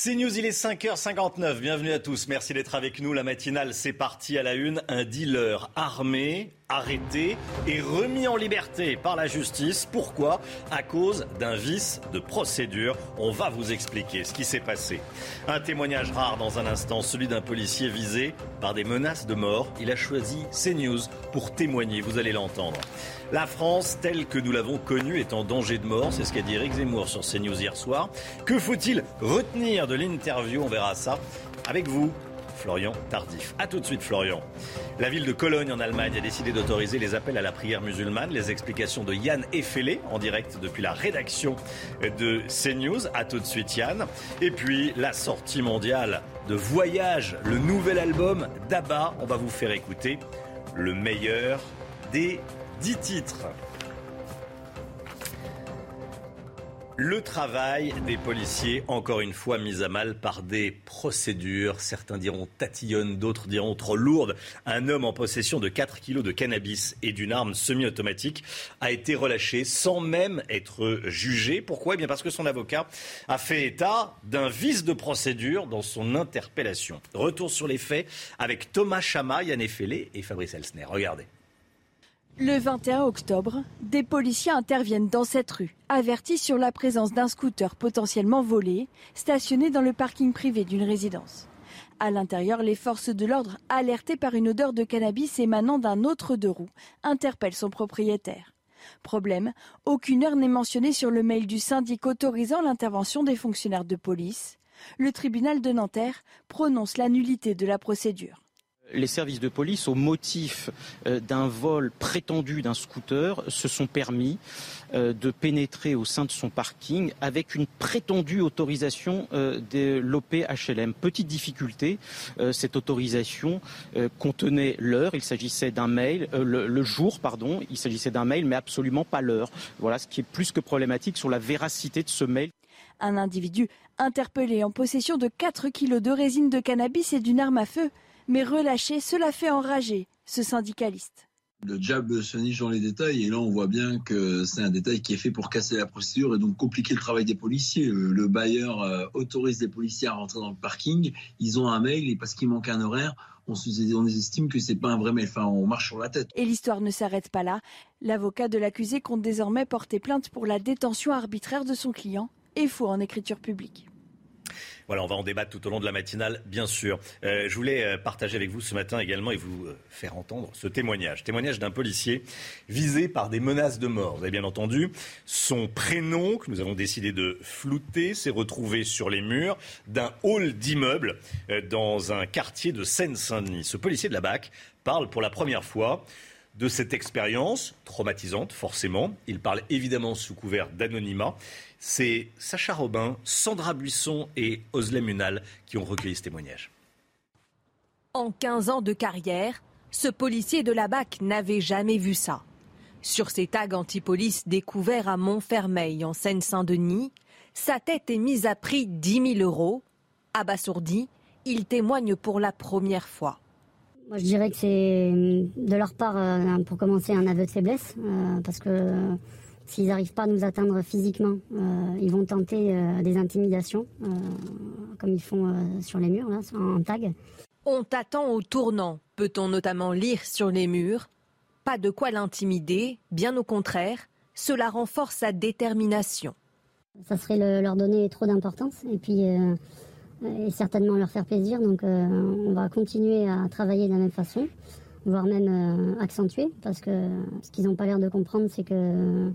C'est News, il est 5h59. Bienvenue à tous. Merci d'être avec nous. La matinale, c'est parti à la une. Un dealer armé arrêté et remis en liberté par la justice. Pourquoi? À cause d'un vice de procédure. On va vous expliquer ce qui s'est passé. Un témoignage rare dans un instant, celui d'un policier visé par des menaces de mort. Il a choisi CNews pour témoigner, vous allez l'entendre. La France, telle que nous l'avons connue, est en danger de mort. C'est ce qu'a dit Eric Zemmour sur CNews hier soir. Que faut-il retenir de l'interview? On verra ça avec vous. Florian Tardif. A tout de suite, Florian. La ville de Cologne, en Allemagne, a décidé d'autoriser les appels à la prière musulmane. Les explications de Yann Effelé, en direct depuis la rédaction de CNews. A tout de suite, Yann. Et puis, la sortie mondiale de Voyage, le nouvel album d'Abba. On va vous faire écouter le meilleur des dix titres. Le travail des policiers, encore une fois, mis à mal par des procédures. Certains diront tatillonnes, d'autres diront trop lourdes. Un homme en possession de 4 kilos de cannabis et d'une arme semi-automatique a été relâché sans même être jugé. Pourquoi? Eh bien parce que son avocat a fait état d'un vice de procédure dans son interpellation. Retour sur les faits avec Thomas Chama, Yann Effelé et Fabrice Elsner. Regardez. Le 21 octobre, des policiers interviennent dans cette rue, avertis sur la présence d'un scooter potentiellement volé, stationné dans le parking privé d'une résidence. À l'intérieur, les forces de l'ordre, alertées par une odeur de cannabis émanant d'un autre deux roues, interpellent son propriétaire. Problème, aucune heure n'est mentionnée sur le mail du syndic autorisant l'intervention des fonctionnaires de police. Le tribunal de Nanterre prononce la de la procédure les services de police, au motif euh, d'un vol prétendu d'un scooter, se sont permis euh, de pénétrer au sein de son parking avec une prétendue autorisation euh, de l'OPHLM. Petite difficulté, cette autorisation contenait l'heure, il s'agissait d'un mail, le, jour, pardon, il s'agissait d'un mail, mais absolument pas l'heure. Voilà ce qui est plus que problématique sur la véracité de ce mail. Un individu interpellé en possession de 4 kilos de résine de cannabis et d'une arme à feu mais relâché, cela fait enrager ce syndicaliste. Le diable se niche dans les détails et là on voit bien que c'est un détail qui est fait pour casser la procédure et donc compliquer le travail des policiers. Le bailleur euh, autorise les policiers à rentrer dans le parking, ils ont un mail et parce qu'il manque un horaire, on, on estime que c'est pas un vrai mail. Enfin, on marche sur la tête. Et l'histoire ne s'arrête pas là. L'avocat de l'accusé compte désormais porter plainte pour la détention arbitraire de son client et faux en écriture publique. Voilà, on va en débattre tout au long de la matinale, bien sûr. Euh, je voulais euh, partager avec vous ce matin également et vous euh, faire entendre ce témoignage. Témoignage d'un policier visé par des menaces de mort. Vous avez bien entendu, son prénom, que nous avons décidé de flouter, s'est retrouvé sur les murs d'un hall d'immeuble dans un quartier de Seine-Saint-Denis. Ce policier de la BAC parle pour la première fois de cette expérience traumatisante, forcément. Il parle évidemment sous couvert d'anonymat. C'est Sacha Robin, Sandra Buisson et Oslem Munal qui ont recueilli ce témoignage. En 15 ans de carrière, ce policier de la BAC n'avait jamais vu ça. Sur ses tags anti-police découverts à Montfermeil, en Seine-Saint-Denis, sa tête est mise à prix 10 000 euros. Abasourdi, il témoigne pour la première fois. Moi, je dirais que c'est de leur part, euh, pour commencer, un aveu de faiblesse, euh, parce que S'ils n'arrivent pas à nous atteindre physiquement, euh, ils vont tenter euh, des intimidations, euh, comme ils font sur les murs, là, en tag. On t'attend au tournant, peut-on notamment lire sur les murs? Pas de quoi l'intimider, bien au contraire, cela renforce sa détermination. Ça serait leur donner trop d'importance et puis et certainement leur faire plaisir. Donc on va continuer à travailler de la même façon, voire même accentuer, parce que ce qu'ils n'ont pas l'air de comprendre, c'est que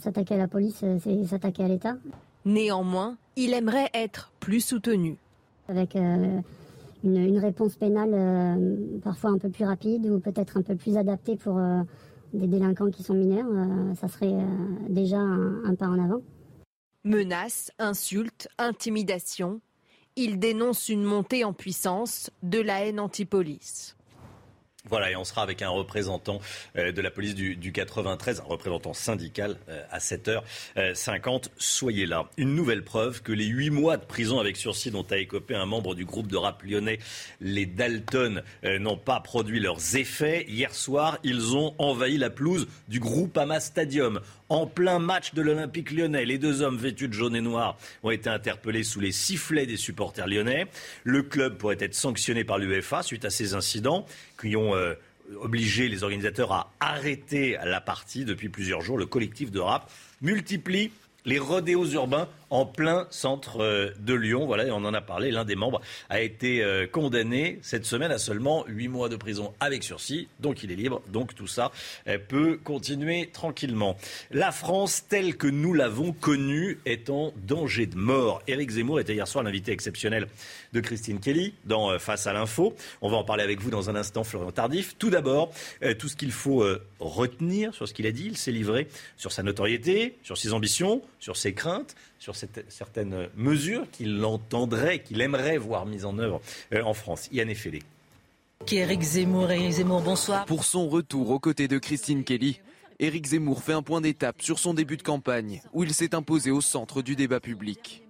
S'attaquer à la police, euh, c'est s'attaquer à l'État. Néanmoins, il aimerait être plus soutenu. Avec euh, une, réponse pénale euh, parfois un peu plus rapide ou peut-être un peu plus adaptée pour, des délinquants qui sont mineurs, ça serait déjà un pas en avant. Menaces, insultes, intimidations. Il dénonce une montée en puissance de la haine anti-police. Voilà, et on sera avec un représentant euh, de la police du, 93, un représentant syndical euh, à 7h50. Soyez là. Une nouvelle preuve que les huit mois de prison avec sursis dont a écopé un membre du groupe de rap lyonnais, les Dalton, euh, n'ont pas produit leurs effets. Hier soir, ils ont envahi la pelouse du groupe Ama Stadium en plein match de l'Olympique lyonnais. Les deux hommes vêtus de jaune et noir ont été interpellés sous les sifflets des supporters lyonnais. Le club pourrait être sanctionné par l'UEFA suite à ces incidents qui ont euh, obligé les organisateurs à arrêter la partie depuis plusieurs jours. Le collectif de rap multiplie les rodéos urbains en plein centre euh, de Lyon. Voilà, on en a parlé. L'un des membres a été euh, condamné cette semaine à seulement 8 mois de prison avec sursis. Donc il est libre. Donc tout ça euh, peut continuer tranquillement. La France, telle que nous l'avons connue, est en danger de mort. Éric Zemmour était hier soir l'invité exceptionnel de Christine Kelly dans Face à l'info. On va en parler avec vous dans un instant, Florian Tardif. Tout d'abord, tout ce qu'il faut retenir sur ce qu'il a dit. Il s'est livré sur sa notoriété, sur ses ambitions, sur ses craintes sur certaines mesures qu'il entendrait, qu'il aimerait voir mises en œuvre euh, en France. Yann Effelé. Éric Zemmour, Éric Zemmour, bonsoir. Pour son retour aux côtés de Christine Kelly, Éric Zemmour fait un point d'étape sur son début de campagne, où il s'est imposé au centre du débat public.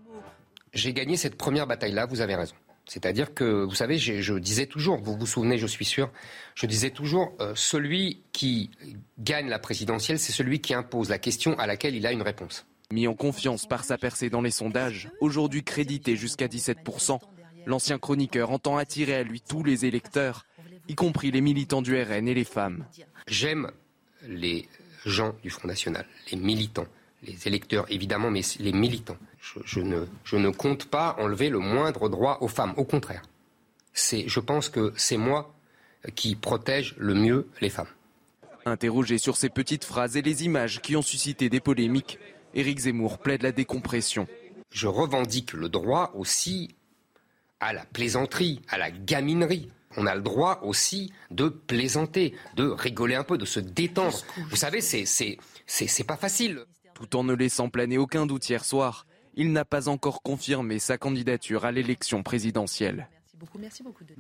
J'ai gagné cette première bataille-là, vous avez raison. C'est-à-dire que, vous savez, je disais toujours, vous vous souvenez, je suis sûr, je disais toujours, euh, celui qui gagne la présidentielle, c'est celui qui impose la question à laquelle il a une réponse. Mis en confiance par sa percée dans les sondages, aujourd'hui crédité jusqu'à 17%, l'ancien chroniqueur entend attirer à lui tous les électeurs, y compris les militants du RN et les femmes. J'aime les gens du Front National, les militants, les électeurs évidemment, mais les militants. Je, ne, je ne compte pas enlever le moindre droit aux femmes, au contraire. je pense que c'est moi qui protège le mieux les femmes. Interrogé sur ces petites phrases et les images qui ont suscité des polémiques, Éric Zemmour plaide la décompression. Je revendique le droit aussi à la plaisanterie, à la gaminerie. On a le droit aussi de plaisanter, de rigoler un peu, de se détendre. Vous savez, c'est, c'est, pas facile. Tout en ne laissant planer aucun doute hier soir, il n'a pas encore confirmé sa candidature à l'élection présidentielle.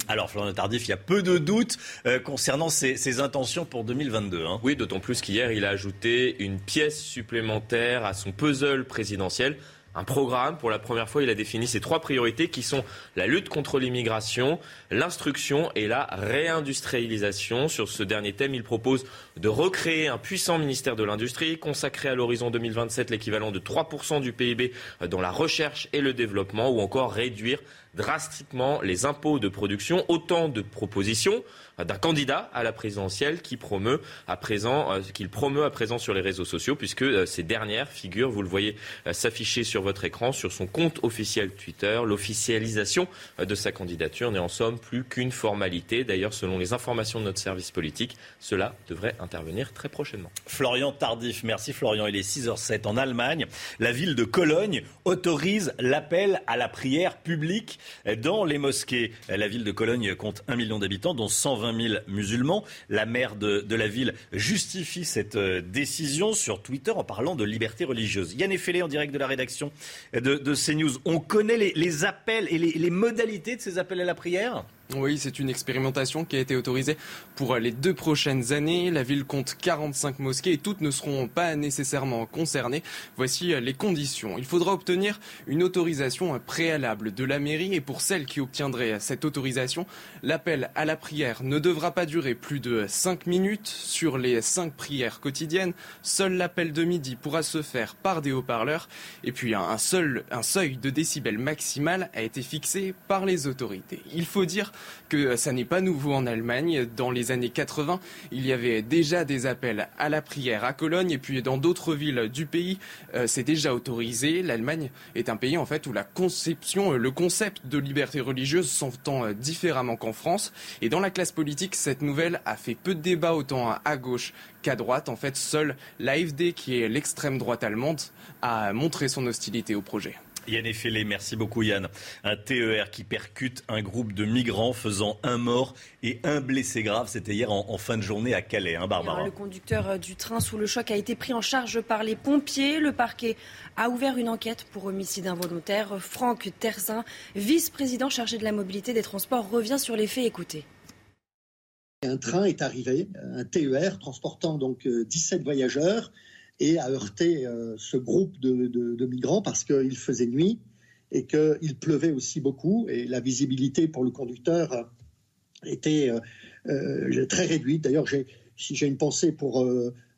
Alors, Florian Tardif, il y a peu de doutes euh, concernant ses, intentions pour 2022. Hein. Oui, d'autant plus qu'hier, il a ajouté une pièce supplémentaire à son puzzle présidentiel un programme. Pour la première fois, il a défini ses trois priorités qui sont la lutte contre l'immigration, l'instruction et la réindustrialisation. Sur ce dernier thème, il propose de recréer un puissant ministère de l'Industrie, consacré à l'horizon 2027 l'équivalent de 3% du PIB dans la recherche et le développement, ou encore réduire drastiquement les impôts de production. Autant de propositions d'un candidat à la présidentielle qui promeut à présent, euh, qu'il promeut à présent sur les réseaux sociaux, puisque euh, ces dernières figurent, vous le voyez euh, s'afficher sur votre écran, sur son compte officiel Twitter. L'officialisation de sa candidature n'est en somme plus qu'une formalité. D'ailleurs, selon les informations de notre service politique, cela devrait intervenir très prochainement. Florian Tardif, merci Florian. Il est 6h07 en Allemagne. La ville de Cologne autorise l'appel à la prière publique dans les mosquées. La ville de Cologne compte 1 million d'habitants, dont 120 000 musulmans. La maire de, la ville justifie cette euh, décision sur Twitter en parlant de liberté religieuse. Yann Effelé en direct de la rédaction de, CNews. On connaît les, appels et les modalités de ces appels à la prière? Oui, c'est une expérimentation qui a été autorisée pour les deux prochaines années. La ville compte 45 mosquées et toutes ne seront pas nécessairement concernées. Voici les conditions. Il faudra obtenir une autorisation préalable de la mairie et pour celles qui obtiendraient cette autorisation, l'appel à la prière ne devra pas durer plus de 5 minutes sur les 5 prières quotidiennes. Seul l'appel de midi pourra se faire par des haut-parleurs et puis un seul un seuil de décibels maximal a été fixé par les autorités. Il faut dire que ça n'est pas nouveau en Allemagne. Dans les années 80, il y avait déjà des appels à la prière à Cologne et puis dans d'autres villes du pays, euh, c'est déjà autorisé. L'Allemagne est un pays en fait où la conception, euh, le concept de liberté religieuse s'entend euh, différemment qu'en France. Et dans la classe politique, cette nouvelle a fait peu de débats autant à gauche qu'à droite. En fait, seule l'AFD, qui est l'extrême droite allemande, a montré son hostilité au projet. Yann Effelé, merci beaucoup Yann. Un TER qui percute un groupe de migrants faisant un mort et un blessé grave. C'était hier en, fin de journée à Calais, hein, Barbara. le conducteur euh, du train sous le choc a été pris en charge par les pompiers. Le parquet a ouvert une enquête pour homicide involontaire. Franck Terzin, vice-président chargé de la mobilité des transports, revient sur les faits. Écoutez. Un train est arrivé, un TER transportant donc 17 euh, voyageurs et a heurté euh, ce groupe de, migrants parce qu'il faisait nuit et qu'il pleuvait aussi beaucoup et la visibilité pour le conducteur était euh, euh, très réduite. D'ailleurs, si j'ai une pensée pour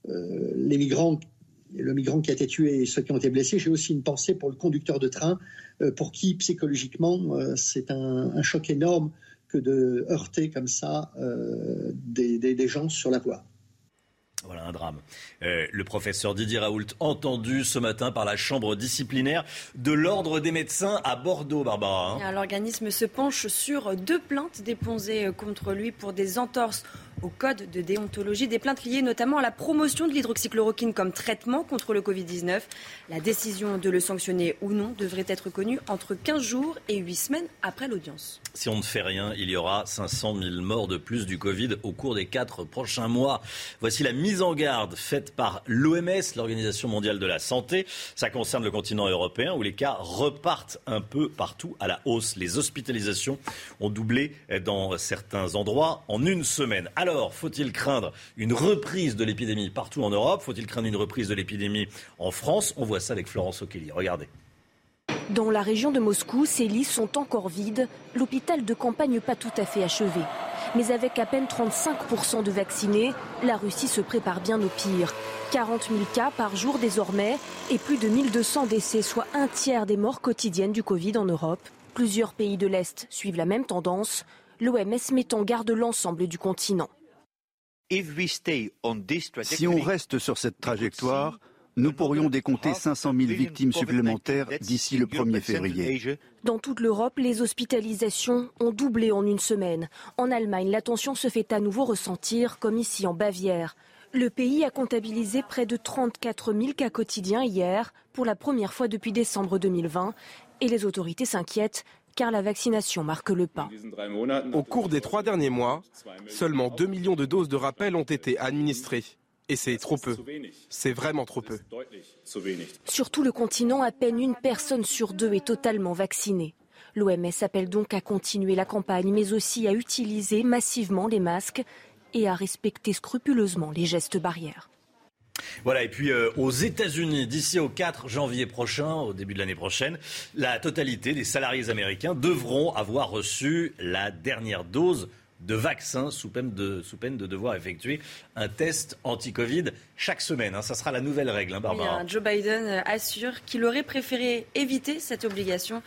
les migrants, le migrant qui a été tué et ceux qui ont été blessés, j'ai aussi une pensée pour le conducteur de train, pour qui psychologiquement c'est un, choc énorme que de heurter comme ça des gens sur la voie. Voilà un drame. Euh, le professeur Didier Raoult, entendu ce matin par la chambre disciplinaire de l'Ordre des médecins à Bordeaux, Barbara. Hein. L'organisme se penche sur deux plaintes déposées contre lui pour des entorses au code de déontologie, des plaintes liées notamment à la promotion de l'hydroxychloroquine comme traitement contre le Covid-19. La décision de le sanctionner ou non devrait être connue entre 15 jours et 8 semaines après l'audience. Si on ne fait rien, il y aura 500 000 morts de plus du Covid au cours des quatre prochains mois. Voici la mise en garde faite par l'OMS, l'Organisation mondiale de la santé. Ça concerne le continent européen où les cas repartent un peu partout à la hausse. Les hospitalisations ont doublé dans certains endroits en une semaine. Alors, faut-il craindre une reprise de l'épidémie partout en Europe? Faut-il craindre une reprise de l'épidémie en France? On voit ça avec Florence O'Kelly. Regardez. Dans la région de Moscou, ces lits sont encore vides, l'hôpital de campagne pas tout à fait achevé. Mais avec à peine 35% de vaccinés, la Russie se prépare bien au pire. 40 000 cas par jour désormais et plus de 1200 décès, soit un tiers des morts quotidiennes du Covid en Europe. Plusieurs pays de l'Est suivent la même tendance. L'OMS met en garde l'ensemble du continent. Si on reste sur cette trajectoire, nous pourrions décompter 500 000 victimes supplémentaires d'ici le 1er février. Dans toute l'Europe, les hospitalisations ont doublé en une semaine. En Allemagne, la tension se fait à nouveau ressentir, comme ici en Bavière. Le pays a comptabilisé près de 34 000 cas quotidiens hier, pour la première fois depuis décembre 2020, et les autorités s'inquiètent car la vaccination marque le pas. Au cours des trois derniers mois, seulement 2 millions de doses de rappel ont été administrées. Et c'est trop peu. C'est vraiment trop peu. Sur tout le continent, à peine une personne sur deux est totalement vaccinée. L'OMS appelle donc à continuer la campagne, mais aussi à utiliser massivement les masques et à respecter scrupuleusement les gestes barrières. Voilà, et puis euh, aux États-Unis, d'ici au 4 janvier prochain, au début de l'année prochaine, la totalité des salariés américains devront avoir reçu la dernière dose de vaccins sous peine de, sous peine de devoir effectuer un test anti-Covid chaque semaine. Hein. Ça sera la nouvelle règle, hein, Barbara. Hein, Joe Biden euh, assure qu'il aurait préféré éviter cette obligation.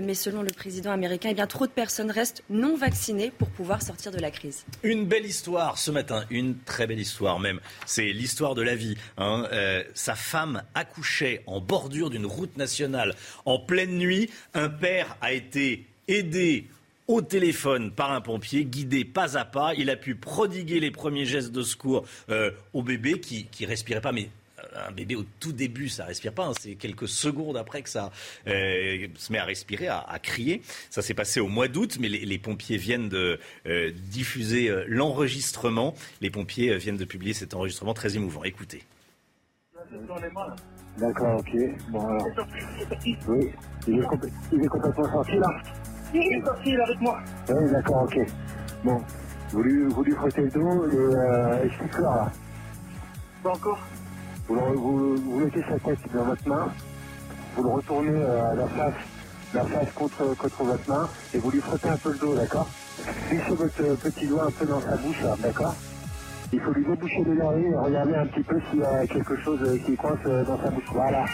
Mais selon le président américain, eh bien, trop de personnes restent non vaccinées pour pouvoir sortir de la crise. Une belle histoire ce matin, une très belle histoire même. C'est l'histoire de la vie. Euh, sa femme accouchait en bordure d'une route nationale en pleine nuit. Un père a été aidé au téléphone par un pompier, guidé pas à pas. Il a pu prodiguer les premiers gestes de secours euh, au bébé qui, qui respirait pas, mais euh, un bébé au tout début, ça respire pas. Hein. C'est quelques secondes après que ça euh, se met à respirer, à, crier. Ça s'est passé au mois d'août, mais les, pompiers viennent de diffuser l'enregistrement. Les pompiers viennent de publier cet enregistrement très émouvant. Écoutez. D'accord, ok. Bon alors. Oui. Il est, il est complètement sorti là. Il est sorti, avec moi. Oui, d'accord, ok. Bon, vous lui, vous lui frottez le dos et euh, je là. Pas encore. Vous, vous, vous, mettez sa tête dans votre main, vous le retournez euh, à la face, la face contre, contre votre main et vous lui frottez un peu le dos, d'accord? Laissez votre petit doigt un peu dans sa bouche, d'accord? Il faut lui déboucher les oreilles et regarder un petit peu s'il y a quelque chose qui coince euh, dans sa bouche. Voilà.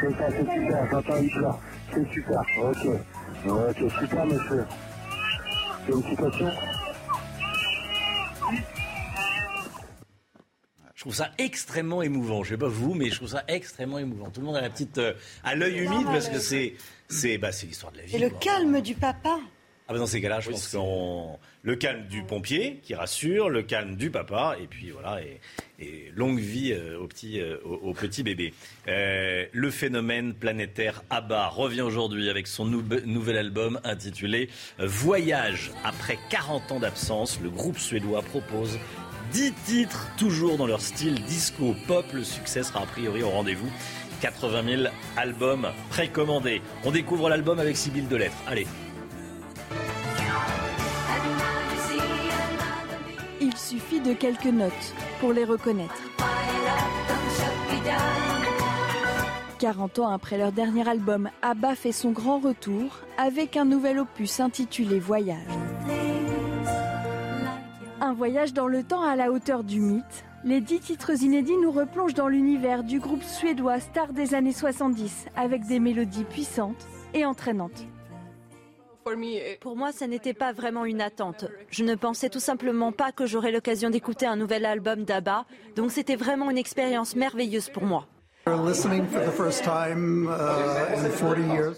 C'est ça, c'est super. J'entends une fleur. C'est super. Ok. Ok, super, monsieur. Félicitations. Je trouve ça extrêmement émouvant. Je sais pas vous, mais je trouve ça extrêmement émouvant. Tout le monde a la petite euh, à l'œil humide parce que c'est c'est bah, c'est l'histoire de la vie. Et le calme du papa. Ah bah dans ces cas-là, je pense qu'on le calme du pompier qui rassure, le calme du papa, et puis voilà, et, longue vie euh, au petit, euh, au, petit bébé. Euh, le phénomène planétaire ABBA revient aujourd'hui avec son nouvel album intitulé Voyage. Après 40 ans d'absence, le groupe suédois propose 10 titres, toujours dans leur style disco pop. Le succès sera a priori au rendez-vous. 80 000 albums précommandés. On découvre l'album avec 6 de lettres. Allez. Il suffit de quelques notes pour les reconnaître. 40 ans après leur dernier album, ABBA fait son grand retour avec un nouvel opus intitulé Voyage. Un voyage dans le temps à la hauteur du mythe. Les dix titres inédits nous replongent dans l'univers du groupe suédois star des années 70 avec des mélodies puissantes et entraînantes. Pour moi, ça n'était pas vraiment une attente. Je ne pensais tout simplement pas que j'aurais l'occasion d'écouter un nouvel album d'ABBA, donc c'était vraiment une expérience merveilleuse pour moi. Uh,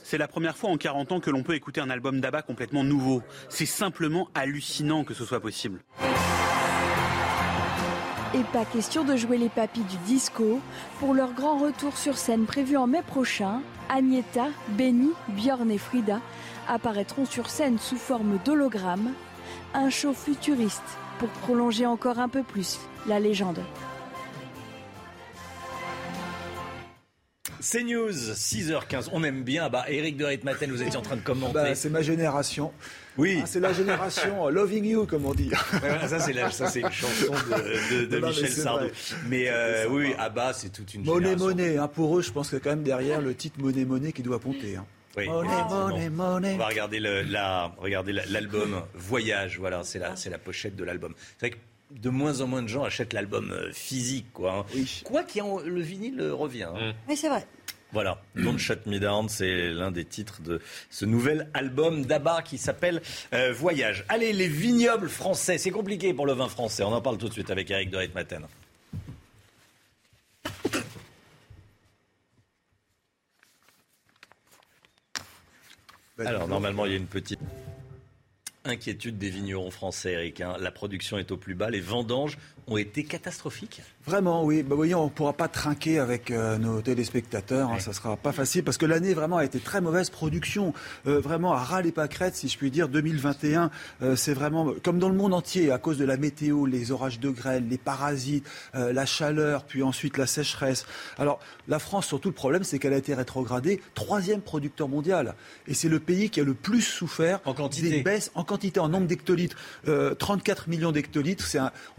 C'est la première fois en 40 ans que l'on peut écouter un album d'ABBA complètement nouveau. C'est simplement hallucinant que ce soit possible. Et pas question de jouer les papis du disco. Pour leur grand retour sur scène prévu en mai prochain, Agneta, Benny, Björn et Frida apparaîtront sur scène sous forme d'hologramme, un show futuriste pour prolonger encore un peu plus la légende. C'est News, 6h15. On aime bien. Bah, Eric de Ritmaten, vous étiez en train de commenter. Bah, c'est ma génération. Oui. Ah, c'est la génération euh, Loving You, comme on dit. ça, c'est une chanson de, Michel Sardou. Mais euh, oui, ah bah, c'est toute une Monnaie, génération. monnaie. Hein, pour eux, je pense que quand même derrière le titre Monnaie, monnaie qui doit compter. Hein. Oui, monnaie, monnaie, On va regarder l'album Voyage. Voilà, c'est la, c'est la pochette de l'album. C'est vrai que de moins en moins de gens achètent l'album euh, physique, quoi. Hein. Quoi qu'il le vinyle revient. Hein. Oui, c'est vrai. Voilà, Don't Shut Me Down, c'est l'un des titres de ce nouvel album d'Abba qui s'appelle euh, Voyage. Allez, les vignobles français, c'est compliqué pour le vin français. On en parle tout de suite avec Eric de Maten. Alors, normalement, il y a une petite inquiétude des vignerons français, Eric. Hein. La production est au plus bas, les vendanges ont été catastrophiques Vraiment, oui. Bah, voyez, on ne pourra pas trinquer avec euh, nos téléspectateurs. Hein. Ça ne sera pas facile parce que l'année vraiment a été très mauvaise. Production euh, vraiment à ras les pâquerettes, si je puis dire. 2021, euh, c'est vraiment comme dans le monde entier à cause de la météo, les orages de grêle, les parasites, la chaleur, puis ensuite la sécheresse. Alors, la France, surtout, le problème, c'est qu'elle a été rétrogradée troisième producteur mondial. Et c'est le pays qui a le plus souffert en quantité. des baisses en quantité, en nombre d'hectolitres. 34 millions d'hectolitres.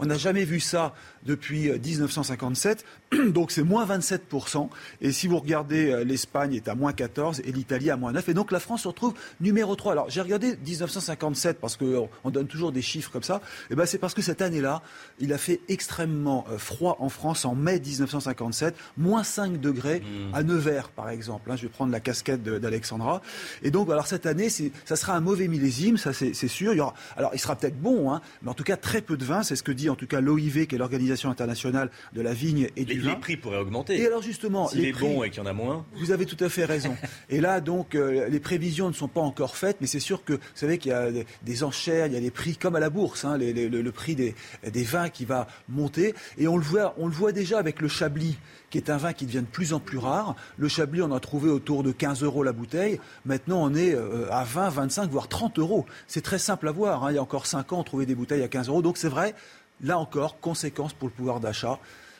On n'a jamais vu ça depuis 1957. Donc c'est moins 27%. Et si vous regardez, euh, l'Espagne est à moins 14 et l'Italie à moins 9. Et donc la France se retrouve numéro 3. Alors j'ai regardé 1957 parce qu'on donne toujours des chiffres comme ça. Et ben c'est parce que cette année-là, il a fait extrêmement euh, froid en France en mai 1957, moins 5 degrés mmh. à Nevers par exemple. Hein, je vais prendre la casquette d'Alexandra. Et donc alors cette année, ça sera un mauvais millésime, ça c'est sûr. Il y aura, alors il sera peut-être bon, hein, mais en tout cas très peu de vin. C'est ce que dit en tout cas l'OIV, qui est l'organisation internationale de la vigne et du les, prix pourraient augmenter. Et alors justement, s'il est bon et qu'il y en a moins. Vous avez tout à fait raison. et là donc, euh, les prévisions ne sont pas encore faites, mais c'est sûr que vous savez qu'il y a des enchères, il y a des prix comme à la bourse, hein, le, prix des, des, vins qui va monter. Et on le voit, on le voit déjà avec le Chablis qui est un vin qui devient de plus en plus rare. Le Chablis, on a trouvé autour de 15 euros la bouteille. Maintenant, on est euh, à 20, 25, voire 30 euros. C'est très simple à voir. Hein. Il y a encore 5 ans, on trouvait des bouteilles à 15 euros. Donc c'est vrai, là encore, conséquence pour le pouvoir d'achat.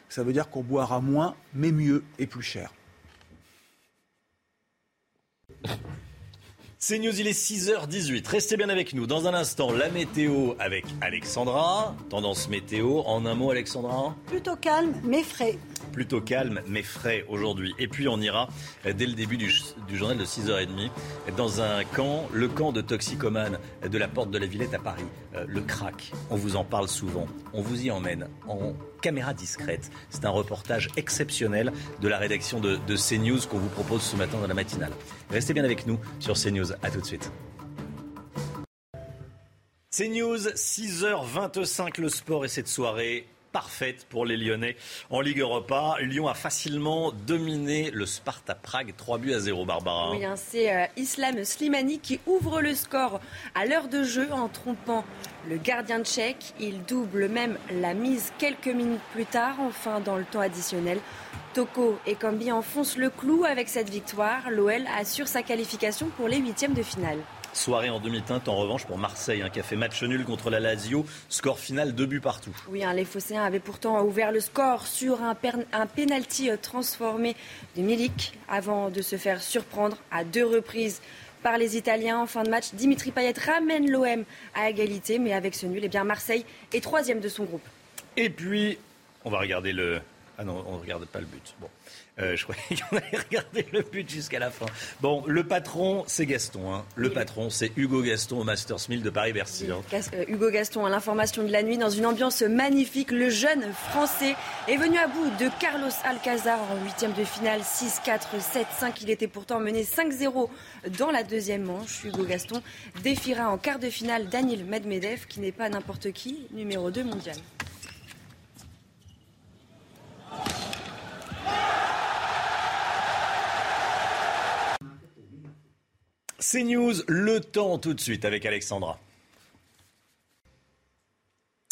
Ça veut dire qu'on boira moins, mais mieux et plus cher. C'est News, il est 6h18. Restez bien avec nous. Dans un instant, la météo avec Alexandra. Tendance météo. En un mot, Alexandra Plutôt calme, mais frais. Plutôt calme, mais frais aujourd'hui. Et puis, on ira dès le début du, journal de 6h30 dans un camp, le camp de toxicomanes de la porte de la Villette à Paris. Euh, le crack. On vous en parle souvent. On vous y emmène en caméra discrète. C'est un reportage exceptionnel de la rédaction de, CNews qu'on vous propose ce matin dans la matinale. Restez bien avec nous sur CNews. A tout de suite. CNews, 6h25, le sport et cette soirée parfaite pour les Lyonnais en Ligue Europa. Lyon a facilement dominé le Sparta Prague, 3 buts à 0, Barbara. Hein, c'est euh, Islam Slimani qui ouvre le score à l'heure de jeu en trompant le gardien tchèque. Il double même la mise quelques minutes plus tard, enfin dans le temps additionnel. Toko et Kambi enfoncent le clou avec cette victoire. L'OL assure sa qualification pour les huitièmes de finale. Soirée en demi-teinte en revanche pour Marseille, un qui a fait match nul contre la Lazio. Score final, deux buts partout. Oui, hein, les Phocéens avaient pourtant ouvert le score sur un, un penalty euh, transformé de Milik avant de se faire surprendre à deux reprises par les Italiens. En fin de match, Dimitri Payet ramène l'OM à égalité, mais avec ce nul, eh bien Marseille est troisième de son groupe. Et puis, on va regarder le. Ah non, on ne regarde pas le but. Bon. Euh, je croyais qu'on allait regarder le but jusqu'à la fin. Bon, le patron, c'est Gaston. Hein. Le patron, c'est Hugo Gaston au Masters 1000 de Paris-Bercy. Hein. Euh, Hugo Gaston, à l'information de la nuit, dans une ambiance magnifique, le jeune Français est venu à bout de Carlos Alcazar en huitième de finale, 6-4, 7-5. Il était pourtant mené 5-0 dans la deuxième manche. Hugo Gaston défiera en quart de finale Daniel Medvedev, qui n'est pas n'importe qui, numéro 2 mondial. C'est News, le temps tout de suite avec Alexandra.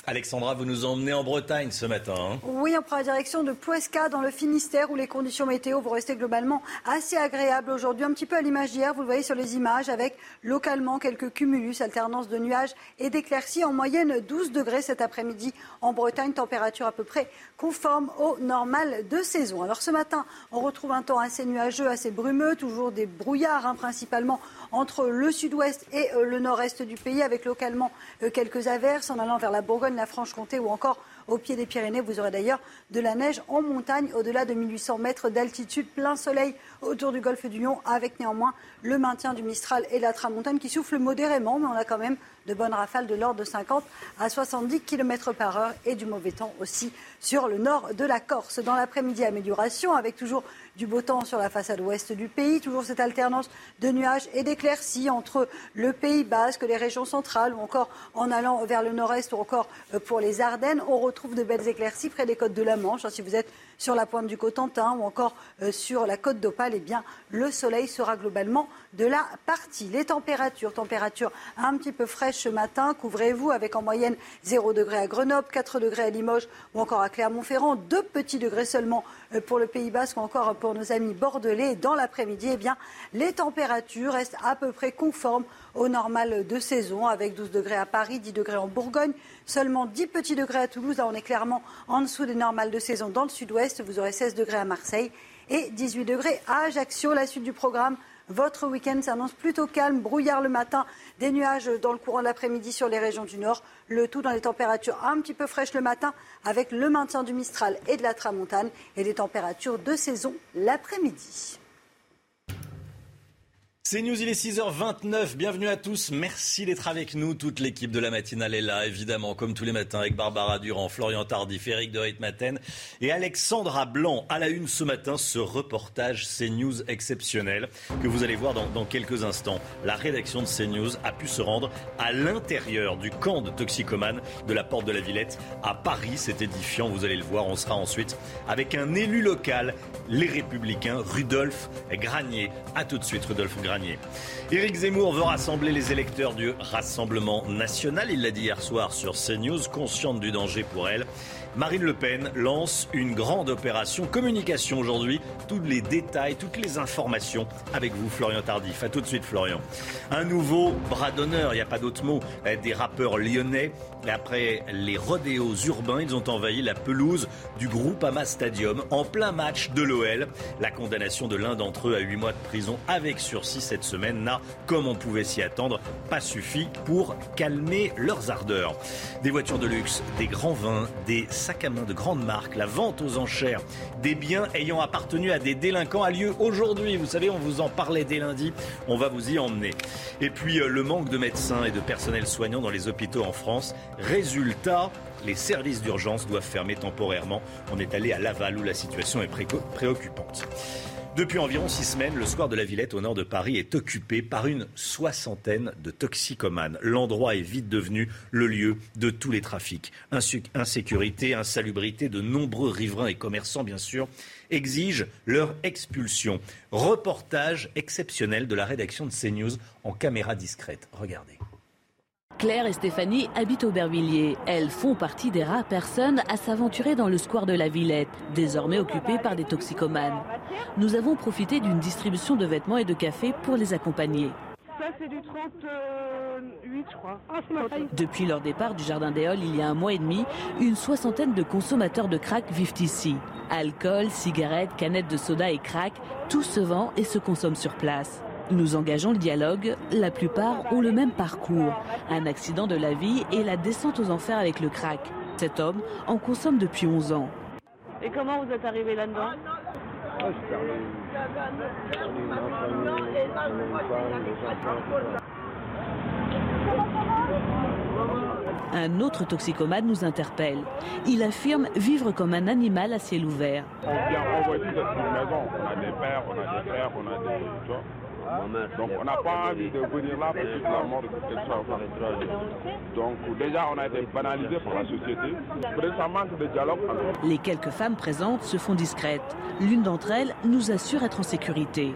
Alexandra, vous nous emmenez en Bretagne ce matin. Hein. oui, on prend la direction de Ploesca dans le Finistère où les conditions météo vont rester globalement assez agréables aujourd'hui. Un petit peu à l'image d'hier, vous le voyez sur les images, avec localement quelques cumulus, alternance de nuages et d'éclaircies. En moyenne 12 degrés cet après-midi en Bretagne, température à peu près conforme au normal de saison. Alors ce matin, on retrouve un temps assez nuageux, assez brumeux, toujours des brouillards hein, principalement entre le sud-ouest et euh, le nord-est du pays, avec localement euh, quelques averses en allant vers la Bourgogne, la Franche-Comté ou encore au pied des Pyrénées. Vous aurez d'ailleurs de la neige en montagne au-delà de 1800 mètres d'altitude, plein soleil autour du golfe du Lion, avec néanmoins le maintien du Mistral et la Tramontane qui souffle modérément, mais on a quand même de bonnes rafales de l'ordre de 50 à 70 km par heure et du mauvais temps aussi sur le nord de la Corse. Dans l'après-midi, amélioration avec toujours du beau temps sur la façade ouest du pays, toujours cette alternance de nuages et d'éclaircies entre le Pays basque, les régions centrales ou encore en allant vers le nord-est ou encore euh, pour les Ardennes. On retrouve de belles éclaircies près des côtes de la Manche. Si vous êtes sur la pointe du Cotentin ou encore euh, sur la côte d'Opale, eh bien, le soleil sera globalement de la partie. Les températures, températures un petit peu fraîches ce matin, couvrez-vous avec en moyenne 0 degré à Grenoble, 4 degrés à Limoges ou encore à Clermont-Ferrand, 2 petits degrés seulement euh, pour le Pays Basque ou encore pour nos amis bordelais. Dans l'après-midi, eh bien, les températures restent à peu près conformes au normal de saison, avec 12 degrés à Paris, 10 degrés en Bourgogne, seulement 10 petits degrés à Toulouse. On est clairement en dessous des normales de saison dans le sud-ouest. Vous aurez 16 degrés à Marseille et 18 degrés à Ajaccio. La suite du programme. Votre week-end s'annonce plutôt calme, brouillard le matin, des nuages dans le courant de l'après-midi sur les régions du nord, le tout dans des températures un petit peu fraîches le matin avec le maintien du Mistral et de la Tramontane et des températures de saison l'après-midi. C'est News, il est 6h29. Bienvenue à tous. Merci d'être avec nous. Toute l'équipe de la matinale est là, évidemment, comme tous les matins, avec Barbara Durand, Florian Tardif, Eric de Ritmaten et Alexandra Blanc. À la une ce matin, ce reportage CNews exceptionnel que vous allez voir dans, quelques instants. La rédaction de CNews a pu se rendre à l'intérieur du camp de toxicomanes de la Porte de la Villette à Paris. C'est édifiant, vous allez le voir. On sera ensuite avec un élu local, les Républicains, Rudolf Granier. A tout de suite, Rudolf Granier. Éric Zemmour veut rassembler les électeurs du Rassemblement national. Il l'a dit hier soir sur CNews, consciente du danger pour elle. Marine Le Pen lance une grande opération communication aujourd'hui. Tous les détails, toutes les informations avec vous, Florian Tardif. A tout de suite, Florian. Un nouveau bras d'honneur, il n'y a pas d'autre mot, des rappeurs lyonnais. Après les rodéos urbains, ils ont envahi la pelouse du groupe Ama Stadium en plein match de l'OL. La condamnation de l'un d'entre eux à 8 mois de prison avec sursis cette semaine n'a, comme on pouvait s'y attendre, pas suffi pour calmer leurs ardeurs. Des voitures de luxe, des grands vins, des sacs à main de grandes marques, la vente aux enchères des biens ayant appartenu à des délinquants a lieu aujourd'hui. Vous savez, on vous en parlait dès lundi. On va vous y emmener. Et puis, euh, le manque de médecins et de personnel soignant dans les hôpitaux en France. Résultat, les services d'urgence doivent fermer temporairement. On est allé à Laval où la situation est préoccupante. Depuis environ six semaines, le square de la Villette au nord de Paris est occupé par une soixantaine de toxicomanes. L'endroit est vite devenu le lieu de tous les trafics. Insécurité, insalubrité, de nombreux riverains et commerçants, bien sûr, exigent leur expulsion. Reportage exceptionnel de la rédaction de CNews en caméra discrète. Regardez. Claire et Stéphanie habitent Aubervilliers. Elles font partie des rares personnes à s'aventurer dans le square de la Villette, désormais occupé par des toxicomanes. Nous avons profité d'une distribution de vêtements et de café pour les accompagner. Ça, c'est du 38, je crois. Ah, Depuis leur départ du Jardin des Halles il y a un mois et demi, une soixantaine de consommateurs de crack vivent ici. Alcool, cigarettes, canettes de soda et crack, tout se vend et se consomme sur place. Nous engageons le dialogue. La plupart ont le même parcours. Un accident de la vie et la descente aux enfers avec le crack. Cet homme en consomme depuis 11 ans. Et comment vous êtes arrivé là-dedans Un autre toxicomane nous interpelle. Il affirme vivre comme un animal à ciel ouvert. On vient, on voit ici cette maison. On a des pères, on a des frères, on a des... Tu vois donc on n'a pas envie de venir là pour toute la mort de quelque chose. Donc déjà on a été banalisé par la société. Ça manque de dialogue. Les quelques femmes présentes se font discrètes. L'une d'entre elles nous assure être en sécurité.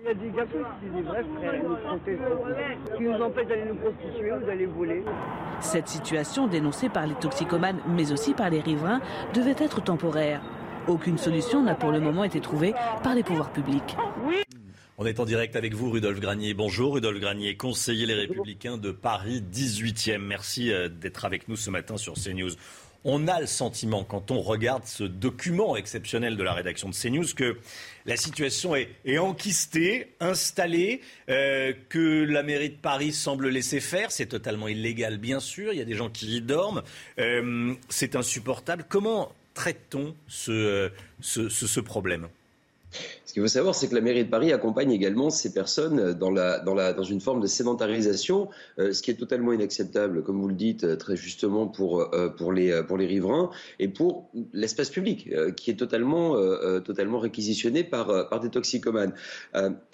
Il y a des garçons qui disent vrais frères, nous protestent, qui nous empêchent d'aller nous prostituer ou d'aller voler. Cette situation, dénoncée par les toxicomanes, mais aussi par les riverains, devait être temporaire. Aucune solution n'a pour le moment été trouvée par les pouvoirs publics. Oui. On est en direct avec vous, Rudolf Granier. Bonjour, Rudolf Granier, conseiller Les Républicains de Paris 18e. Merci euh, d'être avec nous ce matin sur CNews. On a le sentiment, quand on regarde ce document exceptionnel de la rédaction de CNews, que la situation est, enquistée, installée, euh, que la mairie de Paris semble laisser faire. C'est totalement illégal, bien sûr. Il y a des gens qui y dorment. Euh, c'est insupportable. Comment traite-t-on ce problème? Ce qu'il faut savoir, c'est que la mairie de Paris accompagne également ces personnes dans, une forme de sédentarisation, euh, ce qui est totalement inacceptable, comme vous le dites euh, très justement, pour, euh, pour, les, riverains et pour l'espace public, qui est totalement, réquisitionné par, des toxicomanes.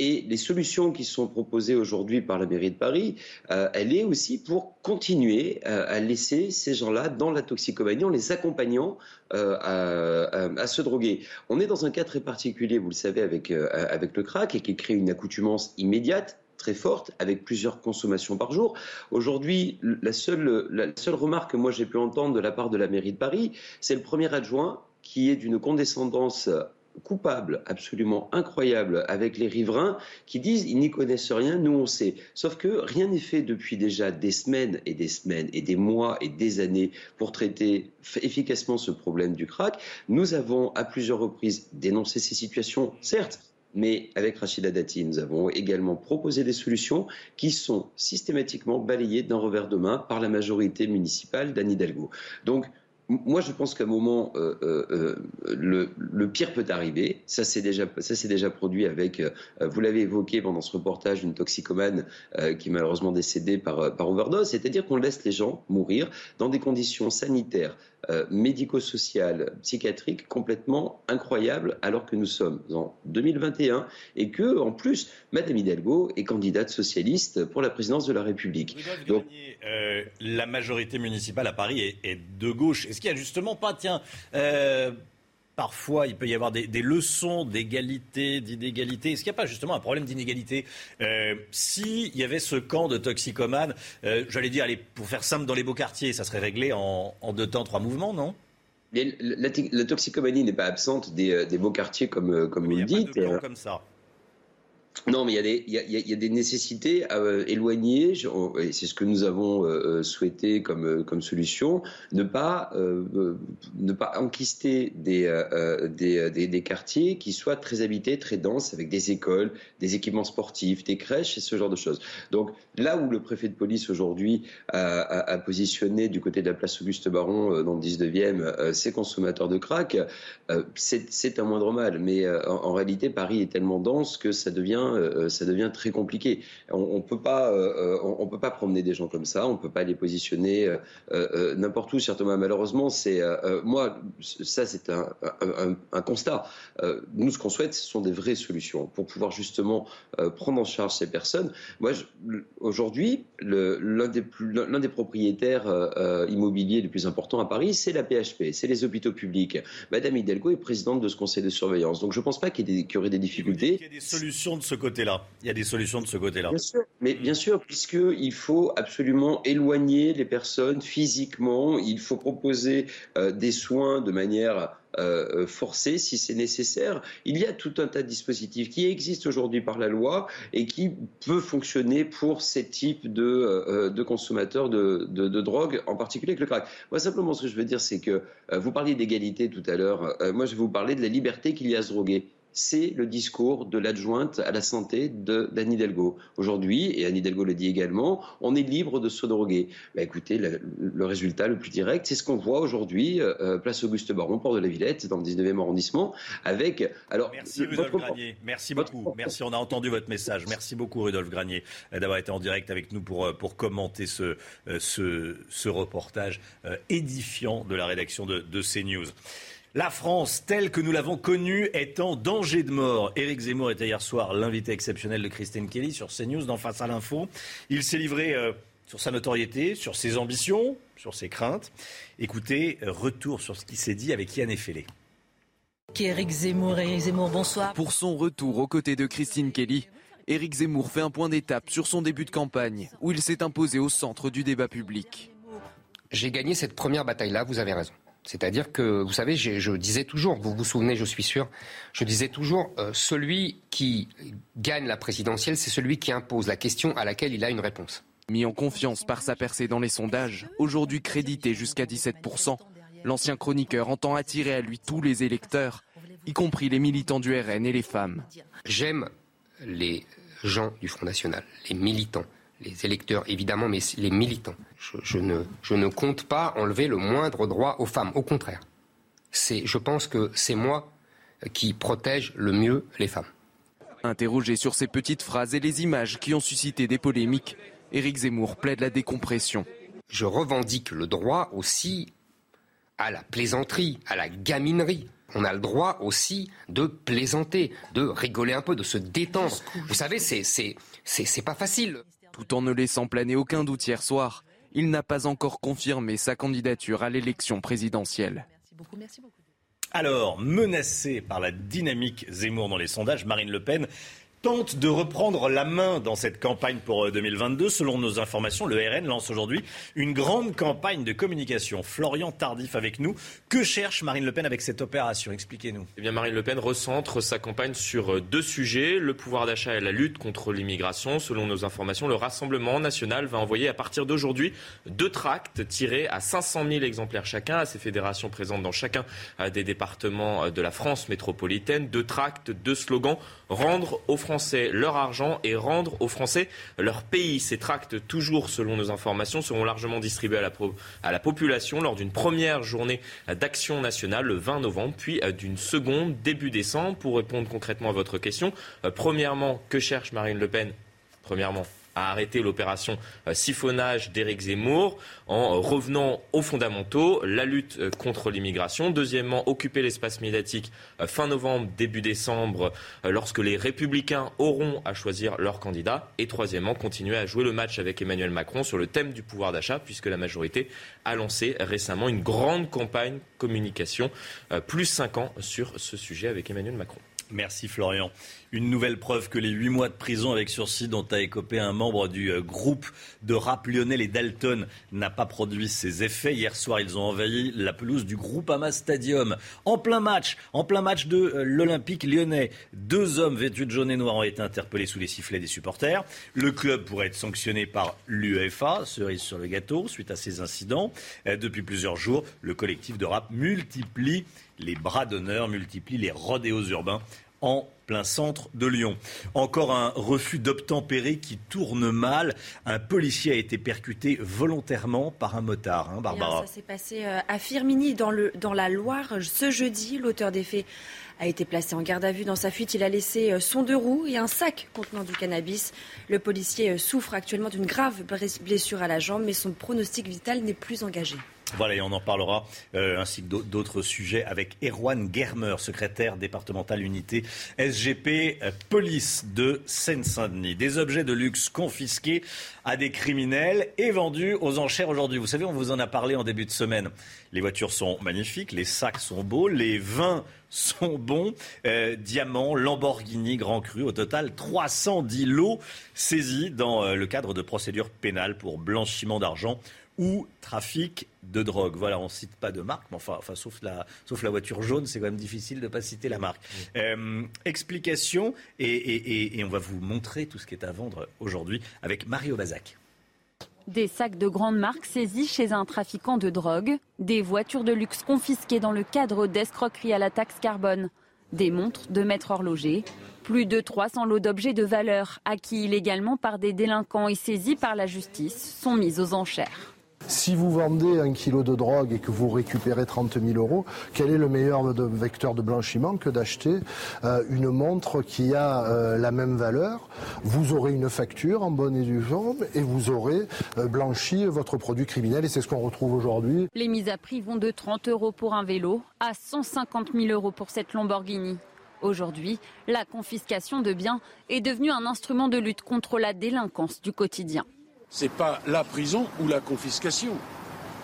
et les solutions qui sont proposées aujourd'hui par la mairie de Paris, elle est aussi pour continuer à laisser ces gens-là dans la toxicomanie en les accompagnant à, se droguer. On est dans un cas très particulier, vous le savez, avec, euh, avec le crack et qui crée une accoutumance immédiate très forte, avec plusieurs consommations par jour. Aujourd'hui, la seule, la seule remarque que moi j'ai pu entendre de la part de la mairie de Paris, c'est le premier adjoint qui est d'une condescendance coupable absolument incroyable avec les riverains qui disent ils n'y connaissent rien, nous on sait. Sauf que rien n'est fait depuis déjà des semaines et des semaines et des mois et des années pour traiter efficacement ce problème du crack. Nous avons à plusieurs reprises dénoncé ces situations, certes, mais avec Rachida Dati, nous avons également proposé des solutions qui sont systématiquement balayées d'un revers de main par la majorité municipale d'Anne Hidalgo. Donc, moi, je pense qu'à un moment, euh, euh, euh, le, pire peut arriver. Ça, c'est déjà, produit avec. vous l'avez évoqué pendant ce reportage, une toxicomane qui est malheureusement décédée par overdose. C'est-à-dire qu'on laisse les gens mourir dans des conditions sanitaires, médico-sociales, psychiatriques complètement incroyables, alors que nous sommes en 2021 et que, en plus, Madame Hidalgo est candidate socialiste pour la présidence de la République. Donc, la majorité municipale à Paris est, est de gauche. Est-ce qu'il n'y a justement pas, tiens, euh, parfois il peut y avoir des, leçons d'égalité, d'inégalité. Est-ce qu'il n'y a pas justement un problème d'inégalité? Euh, S'il y avait ce camp de toxicomanes, euh, j'allais dire, allez, pour faire simple, dans les beaux quartiers, ça serait réglé en, deux temps, trois mouvements, non? La, toxicomanie n'est pas absente des, beaux quartiers comme, comme vous le dites. comme ça. Non, mais il y, a des, nécessités euh, éloigner, et c'est ce que nous avons euh, euh, souhaité comme, comme solution, ne pas, ne pas enquister des, des, quartiers qui soient très habités, très denses, avec des écoles, des équipements sportifs, des crèches et ce genre de choses. Donc là où le préfet de police aujourd'hui a, positionné du côté de la place Auguste Baron dans le 19e ses consommateurs de crack, c'est un moindre mal. Mais en réalité, Paris est tellement dense que ça devient devient, ça devient très compliqué. On, ne peut pas, on, peut pas promener des gens comme ça. On peut pas les positionner n'importe où. Certainement, malheureusement, c'est moi, ça c'est un, constat. nous, ce qu'on souhaite, ce sont des vraies solutions pour pouvoir justement prendre en charge ces personnes. Moi, aujourd'hui, l'un des, des propriétaires immobiliers les plus importants à Paris, c'est la PHP, c'est les hôpitaux publics. Madame Hidalgo est présidente de ce conseil de surveillance. Donc je ne pense pas qu'il y, y, aurait des difficultés. Il y a des solutions de ce côté-là. Il y a des solutions de ce côté-là. Bien sûr, mais bien sûr, puisqu'il faut absolument éloigner les personnes physiquement, il faut proposer euh, des soins de manière euh, forcée si c'est nécessaire. Il y a tout un tas de dispositifs qui existent aujourd'hui par la loi et qui peuvent fonctionner pour ces types de, euh, consommateurs de, de, drogue, en particulier avec le crack. Moi, simplement, ce que je veux dire, c'est que euh, vous parliez d'égalité tout à l'heure. moi, je vais vous parler de la liberté qu'il y a à se droguer c'est le discours de l'adjointe à la santé d'Anne Hidalgo. Aujourd'hui, et Anne Hidalgo le dit également, on est libre de se droguer. Bah, écoutez, le, résultat le plus direct, c'est ce qu'on voit aujourd'hui, euh, euh, place Auguste Baron, port de la Villette, dans le 19e arrondissement, avec... Alors, Merci Rudolf Granier, merci beaucoup. Merci, on a entendu votre message. Merci beaucoup Rudolf Granier d'avoir été en direct avec nous pour, euh, pour commenter ce, ce, ce reportage édifiant de la rédaction de, de CNews. La France, telle que nous l'avons connue, est en danger de mort. Éric Zemmour était hier soir l'invité exceptionnel de Christine Kelly sur CNews dans Face à l'info. Il s'est livré euh, sur sa notoriété, sur ses ambitions, sur ses craintes. Écoutez, retour sur ce qui s'est dit avec Yann Effelé. Éric Zemmour, Éric Zemmour, bonsoir. Pour son retour aux côtés de Christine Kelly, Éric Zemmour fait un point d'étape sur son début de campagne, où il s'est imposé au centre du débat public. J'ai gagné cette première bataille-là, vous avez raison. C'est-à-dire que, vous savez, je disais toujours, vous vous souvenez, je suis sûr, je disais toujours, euh, celui qui gagne la présidentielle, c'est celui qui impose la question à laquelle il a une réponse. Mis en confiance par sa percée dans les sondages, aujourd'hui crédité jusqu'à 17%, l'ancien chroniqueur entend attirer à lui tous les électeurs, y compris les militants du RN et les femmes. J'aime les gens du Front National, les militants les électeurs évidemment, mais les militants. Je, ne, je ne compte pas enlever le moindre droit aux femmes. Au contraire, c'est, je pense que c'est moi qui protège le mieux les femmes. Interrogé sur ces petites phrases et les images qui ont suscité des polémiques, Éric Zemmour plaide la décompression. Je revendique le droit aussi à la plaisanterie, à la gaminerie. On a le droit aussi de plaisanter, de rigoler un peu, de se détendre. Vous savez, c'est, c'est, c'est pas facile tout en ne laissant planer aucun doute hier soir. Il n'a pas encore confirmé sa candidature à l'élection présidentielle. Alors, menacé par la dynamique Zemmour dans les sondages, Marine Le Pen tente de reprendre la main dans cette campagne pour 2022. Euh, Selon nos informations, le RN lance aujourd'hui une grande campagne de communication. Florian Tardif avec nous. Que cherche Marine Le Pen avec cette opération? Expliquez-nous. Eh bien, Marine Le Pen recentre sa campagne sur euh, deux sujets, le pouvoir d'achat et la lutte contre l'immigration. Selon nos informations, le Rassemblement national va envoyer à partir d'aujourd'hui deux tracts tirés à 500 000 exemplaires chacun à ces fédérations présentes dans chacun euh, des départements de la France métropolitaine. Deux tracts, deux slogans, rendre aux Français leur argent et rendre aux Français leur pays. Ces tracts, toujours selon nos informations, seront largement distribués à la, à la population lors d'une première journée d'action nationale le 20 novembre, puis d'une seconde début décembre. Pour répondre concrètement à votre question, euh, premièrement, que cherche Marine Le Pen? Premièrement, à arrêter l'opération euh, siphonnage d'Éric Zemmour en revenant aux fondamentaux, la lutte euh, contre l'immigration. Deuxièmement, occuper l'espace médiatique euh, fin novembre, début décembre, lorsque les républicains auront à choisir leur candidat. Et troisièmement, continuer à jouer le match avec Emmanuel Macron sur le thème du pouvoir d'achat, puisque la majorité a lancé récemment une grande campagne communication, plus 5 ans sur ce sujet avec Emmanuel Macron. Merci Florian. Une nouvelle preuve que les huit mois de prison avec sursis dont a écopé un membre du euh, groupe de rap lyonnais les Dalton n'a pas produit ses effets. Hier soir, ils ont envahi la pelouse du Groupama Stadium. En plein match, en plein match de euh, l'Olympique lyonnais. Deux hommes vêtus de jaune et noir ont été interpellés sous les sifflets des supporters. Le club pourrait être sanctionné par l'UEFA, cerise sur le gâteau, suite à ces incidents. Euh, depuis plusieurs jours, le collectif de rap multiplie les bras d'honneur multiplient les rodéos urbains en plein centre de Lyon. Encore un refus d'obtempérer qui tourne mal. Un policier a été percuté volontairement par un motard, hein, Barbara. ça s'est passé euh, à Firminy, dans, le, dans la Loire, ce jeudi. L'auteur des faits a été placé en garde à vue. Dans sa fuite, il a laissé euh, son deux roues et un sac contenant du cannabis. Le policier euh, souffre actuellement d'une grave blessure à la jambe, mais son pronostic vital n'est plus engagé. Voilà, et on en parlera, euh, ainsi que d'autres sujets, avec Erwan Germer, secrétaire départemental unité SGP euh, Police de Seine-Saint-Denis. Des objets de luxe confisqués à des criminels et vendus aux enchères aujourd'hui. Vous savez, on vous en a parlé en début de semaine. Les voitures sont magnifiques, les sacs sont beaux, les vins sont bons. Euh, diamants, Lamborghini, Grand Cru. Au total, 310 lots saisis dans le cadre de procédures pénales pour blanchiment d'argent ou trafic de drogue. Voilà, on ne cite pas de marque, mais enfin, enfin sauf, la, sauf la voiture jaune, c'est quand même difficile de ne pas citer la marque. Euh, explication, et, on va vous montrer tout ce qui est à vendre aujourd'hui avec Mario Bazac. Des sacs de grandes marques saisis chez un trafiquant de drogue, des voitures de luxe confisquées dans le cadre d'escroqueries à la taxe carbone, des montres de maître horloger, plus de 300 lots d'objets de valeur acquis illégalement par des délinquants et saisis par la justice sont mis aux enchères. Si vous vendez un kilo de drogue et que vous récupérez 30 000 euros, quel est le meilleur vecteur de blanchiment que d'acheter euh, une montre qui a euh, la même valeur? Vous aurez une facture en bonne et due forme et vous aurez euh, blanchi votre produit criminel et c'est ce qu'on retrouve aujourd'hui. Les mises à prix vont de 30 euros pour un vélo à 150 000 euros pour cette Lamborghini. Aujourd'hui, la confiscation de biens est devenue un instrument de lutte contre la délinquance du quotidien c'est pas la prison ou la confiscation.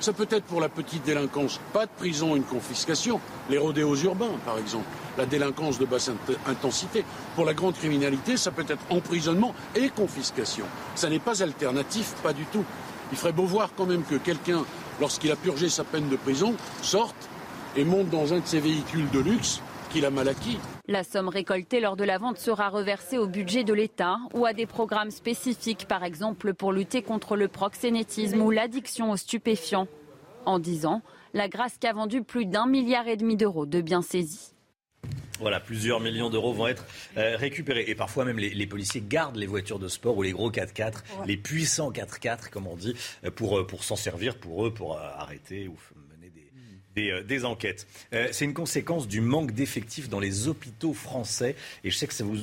Ça peut être pour la petite délinquance, pas de prison, une confiscation. Les rodéos urbains, par exemple, la délinquance de basse intensité. Pour la grande criminalité, ça peut être emprisonnement et confiscation. Ça n'est pas alternatif, pas du tout. Il ferait beau voir quand même que quelqu'un, lorsqu'il a purgé sa peine de prison, sorte et monte dans un de ses véhicules de luxe qu'il a mal acquis. La somme récoltée lors de la vente sera reversée au budget de l'État ou à des programmes spécifiques, par exemple pour lutter contre le proxénétisme ou l'addiction aux stupéfiants. En 10 ans, la Grasque a vendu plus d'un milliard et demi d'euros de biens saisis. Voilà, plusieurs millions d'euros vont être euh, récupérés. Et parfois même, les, policiers gardent les voitures de sport ou les gros 4x4, les puissants 4x4, comme on dit, euh, pour, euh, pour s'en servir pour eux, pour arrêter ou euh, des, enquêtes. Euh, c'est une conséquence du manque d'effectifs dans les hôpitaux français. Et je sais que ça vous,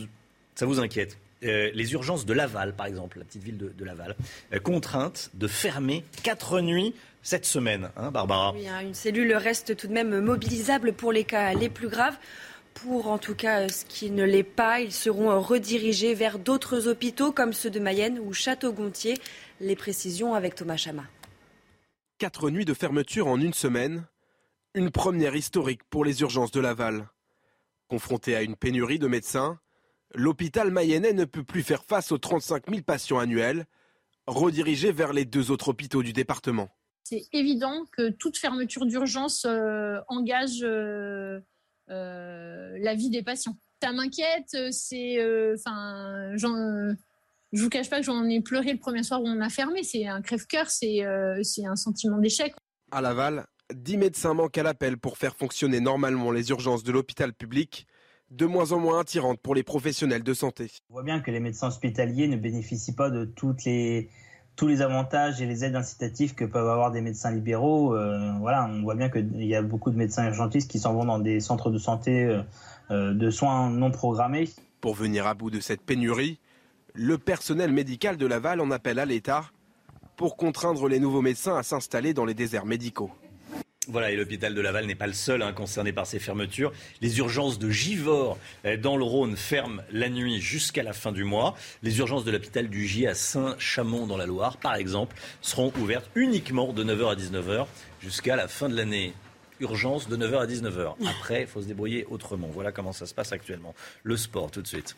ça vous inquiète. Euh, les urgences de Laval, par exemple, la petite ville de, Laval, contraintes de fermer quatre nuits cette semaine, hein, Barbara Oui, hein, une cellule reste tout de même mobilisable pour les cas les plus graves. Pour en tout cas ce qui ne l'est pas, ils seront redirigés vers d'autres hôpitaux comme ceux de Mayenne ou Château-Gontier. Les précisions avec Thomas Chama. Quatre nuits de fermeture en une semaine, une première historique pour les urgences de Laval. Confronté à une pénurie de médecins, l'hôpital mayennais ne peut plus faire face aux 35 000 patients annuels, redirigés vers les deux autres hôpitaux du département. C'est évident que toute fermeture d'urgence euh, engage euh, euh, la vie des patients. Ça m'inquiète, c'est, enfin, je vous cache pas que j'en ai pleuré le premier soir où on a fermé. C'est un crève-cœur, c'est un sentiment d'échec. À Laval, 10 médecins manquent à l'appel pour faire fonctionner normalement les urgences de l'hôpital public, de moins en moins attirantes pour les professionnels de santé. On voit bien que les médecins hospitaliers ne bénéficient pas de toutes les, tous les avantages et les aides incitatives que peuvent avoir des médecins libéraux. Euh, voilà, on voit bien qu'il y a beaucoup de médecins urgentistes qui s'en vont dans des centres de santé euh, euh, de soins non programmés. Pour venir à bout de cette pénurie, le personnel médical de Laval en appelle à l'État pour contraindre les nouveaux médecins à s'installer dans les déserts médicaux. Voilà, et l'hôpital de Laval n'est pas le seul hein, concerné par ces fermetures. Les urgences de Givors, euh, dans le Rhône, ferment la nuit jusqu'à la fin du mois. Les urgences de l'hôpital du J à Saint-Chamond, dans la Loire, par exemple, seront ouvertes uniquement de 9h à 19h jusqu'à la fin de l'année. Urgence de 9h à 19h. Après, il faut se débrouiller autrement. Voilà comment ça se passe actuellement. Le sport, tout de suite.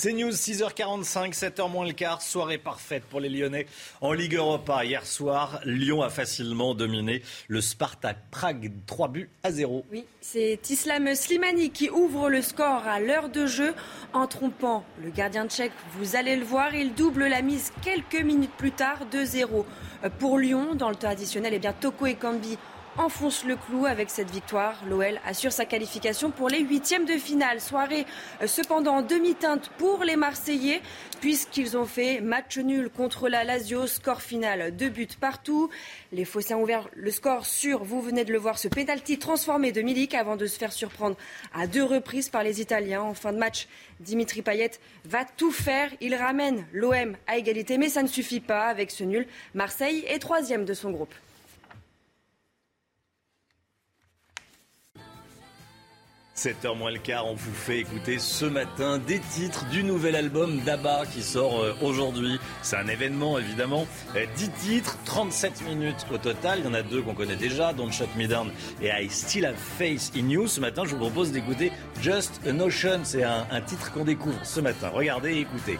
C'est News 6h45, 7h moins le quart, soirée parfaite pour les Lyonnais en Ligue Europa. Hier soir, Lyon a facilement dominé le Spartak Prague 3 buts à 0. Oui, c'est Islam Slimani qui ouvre le score à l'heure de jeu en trompant le gardien tchèque. Vous allez le voir, il double la mise quelques minutes plus tard 2-0 pour Lyon. Dans le temps additionnel, eh bien Toko et Kambi enfonce le clou avec cette victoire. L'OL assure sa qualification pour les huitièmes de finale. Soirée euh, cependant en demi-teinte pour les Marseillais puisqu'ils ont fait match nul contre la Lazio. Score final, deux buts partout. Les Phocéens ont ouvert le score sur, vous venez de le voir, ce pénalty transformé de Milik avant de se faire surprendre à deux reprises par les Italiens. En fin de match, Dimitri Payet va tout faire. Il ramène l'OM à égalité, mais ça ne suffit pas avec ce nul. Marseille est troisième de son groupe. 7h moins le quart, on vous fait écouter ce matin des titres du nouvel album d'Abba qui sort euh, aujourd'hui. C'est un événement évidemment. 10 euh, titres, 37 minutes au total. Il y en a deux qu'on connaît déjà, Don't Shut Me Down et I Still Have Faith in You. Ce matin, je vous propose d'écouter Just a Notion. C'est un, un titre qu'on découvre ce matin. Regardez et écoutez.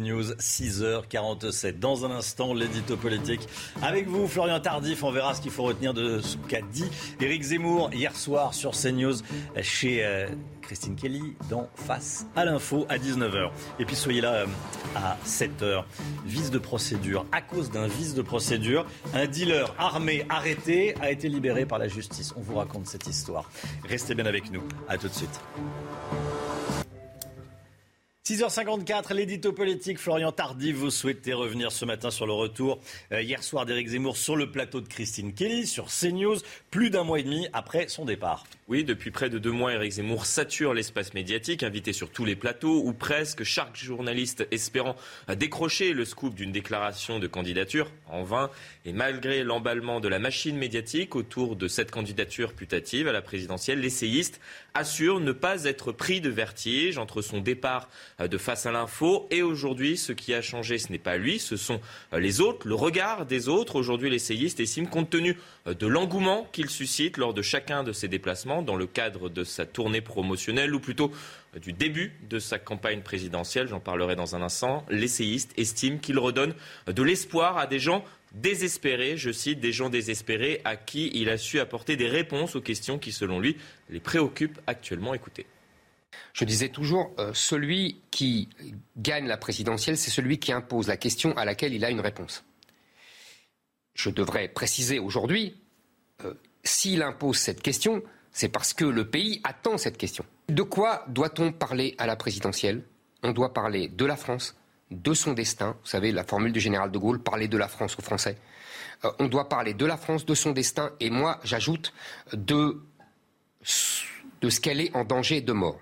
News, 6h47. Dans un instant, l'édito politique. Avec vous, Florian Tardif, on verra ce qu'il faut retenir de ce qu'a dit Éric Zemmour hier soir sur CNews chez euh, Christine Kelly dans Face à l'info à 19h. Et puis soyez là euh, à 7h. Vice de procédure. À cause d'un vice de procédure, un dealer armé arrêté a été libéré par la justice. On vous raconte cette histoire. Restez bien avec nous. À tout de suite. 6h54, l'édito politique. Florian Tardif, vous souhaitez revenir ce matin sur le retour euh, hier soir d'Éric Zemmour sur le plateau de Christine Kelly sur CNews, plus d'un mois et demi après son départ. Oui, depuis près de deux mois, Éric Zemmour sature l'espace médiatique, invité sur tous les plateaux, ou presque chaque journaliste espérant décrocher le scoop d'une déclaration de candidature en vain. Et malgré l'emballement de la machine médiatique autour de cette candidature putative à la présidentielle, l'essayiste assure ne pas être pris de vertige entre son départ de face à l'info et aujourd'hui, ce qui a changé, ce n'est pas lui, ce sont les autres, le regard des autres. Aujourd'hui, l'essayiste estime, compte tenu de l'engouement qu'il suscite lors de chacun de ses déplacements, dans le cadre de sa tournée promotionnelle ou plutôt euh, du début de sa campagne présidentielle, j'en parlerai dans un instant, l'essayiste estime qu'il redonne de l'espoir à des gens désespérés, je cite, des gens désespérés à qui il a su apporter des réponses aux questions qui, selon lui, les préoccupent actuellement. Écoutez. Je disais toujours, euh, celui qui gagne la présidentielle, c'est celui qui impose la question à laquelle il a une réponse. Je devrais préciser aujourd'hui, euh, s'il impose cette question, c'est parce que le pays attend cette question. De quoi doit-on parler à la présidentielle? On doit parler de la France, de son destin. Vous savez, la formule du général de Gaulle, parler de la France aux Français. Euh, on doit parler de la France, de son destin, et moi, j'ajoute, de, ce qu'elle est en danger de mort.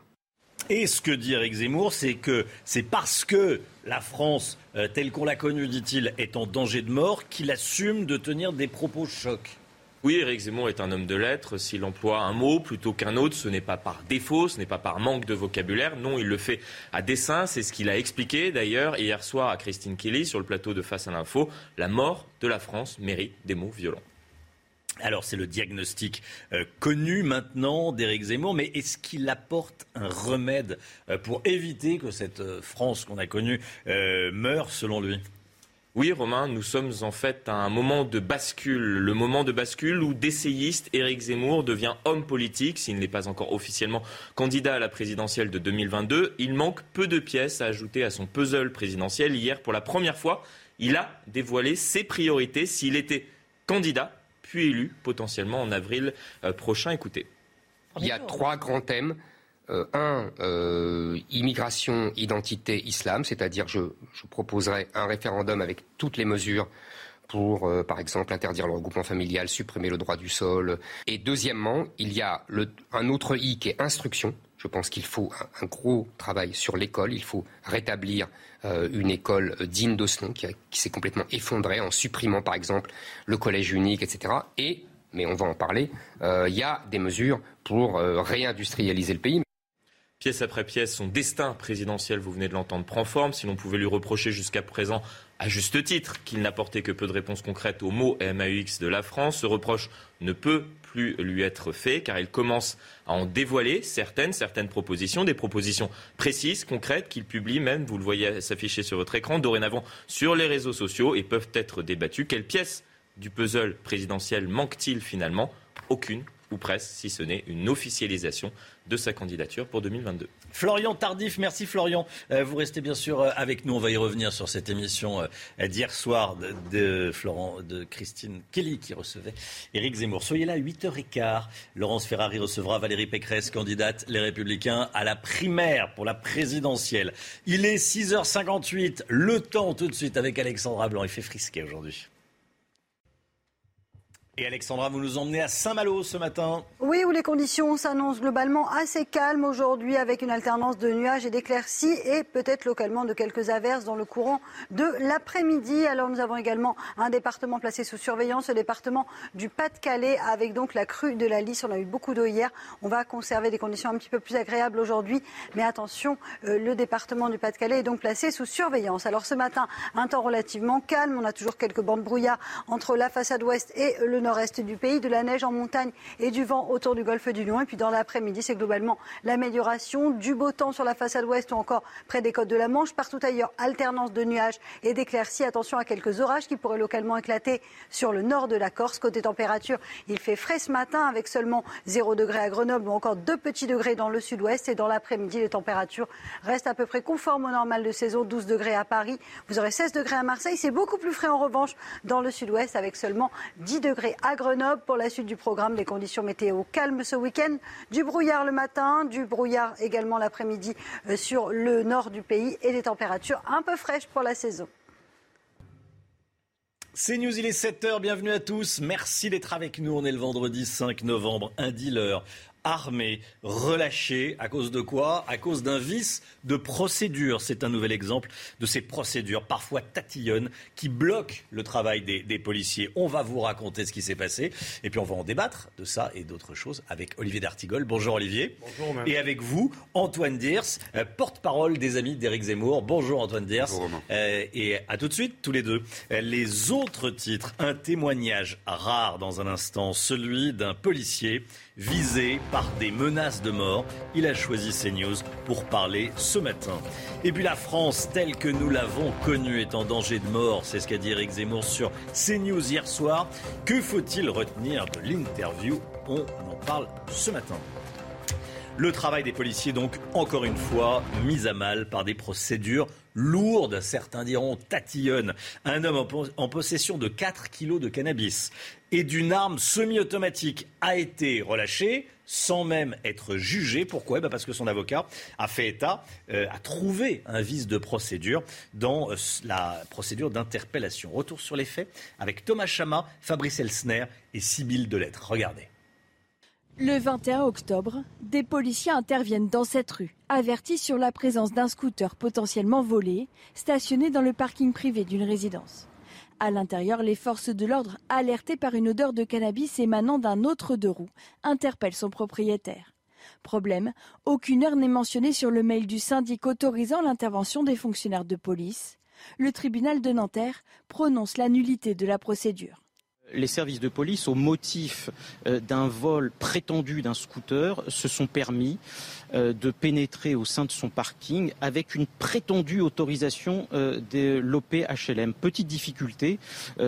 Et ce que dit Eric Zemmour, c'est que c'est parce que la France, euh, telle qu'on l'a connue, dit-il, est en danger de mort, qu'il assume de tenir des propos chocs. Oui, Éric Zemmour est un homme de lettres. S'il emploie un mot plutôt qu'un autre, ce n'est pas par défaut, ce n'est pas par manque de vocabulaire. Non, il le fait à dessein. C'est ce qu'il a expliqué d'ailleurs hier soir à Christine Kelly sur le plateau de Face à l'info. La mort de la France mérite des mots violents. Alors c'est le diagnostic euh, connu maintenant d'Éric Zemmour, mais est-ce qu'il apporte un remède euh, pour éviter que cette euh, France qu'on a connue meure selon lui? Oui, Romain, nous sommes en fait à un moment de bascule. Le moment de bascule où d'essayiste Éric Zemmour devient homme politique, s'il n'est pas encore officiellement candidat à la présidentielle de 2022. Il manque peu de pièces à ajouter à son puzzle présidentiel. Hier, pour la première fois, il a dévoilé ses priorités s'il était candidat, puis élu potentiellement en avril euh, prochain. Écoutez. Il y a trois grands thèmes euh, un, euh, immigration, identité, islam, c'est-à-dire je, je proposerai un référendum avec toutes les mesures pour, par exemple, interdire le regroupement familial, supprimer le droit du sol. Et deuxièmement, il y a un autre I qui est instruction. Je pense qu'il faut un, gros travail sur l'école. Il faut rétablir une école digne de ce nom qui, s'est complètement effondrée en supprimant, par exemple, le collège unique, etc. Et mais on va en parler, euh, il y a des mesures pour euh, réindustrialiser le pays. Pièce après pièce, son destin présidentiel, vous venez de l'entendre, prend forme. Si l'on pouvait lui reprocher jusqu'à présent, à juste titre, qu'il n'apportait que peu de réponses concrètes aux mots MAUX de la France, ce reproche ne peut plus lui être fait car il commence à en dévoiler certaines, certaines propositions, des propositions précises, concrètes qu'il publie même, vous le voyez s'afficher sur votre écran, dorénavant sur les réseaux sociaux et peuvent être débattues. Quelle pièce du puzzle présidentiel manque-t-il finalement? Aucune, ou presque, si ce n'est une officialisation de sa candidature pour 2022. Florian Tardif, merci Florian. Euh, vous restez bien sûr euh, avec nous. On va y revenir sur cette émission euh, d'hier soir de, Florent, de Christine Kelly qui recevait Éric Zemmour. Soyez là à 8h15. Laurence Ferrari recevra Valérie Pécresse, candidate Les Républicains à la primaire pour la présidentielle. Il est 6h58. Le temps tout de suite avec Alexandra Blanc. Il fait frisquer aujourd'hui. Alexandra, vous nous emmenez à Saint-Malo ce matin. Oui, où les conditions s'annoncent globalement assez calmes aujourd'hui avec une alternance de nuages et d'éclaircies et peut-être localement de quelques averses dans le courant de l'après-midi. Alors nous avons également un département placé sous surveillance, le département du Pas-de-Calais avec donc la crue de la Lys. On a eu beaucoup d'eau hier. On va conserver des conditions un petit peu plus agréables aujourd'hui. Mais attention, euh, le département du Pas-de-Calais est donc placé sous surveillance. Alors ce matin, un temps relativement calme. On a toujours quelques bandes brouillard entre la façade ouest et le nord-est du pays, de la neige en montagne et du vent autour du golfe du Lion. Et puis dans l'après-midi, c'est globalement l'amélioration du beau temps sur la façade ouest ou encore près des côtes de la Manche. Partout ailleurs, alternance de nuages et d'éclaircies. Attention à quelques orages qui pourraient localement éclater sur le nord de la Corse. Côté température, il fait frais ce matin avec seulement 0 degré à Grenoble ou encore 2 petits degrés dans le sud-ouest. Et dans l'après-midi, les températures restent à peu près conformes au normal de saison. 12 degrés à Paris. Vous aurez 16 degrés à Marseille. C'est beaucoup plus frais en revanche dans le sud-ouest avec seulement 10 degrés à Grenoble. Pour la suite du programme, des conditions météo calmes ce week-end. Du brouillard le matin, du brouillard également l'après-midi euh, sur le nord du pays et des températures un peu fraîches pour la saison. C'est News, il est 7h, bienvenue à tous. Merci d'être avec nous. On est le vendredi 5 novembre, un dealer armé, relâché. À cause de quoi? À cause d'un vice de procédure. C'est un nouvel exemple de ces procédures, parfois tatillonnes, qui bloquent le travail des, policiers. On va vous raconter ce qui s'est passé. Et puis on va en débattre de ça et d'autres choses avec Olivier D'Artigol. Bonjour Olivier. Bonjour. Et avec vous, Antoine Diers, euh, porte-parole des amis d'Éric Zemmour. Bonjour Antoine Diers. Bonjour euh, et à tout de suite, tous les deux. Euh, les autres titres, un témoignage rare dans un instant, celui d'un policier visé par des menaces de mort. Il a choisi CNews pour parler ce matin. Et puis la France, telle que nous l'avons connue, est en danger de mort. C'est ce qu'a dit Eric Zemmour sur CNews hier soir. Que faut-il retenir de l'interview? On en parle ce matin. Le travail des policiers, donc, encore une fois, mis à mal par des procédures lourdes, certains diront tatillonnes. Un homme en possession de 4 kilos de cannabis et d'une arme semi-automatique a été relâché sans même être jugé. Pourquoi? Eh ben, Parce que son avocat a fait état, euh, a trouvé un vice de procédure dans euh, la procédure d'interpellation. Retour sur les faits avec Thomas Chama, Fabrice Elsner et Sybille Delettre. Regardez. Le 21 octobre, des policiers interviennent dans cette rue, avertis sur la présence d'un scooter potentiellement volé, stationné dans le parking privé d'une résidence. À l'intérieur, les forces de l'ordre, alertées par une odeur de cannabis émanant d'un autre deux roues, interpellent son propriétaire. Problème, aucune heure n'est mentionnée sur le mail du syndic autorisant l'intervention des fonctionnaires de police. Le tribunal de Nanterre prononce la nullité de la procédure les services de police, au motif euh, d'un vol prétendu d'un scooter, se sont permis euh, de pénétrer au sein de son parking avec une prétendue autorisation euh, de l'OPHLM. Petite difficulté,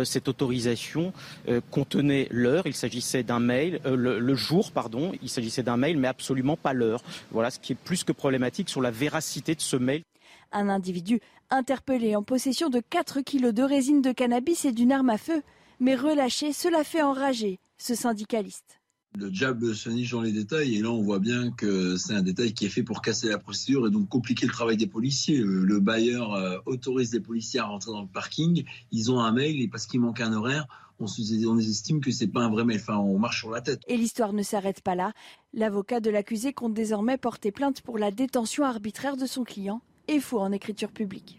cette autorisation contenait l'heure, il s'agissait d'un mail, le, jour, pardon, il s'agissait d'un mail, mais absolument pas l'heure. Voilà ce qui est plus que problématique sur la véracité de ce mail. Un individu interpellé en possession de 4 kilos de résine de cannabis et d'une arme à feu mais relâché, cela fait enrager ce syndicaliste. Le diable se niche dans les détails et là on voit bien que c'est un détail qui est fait pour casser la procédure et donc compliquer le travail des policiers. Le bailleur euh, autorise les policiers à rentrer dans le parking, ils ont un mail et parce qu'il manque un horaire, on, on estime que c'est pas un vrai mail. Enfin, on marche sur la tête. Et l'histoire ne s'arrête pas là. L'avocat de l'accusé compte désormais porter plainte pour la détention arbitraire de son client et faux en écriture publique.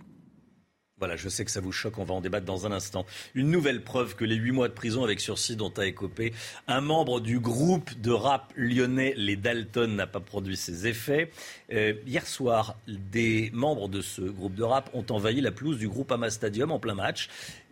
Voilà, je sais que ça vous choque, on va en débattre dans un instant. Une nouvelle preuve que les huit mois de prison avec sursis dont a écopé un membre du groupe de rap lyonnais Les Dalton n'a pas produit ses effets. Euh, hier soir, des membres de ce groupe de rap ont envahi la pelouse du groupe Ama Stadium en plein match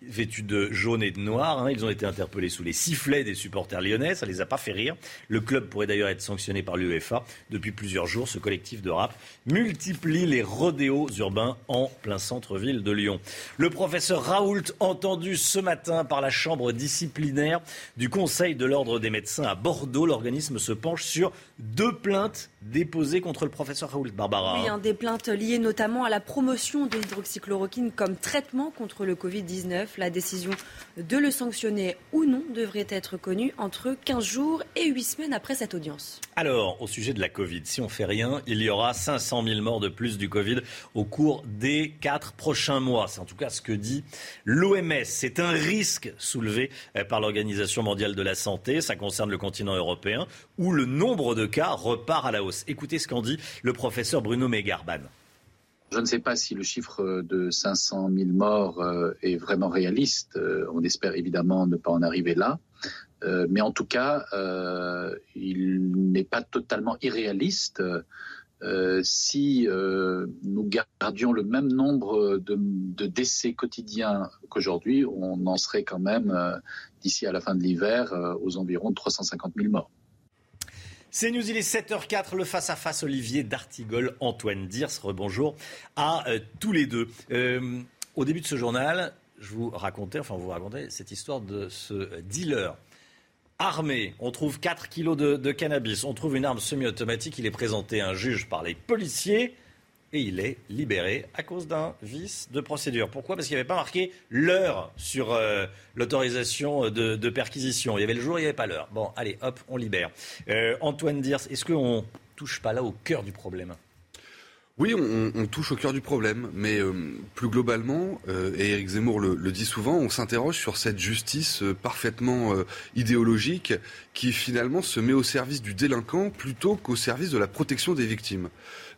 vêtus de jaune et de noir. Hein. Ils ont été interpellés sous les sifflets des supporters lyonnais. Ça les a pas fait rire. Le club pourrait d'ailleurs être sanctionné par l'UEFA. Depuis plusieurs jours, ce collectif de rap multiplie les rodéos urbains en plein centre-ville de Lyon. Le professeur Raoult, entendu ce matin par la chambre disciplinaire du Conseil de l'ordre des médecins à Bordeaux, l'organisme se penche sur deux plaintes déposées contre le professeur Raoult. Barbara. Oui, des plaintes liées notamment à la promotion de l'hydroxychloroquine comme traitement contre le Covid-19. La décision de le sanctionner ou non devrait être connue entre 15 jours et 8 semaines après cette audience. Alors, au sujet de la Covid, si on fait rien, il y aura 500 000 morts de plus du Covid au cours des quatre prochains mois. C'est en tout cas ce que dit l'OMS. C'est un risque soulevé euh, par l'Organisation mondiale de la santé. Ça concerne le continent européen où le nombre de cas repart à la hausse. Écoutez ce qu'en dit le professeur Bruno Megarban. Je ne sais pas si le chiffre de 500 000 morts euh, est vraiment réaliste. Euh, on espère évidemment ne pas en arriver là. Euh, mais en tout cas, il n'est pas totalement irréaliste si nous gardions le même nombre de décès quotidiens qu'aujourd'hui, on en serait quand même, d'ici à la fin de l'hiver, aux environs de 350 000 morts. C'est News, il est 7h04, le face-à-face Olivier D'Artigol, Antoine Diers, rebonjour à euh, tous les deux. Euh, au début de ce journal, je vous racontais, enfin vous racontais cette histoire de ce dealer armé. On trouve 4 kilos de, de cannabis, on trouve une arme semi-automatique, il est présenté à un juge par les policiers et il est libéré à cause d'un vice de procédure. Pourquoi? Parce qu'il n'y avait pas marqué l'heure sur euh, l'autorisation de, perquisition. Il y avait le jour, il n'y avait pas l'heure. Bon, allez, hop, on libère. Euh, Antoine Diers, est-ce qu'on touche pas là au cœur du problème? Oui, on, touche au cœur du problème, mais euh, plus globalement, et Éric Zemmour le, dit souvent, on s'interroge sur cette justice parfaitement idéologique qui finalement se met au service du délinquant plutôt qu'au service de la protection des victimes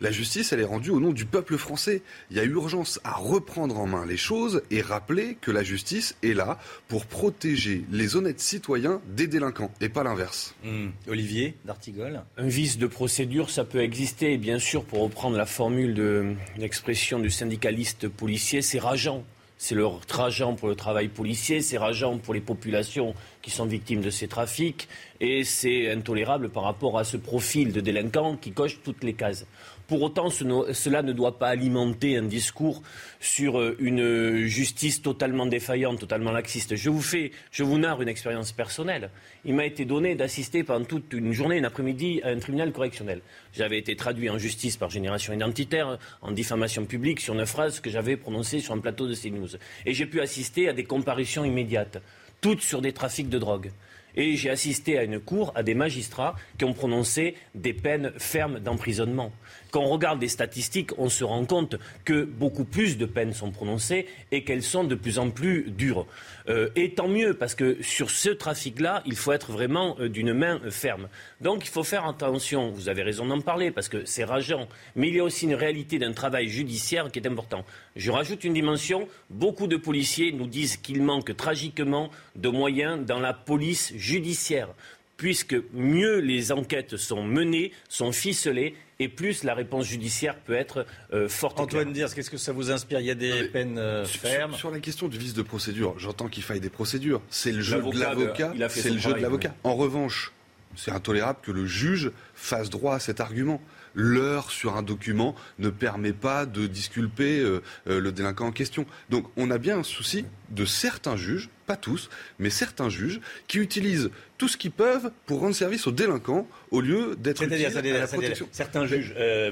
la justice, elle est rendue au nom du peuple français. Il y a urgence à reprendre en main les choses et rappeler que la justice est là pour protéger les honnêtes citoyens des délinquants et pas l'inverse. Hmm. Olivier d'Artigol Un vice de procédure, ça peut exister, bien sûr, pour reprendre la formule de l'expression du syndicaliste policier, c'est rageant. C'est rageant pour le travail policier, c'est rageant pour les populations qui sont victimes de ces trafics, et c'est intolérable par rapport à ce profil de délinquants qui coche toutes les cases. Pour autant, cela ne doit pas alimenter un discours sur euh, une justice totalement défaillante, totalement laxiste. Je vous fais, je vous narre une expérience personnelle. Il m'a été donné d'assister pendant toute une journée, une après-midi, à un tribunal correctionnel. J'avais été traduit en justice par génération identitaire, en diffamation publique, sur une phrase que j'avais prononcée sur un plateau de CNews. Et j'ai pu assister à des comparaisons immédiates, toutes sur des trafics de drogue et j'ai assisté à une cour à des magistrats qui ont prononcé des peines fermes d'emprisonnement quand on regarde les statistiques, on se rend compte que beaucoup plus de peines sont prononcées et qu'elles sont de plus en plus dures. Euh, et tant mieux, parce que sur ce trafic-là, il faut être vraiment euh, d'une main euh, ferme. Donc il faut faire attention, vous avez raison d'en parler, parce que c'est rageant, mais il y a aussi une réalité d'un travail judiciaire qui est important. Je rajoute une dimension, beaucoup de policiers nous disent qu'il manque tragiquement de moyens dans la police judiciaire puisque mieux les enquêtes sont menées, sont ficelées, et plus la réponse judiciaire peut être euh, forte. Antoine Diaz, qu'est-ce que ça vous inspire? Il y a des peines euh, fermes? sur, la question du vice de procédure, j'entends qu'il faille des procédures. C'est le jeu de l'avocat. C'est le jeu de l'avocat. En revanche, c'est intolérable que le juge fasse droit à cet argument l'heure sur un document ne permet pas de disculper euh, euh, le délinquant en question. Donc on a bien un souci de certains juges, pas tous, mais certains juges qui utilisent tout ce qu'ils peuvent pour rendre service aux délinquants au lieu d'être utilisés à la protection. Certains juges, euh,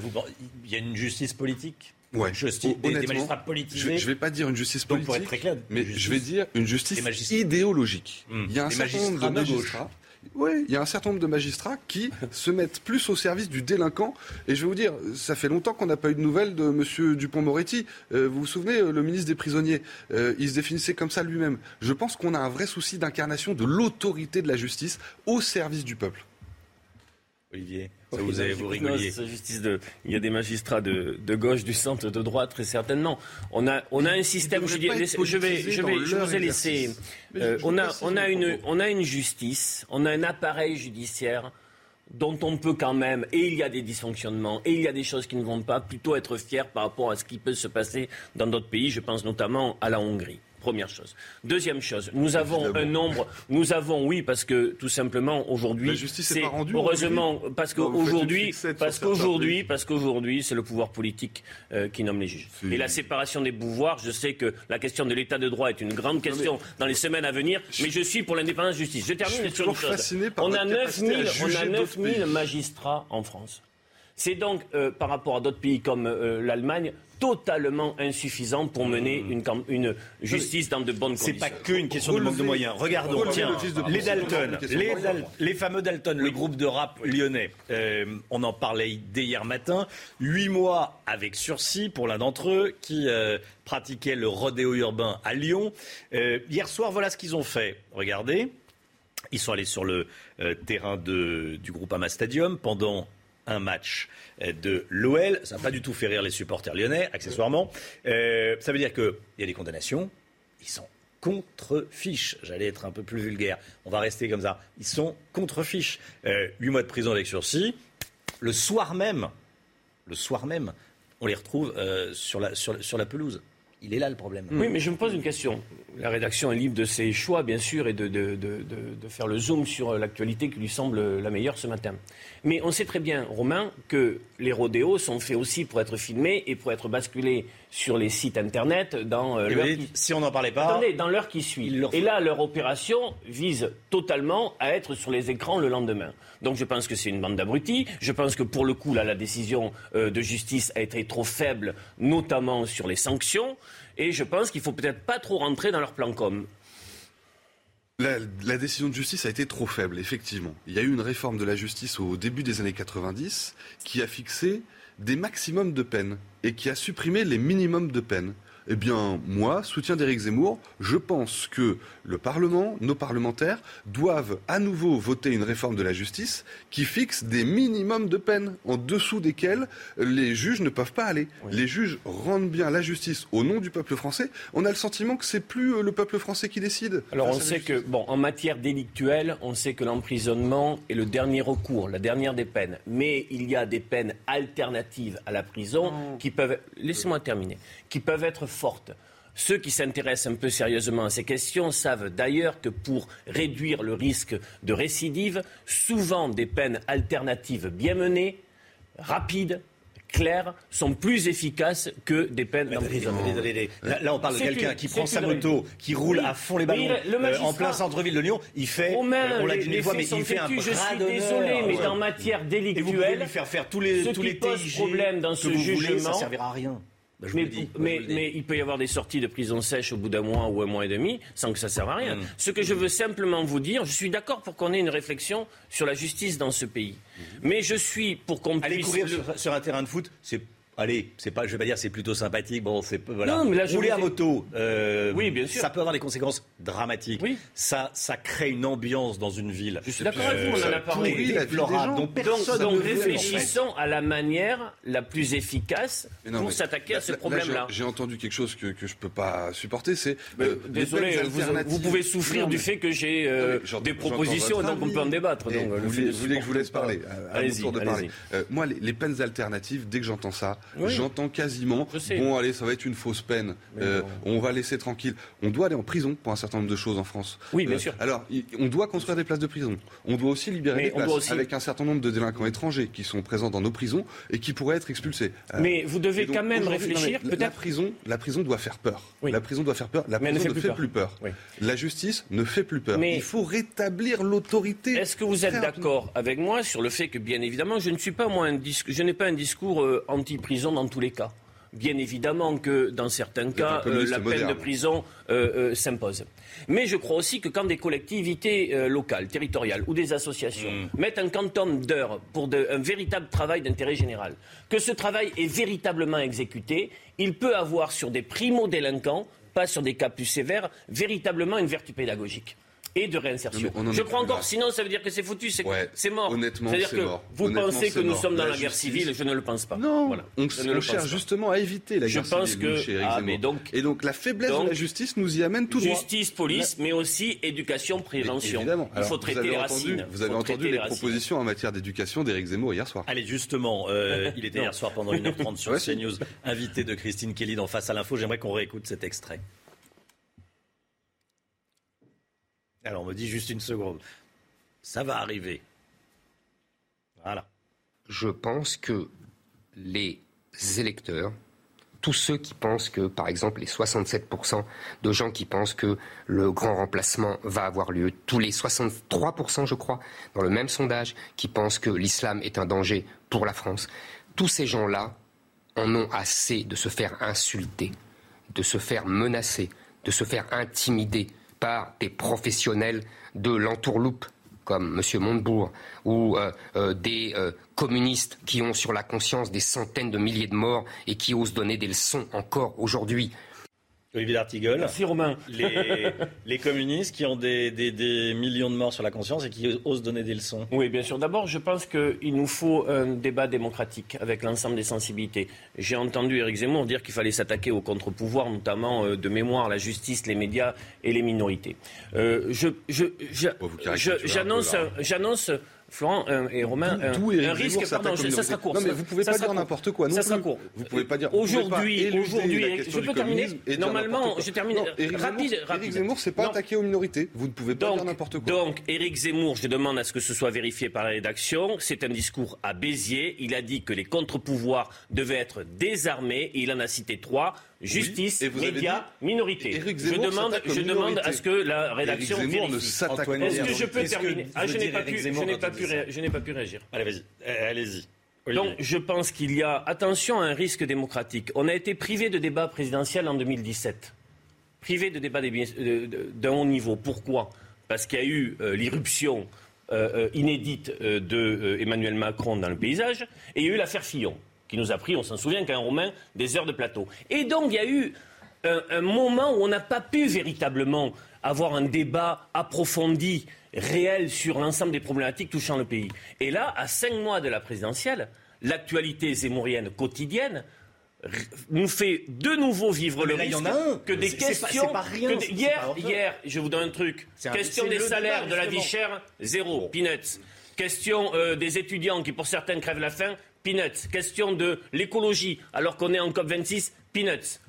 il y a une justice politique Ouais. Justice, des, des, magistrats politisés. Je ne vais pas dire une justice politique, très clair, mais je vais dire une justice idéologique. Mmh. Il y a un certain nombre de magistrats Oui, il y a un certain nombre de magistrats qui se mettent plus au service du délinquant. Et je vais vous dire, ça fait longtemps qu'on n'a pas eu de nouvelles de M. Dupont-Moretti. Euh, vous vous souvenez, euh, le ministre des prisonniers, euh, il se définissait comme ça lui-même. Je pense qu'on a un vrai souci d'incarnation de l'autorité de la justice au service du peuple. Olivier, ça Oui, vous avez vous rigoliez. justice de, il y a des magistrats de, de gauche, du centre, de droite, très certainement. On a, on a un système. Je, vais, je vais, je vous ai laissé. euh, on a, on a une, on a une justice, on a un appareil judiciaire dont on peut quand même, et il y a des dysfonctionnements, et il y a des choses qui ne vont pas, plutôt être fier par rapport à ce qui peut se passer dans d'autres pays. Je pense notamment à la Hongrie. Première chose. Deuxième chose, nous avons un nombre, nous avons, oui, parce que tout simplement aujourd'hui, c'est heureusement parce qu'aujourd'hui, parce qu'aujourd'hui, parce qu'aujourd'hui, c'est le pouvoir politique euh, qui nomme les juges. Et la séparation des pouvoirs, je sais que la question de l'état de droit est une grande question dans les semaines à venir, mais je suis pour l'indépendance de la justice. Je termine Je sur une chose. On a votre capacité à 9000, on juger a d'autres 9000 pays. magistrats en France. C'est donc, euh, par rapport à d'autres pays comme euh, l'Allemagne, totalement insuffisant pour mener une, cam- une justice dans de bonnes C'est conditions. pas qu'une question de manque de moyens. Regardons, tiens, les Dalton, les. Dal- fameux Dalton, le groupe de rap lyonnais. Euh, on en parlait dès hier matin. Huit mois avec sursis pour l'un d'entre eux qui euh, pratiquait le rodéo urbain à Lyon. Euh, hier soir, voilà ce qu'ils ont fait. Regardez. Ils sont allés sur le euh, terrain de, du Groupama Stadium pendant un match euh, de l'OL. Ça n'a pas du tout fait rire les supporters lyonnais, accessoirement. Euh, ça veut dire qu'il y a des condamnations. Ils sont contre-fiches. J'allais être un peu plus vulgaire. On va rester comme ça. Ils sont contre-fiches. Euh, Huit mois de prison avec sursis. Le soir même, le soir même, on les retrouve euh, sur la pelouse. Il est là le problème. Oui, mais je me pose une question. La rédaction est libre de ses choix, bien sûr, et de, de- de- de- faire le zoom sur euh, l'actualité qui lui semble la meilleure ce matin. Mais on sait très bien, Romain, que les rodéos sont faits aussi pour être filmés et pour être basculés sur les sites Internet dans euh, Eh l'heure qui... si on n'en parlait pas. Attendez, dans l'heure qui suit. Et là, leur opération vise totalement à être sur les écrans le lendemain. Donc je pense que c'est une bande d'abrutis. Je pense que pour le coup, là, la décision euh, de justice a été trop faible, notamment sur les sanctions. Et je pense qu'il faut peut-être pas trop rentrer dans leur plan com. La, la décision de justice a été trop faible, effectivement. Il y a eu une réforme de la justice au début des années 90 qui a fixé des maximums de peine et qui a supprimé les minimums de peine. Eh bien, moi, soutien d'Éric Zemmour, je pense que le Parlement, nos parlementaires, doivent à nouveau voter une réforme de la justice qui fixe des minimums de peine en dessous desquels les juges ne peuvent pas aller. Les juges rendent bien la justice au nom du peuple français. On a le sentiment que c'est plus euh, le peuple français qui décide. Alors on sait que, bon, en matière délictuelle, on sait que l'emprisonnement est le dernier recours, la dernière des peines. Mais il y a des peines alternatives à la prison qui peuvent, laissez-moi terminer, qui peuvent être fortes. Ceux qui s'intéressent un peu sérieusement à ces questions savent d'ailleurs que pour réduire le risque de récidive, souvent des peines alternatives bien menées, rapides, claires, sont plus efficaces que des peines d'emprisonnement. Là, là, on parle de quelqu'un qui prend sa moto, qui roule Oui, à fond les ballons le euh, en plein centre-ville de Lyon. Il fait, euh, on l'a dit une fois, mais il fait un je suis désolé, mais Ouais. dans matière Et vous pouvez délictuelle, lui faire faire tous les, ce tous qui les pose TIG problème dans que ce vous voulez, jugement, ça servira à rien. Bah, je vous mais, le dis, mais- moi, je vous le dis. mais il peut y avoir des sorties de prison sèche au bout d'un mois ou un mois et demi sans que ça serve à rien. Mm. Ce que je veux simplement vous dire, je suis d'accord pour qu'on ait une réflexion sur la justice dans ce pays. Mais je suis pour qu'on Aller puisse... courir le- sur, sur un terrain de foot, c'est. Allez, c'est pas, je vais pas dire c'est plutôt sympathique. Bon, c'est voilà. Non, mais là, je Rouler à moto, euh, Oui, bien sûr. ça peut avoir des conséquences dramatiques. Ça, ça crée une ambiance dans une ville. Je suis d'accord avec vous, on en a parlé. pourrit la vie des gens. dont Donc, personne donc veut, réfléchissons à la manière la plus efficace non, pour s'attaquer à ce là- là, problème-là. j'ai- entendu quelque chose que, que je peux pas supporter, c'est. euh, Désolé, vous, pouvez souffrir Non, du fait que j'ai euh, des propositions donc on peut en débattre. Donc, euh, vous, voulez, que je vous laisse parler Allez-y, tour de allez-y. parler. Euh, moi, les peines alternatives, dès que j'entends ça, Oui. j'entends quasiment Je bon, allez, ça va être une fausse peine. Euh, on va laisser tranquille. On doit aller en prison pour un certain nombre de choses en France. Euh, Oui, bien sûr. Alors, on doit construire des places de prison. On doit aussi libérer Mais des places aussi- avec un certain nombre de délinquants étrangers qui sont présents dans nos prisons et qui pourraient être expulsés. Euh, Mais vous devez donc, quand même réfléchir, mais la- peut-être- prison, la prison doit faire peur. La prison doit faire peur. La Mais elle ne prison fait plus peur. plus peur. Oui. La justice ne fait plus peur. Mais- Il faut rétablir l'autorité. Est-ce que vous êtes d'accord avec moi sur le fait que, bien évidemment, je ne suis pas moi un disque, je n'ai pas un discours euh, dans tous les cas. bien évidemment que dans certains cas, euh, la peine de prison euh, euh, s'impose. Mais je crois aussi que quand des collectivités locales, territoriales ou des associations mm. mettent un quantum d'heures pour un véritable travail d'intérêt général, que ce travail est véritablement exécuté, il peut avoir sur des primo-délinquants, pas sur des cas plus sévères, véritablement une vertu pédagogique et de réinsertion. Je crois encore, sinon ça veut dire que c'est foutu, c'est mort. Honnêtement, c'est que vous pensez que nous sommes dans la, guerre civile, je ne le pense pas. Non, on, cherche justement à éviter la guerre je pense civile. Que, ah, mais donc, et donc la faiblesse de la justice nous y amène tout droit. Justice, police, mais aussi éducation, prévention. évidemment. Il faut traiter les racines. Vous avez entendu les propositions en matière d'éducation d'Éric Zemmour hier soir. Allez, justement, euh, il était hier soir pendant 1h30 sur CNews, invité de Christine Kelly dans Face à l'info. J'aimerais qu'on réécoute cet extrait. Alors on me dit juste une seconde. Ça va arriver. Voilà. Je pense que les électeurs, tous ceux qui pensent que, par exemple, les 67% de gens qui pensent que le grand remplacement va avoir lieu, tous les 63%, je crois, dans le même sondage, qui pensent que l'islam est un danger pour la France, tous ces gens-là en ont assez de se faire insulter, de se faire menacer, de se faire intimider par des professionnels de l'entourloupe comme M. Montebourg, ou euh, euh, des euh, communistes qui ont sur la conscience des centaines de milliers de morts et qui osent donner des leçons encore aujourd'hui Olivier D'Artigol. Merci Romain. Les, communistes qui ont des, millions de morts sur la conscience et qui osent donner des leçons. Oui, bien sûr. D'abord, je pense qu'il nous faut un débat démocratique avec l'ensemble des sensibilités. J'ai entendu Éric Zemmour dire qu'il fallait s'attaquer aux contre-pouvoirs, notamment euh, de mémoire, la justice, les médias et les minorités. Euh, je, j'annonce, j'annonce Florent euh, et Romain, un, risque. Pardon, ça sera court. Non, mais vous pouvez pas dire n'importe quoi. Non ça sera court. Vous pouvez pas dire. Aujourd'hui, aujourd'hui, je peux terminer. Normalement, je termine rapide. Éric Zemmour, c'est pas attaqué aux minorités. Vous ne pouvez pas dire n'importe quoi. Donc, Éric Zemmour, je demande à ce que ce soit vérifié par la rédaction. C'est un discours à Béziers. Il a dit que les contre-pouvoirs devaient être désarmés. Et il en a cité trois justice, médias, minorité. Je demande, je demande à ce que la rédaction. Est-ce que je peux terminer Ah, je n'ai pas pu, je n'ai pas pu, je n'ai pas pu réagir. Allez, vas-y, euh, allez-y. Donc, je pense qu'il y a, attention à un risque démocratique. On a été privé de débat présidentiel en 2017. Privé de débat d'un haut niveau. Pourquoi? Parce qu'il y a eu euh, l'irruption euh, inédite de Emmanuel Macron dans le paysage et il y a eu l'affaire Fillon qui nous a pris, on s'en souvient, qu'un Romain, des heures de plateau. Et donc, il y a eu un, moment où on n'a pas pu véritablement avoir un débat approfondi, réel, sur l'ensemble des problématiques touchant le pays. Et là, à cinq mois de la présidentielle, l'actualité zémourienne quotidienne nous fait de nouveau vivre le risque que des questions. hier, hier, je vous donne un truc. question des salaires, de la vie chère, zéro. Peanuts. Question euh, des étudiants qui, pour certains, crèvent la faim peanuts. Question de l'écologie, alors qu'on est en COP26, peanuts.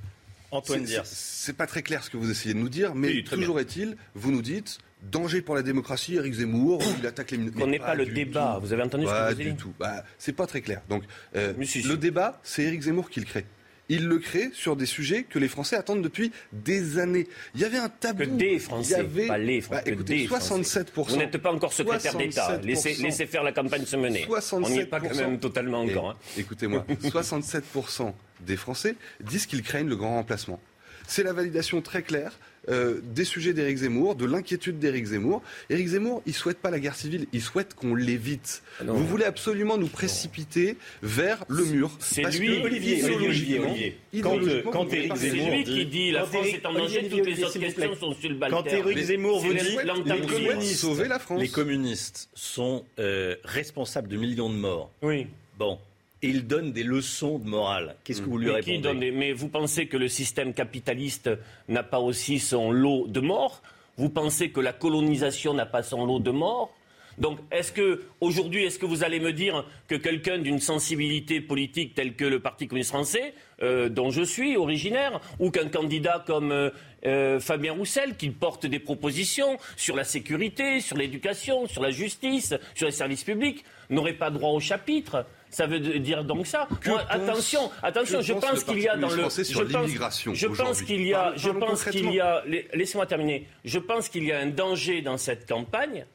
Antoine C'est pas très clair ce que vous essayez de nous dire, mais toujours est-il, vous nous dites danger pour la démocratie, Eric Zemmour, il attaque les On n'est pas, le débat, vous avez entendu ce que vous avez dit tout. Bah, c'est pas très clair. Donc, euh, le débat, c'est Eric Zemmour qui le crée il le crée sur des sujets que les Français attendent depuis des années. Il y avait un tabou. Que des Français, avait... pas les Français. Bah, écoutez, 67%. Vous n'êtes pas encore secrétaire d'État. Laissez, laissez, faire la campagne se mener. On n'y est pas quand même totalement encore. Hein. Écoutez-moi, 67% des Français disent qu'ils craignent le grand remplacement. C'est la validation très claire euh, des sujets d'Éric Zemmour, de l'inquiétude d'Éric Zemmour. Éric Zemmour, il souhaite pas la guerre civile, il souhaite qu'on l'évite. Ah Vous voulez absolument nous précipiter vers le mur. C'est lui, Olivier, Olivier, Olivier. Quand, euh, quand Éric Zemmour lui qui dit la France est en danger, toutes les autres questions sont subalternes. Quand Éric Zemmour vous dit les communistes, sauver la France. les communistes sont euh, responsables de millions de morts. Oui. Bon, et il donne des leçons de morale. Qu'est-ce que vous lui répondez Mais vous pensez que le système capitaliste n'a pas aussi son lot de morts? Vous pensez que la colonisation n'a pas son lot de morts? Donc, est-ce que aujourd'hui, est-ce que vous allez me dire que quelqu'un d'une sensibilité politique telle que le Parti communiste français, euh, dont je suis originaire, ou qu'un candidat comme euh, euh, Fabien Roussel, qui porte des propositions sur la sécurité, sur l'éducation, sur la justice, sur les services publics, n'aurait pas droit au chapitre? Ça veut dire donc ça. attention, attention, je pense qu'il y a dans le. Je pense, qu'il y a. Je pense qu'il y a. Laissez-moi terminer. Je pense qu'il y a un danger dans cette campagne,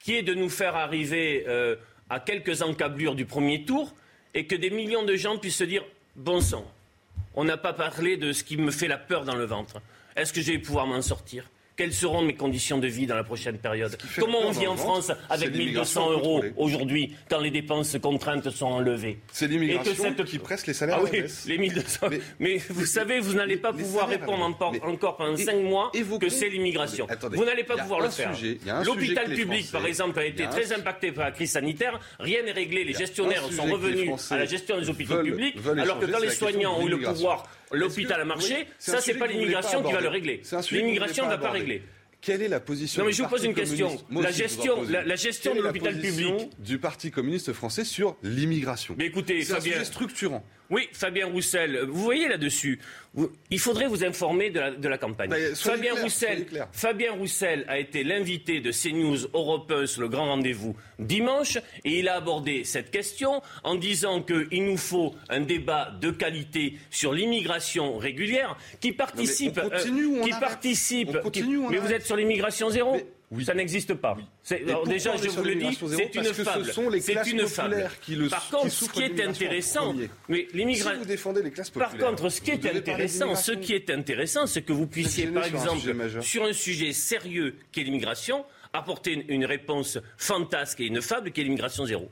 qui est de nous faire arriver euh, à quelques encablures du premier tour, et que des millions de gens puissent se dire bon sang. On n'a pas parlé de ce qui me fait la peur dans le ventre. Est-ce que je vais pouvoir m'en sortir? Quelles seront mes conditions de vie dans la prochaine période Comment on vit en France avec 1200 euros aujourd'hui quand les dépenses contraintes sont enlevées? C'est l'immigration qui presse les salaires ah oui, les 1200. Mais, vous savez, vous n'allez pas pouvoir répondre encore, pendant 5 mois que c'est l'immigration. Vous n'allez pas pouvoir le faire. L'hôpital public, par exemple, a été très impacté par la crise sanitaire. Rien n'est réglé. Les gestionnaires sont revenus à la gestion des hôpitaux publics, alors que quand les soignants ont eu le pouvoir l'hôpital a marché, ça, c'est pas l'immigration qui va le régler. L'immigration ne va pas régler. Quelle est la position Non, mais je vous pose une question. La gestion, la, gestion de l'hôpital public du Parti communiste français sur l'immigration? Mais écoutez, c'est un sujet structurant. Oui, Fabien Roussel, vous voyez là-dessus, il faudrait vous informer de la, campagne. Fabien, Roussel, Fabien Roussel a été l'invité de CNews Europe 1 sur le grand rendez-vous dimanche et il a abordé cette question en disant qu'il nous faut un débat de qualité sur l'immigration régulière qui participe. qui participe mais vous êtes sur l'immigration zéro ça n'existe pas. déjà, je vous le dis, c'est une fable. C'est une fable. Par contre, ce qui est intéressant, mais l'immigration. vous défendez les classes populaires. Par contre, ce qui est intéressant, ce qui est intéressant, c'est que vous puissiez, par exemple, sur un sujet sérieux qu'est l'immigration, apporter une réponse fantasque et une fable qui est l'immigration zéro.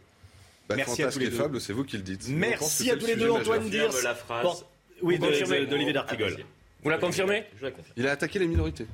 Bah, Merci à tous les deux. fable, c'est vous qui le dites. Merci à tous les deux, Antoine phrase. Oui, d'Olivier D'Artigol. Vous la confirmez? Il a attaqué les minorités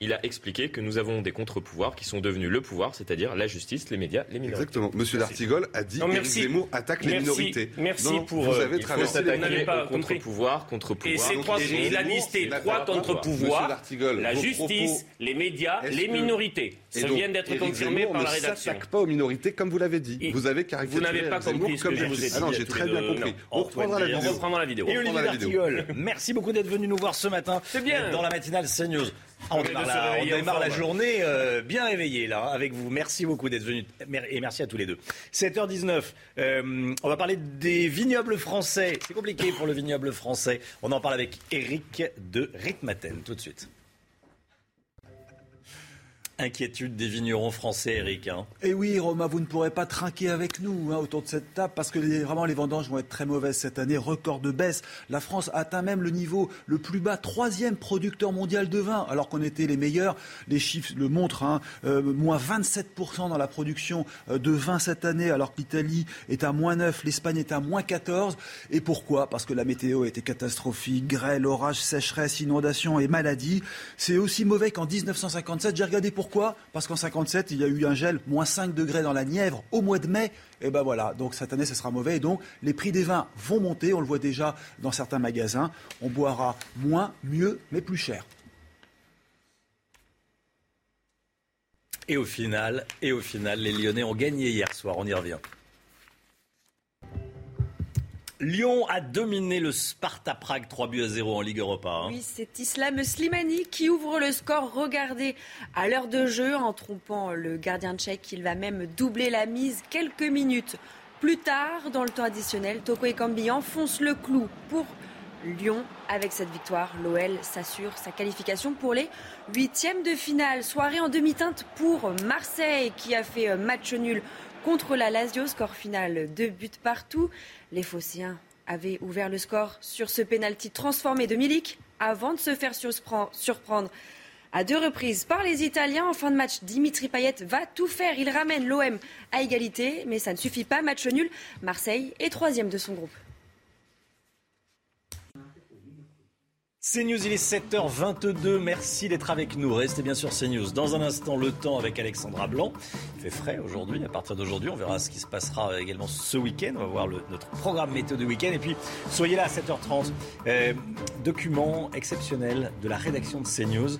il a expliqué que nous avons des contre-pouvoirs qui sont devenus le pouvoir, c'est-à-dire la justice, les médias, les minorités. Exactement. Monsieur D'Artigol a dit que Zemmour attaque les minorités. Merci pour. Vous avez traversé les contre-pouvoirs, contre-pouvoirs. Et ces trois, il a listé trois contre-pouvoirs la justice, les médias, les minorités. Ça vient d'être confirmé par la rédaction. ne s'attaque pas aux minorités comme vous l'avez dit. Vous avez caractérisé. Vous n'avez pas compris ce que je vous ai dit. Ah non, j'ai très bien compris. On reprendra la vidéo. Et Olivier D'Artigol, merci beaucoup d'être venu nous voir ce matin. C'est bien. Dans la matinale CNews. On démarre, la, journée euh, bien réveillée là avec vous. Merci beaucoup d'être venu et merci à tous les deux. 7h19, euh, on va parler des vignobles français. C'est compliqué pour le vignoble français. On en parle avec Eric de Ritmaten tout de suite. Inquiétude des vignerons français, Eric. Hein. Et eh oui, Romain, vous ne pourrez pas trinquer avec nous hein, autour de cette table parce que vraiment les vendanges vont être très mauvaises cette année. Record de baisse. La France atteint même le niveau le plus bas, troisième producteur mondial de vin, alors qu'on était les meilleurs. Les chiffres le montrent, hein, euh, moins 27% dans la production euh, de vin cette année, alors que l'Italie est à moins 9, l'Espagne est à moins 14. Et pourquoi? Parce que la météo était catastrophique, grêle, orage, sécheresse, inondation et maladie. C'est aussi mauvais qu'en 1957. J'ai regardé pourquoi pourquoi? Parce qu'en 57, il y a eu un gel, moins 5 degrés dans la Nièvre au mois de mai. Et ben voilà, donc cette année, ce sera mauvais. Et donc, les prix des vins vont monter. On le voit déjà dans certains magasins. On boira moins, mieux, mais plus cher. Et au final, et au final, les Lyonnais ont gagné hier soir. On y revient. Lyon a dominé le Sparta Prague 3 buts à 0 en Ligue Europa. Hein. Oui, c'est Islam Slimani qui ouvre le score. Regardez à l'heure de jeu en trompant le gardien tchèque. Il va même doubler la mise quelques minutes plus tard dans le temps additionnel. Toko Ekambi enfonce le clou pour Lyon. Avec cette victoire, l'OL s'assure sa qualification pour les huitièmes de finale. Soirée en demi-teinte pour Marseille qui a fait match nul contre la Lazio. Score final, deux buts partout. Les Phocéens avaient ouvert le score sur ce pénalty transformé de Milik avant de se faire surprendre à deux reprises par les Italiens. En fin de match, Dimitri Payet va tout faire. Il ramène l'OM à égalité, mais ça ne suffit pas. Match nul. Marseille est troisième de son groupe. CNews, il est 7h22. Merci d'être avec nous. Restez bien sûr CNews. Dans un instant, le temps avec Alexandra Blanc. Il fait frais aujourd'hui. À partir d'aujourd'hui, on verra ce qui se passera également ce week-end. On va voir notre programme météo de week-end. Et puis, soyez là à 7h30. Euh, document exceptionnel de la rédaction de CNews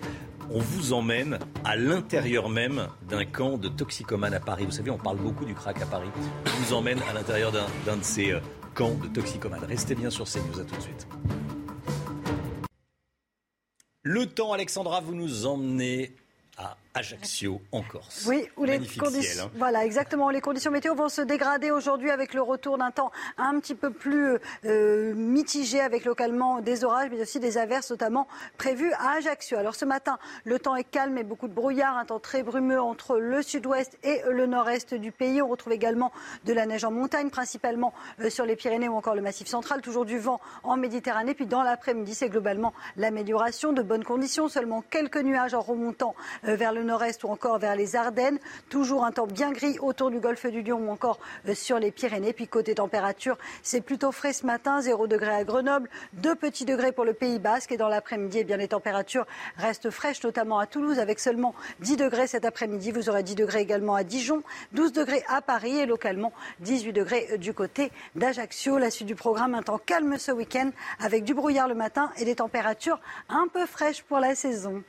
on vous emmène à l'intérieur même d'un camp de toxicomanes à Paris. Vous savez, on parle beaucoup du crack à Paris. On vous emmène à l'intérieur d'un de ces euh, camps de toxicomanes. Restez bien sur CNews. À tout de suite. Le temps, Alexandra, vous nous emmenez à Ajaccio en Corse. Oui, où les conditions, hein. voilà, exactement. Les conditions météo vont se dégrader aujourd'hui avec le retour d'un temps un petit peu plus euh, mitigé, avec localement des orages, mais aussi des averses, notamment prévues à Ajaccio. Alors ce matin, le temps est calme et beaucoup de brouillard, un temps très brumeux entre le sud-ouest et le nord-est du pays. On retrouve également de la neige en montagne, principalement euh, sur les Pyrénées ou encore le Massif central. Toujours du vent en Méditerranée. Puis dans l'après-midi, c'est globalement l'amélioration de bonnes conditions. Seulement quelques nuages en remontant euh, vers le nord-est ou encore vers les Ardennes. Toujours un temps bien gris autour du golfe du Lion ou encore euh, sur les Pyrénées. Puis côté température, c'est plutôt frais ce matin, 0 degré à Grenoble, 2 petits degrés pour le Pays Basque. Et dans l'après-midi, eh bien, les températures restent fraîches, notamment à Toulouse, avec seulement 10 degrés cet après-midi. Vous aurez 10 degrés également à Dijon, 12 degrés à Paris et localement 18 degrés euh, du côté d'Ajaccio. La suite du programme, un temps calme ce week-end avec du brouillard le matin et des températures un peu fraîches pour la saison.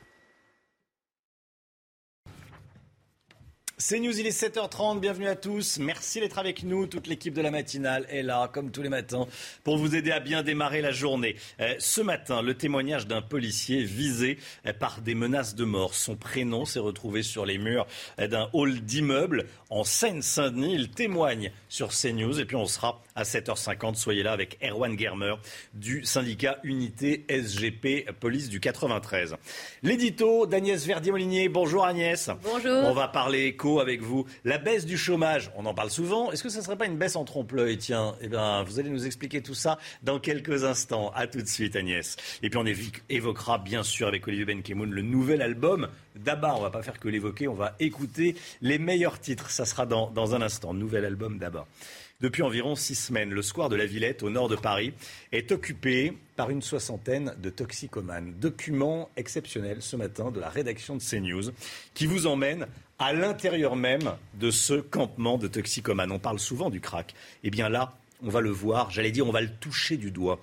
C'est News, il est 7h30, bienvenue à tous. Merci d'être avec nous. Toute l'équipe de la matinale est là, comme tous les matins, pour vous aider à bien démarrer la journée. Euh, ce matin, le témoignage d'un policier visé euh, par des menaces de mort. Son prénom s'est retrouvé sur les murs euh, d'un hall d'immeuble en Seine-Saint-Denis. Il témoigne sur CNews et puis on sera à 7h50. Soyez là avec Erwan Germer du syndicat Unité SGP Police du 93. L'édito d'Agnès Verdier-Molinier. Bonjour Agnès. Bonjour. On va parler éco avec vous. La baisse du chômage, on en parle souvent. Est-ce que ce ne serait pas une baisse en trompe-l'œil? Tiens, eh bien, vous allez nous expliquer tout ça dans quelques instants. À tout de suite, Agnès. Et puis on évoquera bien sûr avec Olivier Benkemoun le nouvel album d'Abba. On va pas faire que l'évoquer, on va écouter les meilleurs titres. Ça sera dans, dans un instant. Nouvel album d'Abba. Depuis environ six semaines, le square de la Villette, au nord de Paris, est occupé par une soixantaine de toxicomanes. Document exceptionnel ce matin de la rédaction de CNews qui vous emmène à l'intérieur même de ce campement de toxicomanes. On parle souvent du crack. Eh bien là, on va le voir, j'allais dire, on va le toucher du doigt.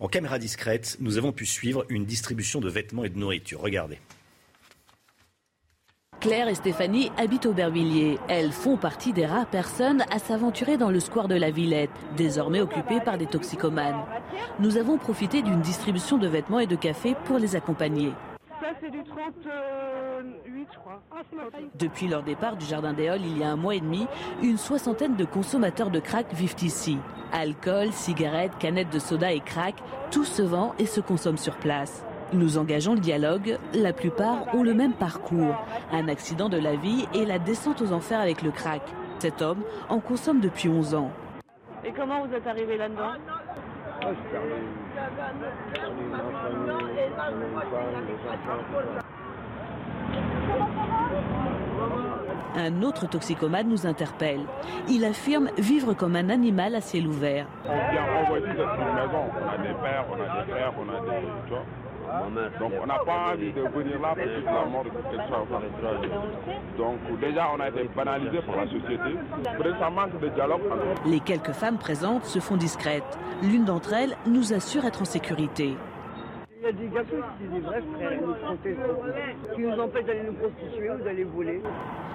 En caméra discrète, nous avons pu suivre une distribution de vêtements et de nourriture. Regardez. Claire et Stéphanie habitent Aubervilliers. Elles font partie des rares personnes à s'aventurer dans le square de la Villette, désormais occupé par des toxicomanes. Nous avons profité d'une distribution de vêtements et de café pour les accompagner. C'est du 38, je crois. Depuis leur départ du Jardin des Halles il y a un mois et demi, une soixantaine de consommateurs de crack vivent ici. Alcool, cigarettes, canettes de soda et crack, tout se vend et se consomme sur place. Nous engageons le dialogue. La plupart ont le même parcours. Un accident de la vie et la descente aux enfers avec le crack. Cet homme en consomme depuis 11 ans. Et comment vous êtes arrivé là-dedans? Un autre toxicomane nous interpelle. Il affirme vivre comme un animal à ciel ouvert. On vient envoyer cette maison. On a des pères, on a des frères, on a des. Tu vois donc on n'a pas envie de venir là pour toute la mort de quelque. Donc déjà on a été banalisé par la société. Ça manque de dialogue. Les quelques femmes présentes se font discrètes. L'une d'entre elles nous assure être en sécurité. Il y a des garçons qui des vrais frères, nous protestent, qui nous empêchent d'aller nous prostituer ou d'aller voler.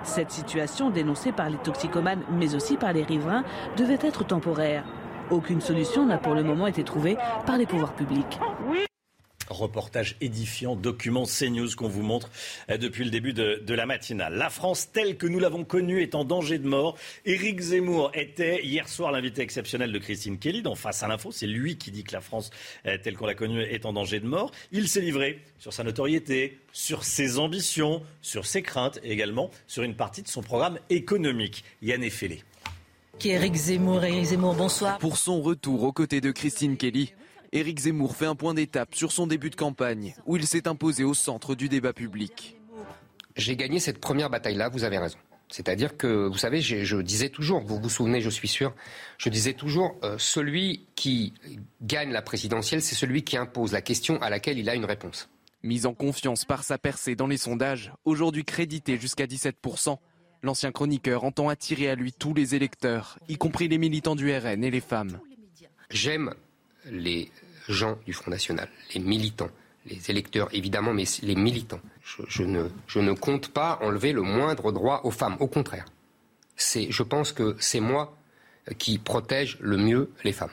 Cette situation, dénoncée par les toxicomanes, mais aussi par les riverains, devait être temporaire. Aucune solution n'a pour le moment été trouvée par les pouvoirs publics. Oui. Reportage édifiant, document CNews qu'on vous montre euh, depuis le début de, la matinale. La France telle que nous l'avons connue est en danger de mort. Éric Zemmour était hier soir l'invité exceptionnel de Christine Kelly dans Face à l'info. C'est lui qui dit que la France euh, telle qu'on l'a connue est en danger de mort. Il s'est livré sur sa notoriété, sur ses ambitions, sur ses craintes et également sur une partie de son programme économique. Yann Effelé. Éric Zemmour, Éric Zemmour, bonsoir. Pour son retour aux côtés de Christine Kelly, Éric Zemmour fait un point d'étape sur son début de campagne, où il s'est imposé au centre du débat public. J'ai gagné cette première bataille-là, vous avez raison. C'est-à-dire que, vous savez, je disais toujours, vous vous souvenez, je suis sûr, je disais toujours, euh, celui qui gagne la présidentielle, c'est celui qui impose la question à laquelle il a une réponse. Mise en confiance par sa percée dans les sondages, aujourd'hui crédité jusqu'à 17%, l'ancien chroniqueur entend attirer à lui tous les électeurs, y compris les militants du RN et les femmes. J'aime les gens du Front National, les militants, les électeurs évidemment, mais les militants. Je, ne, je ne compte pas enlever le moindre droit aux femmes, au contraire. C'est, je pense que c'est moi qui protège le mieux les femmes.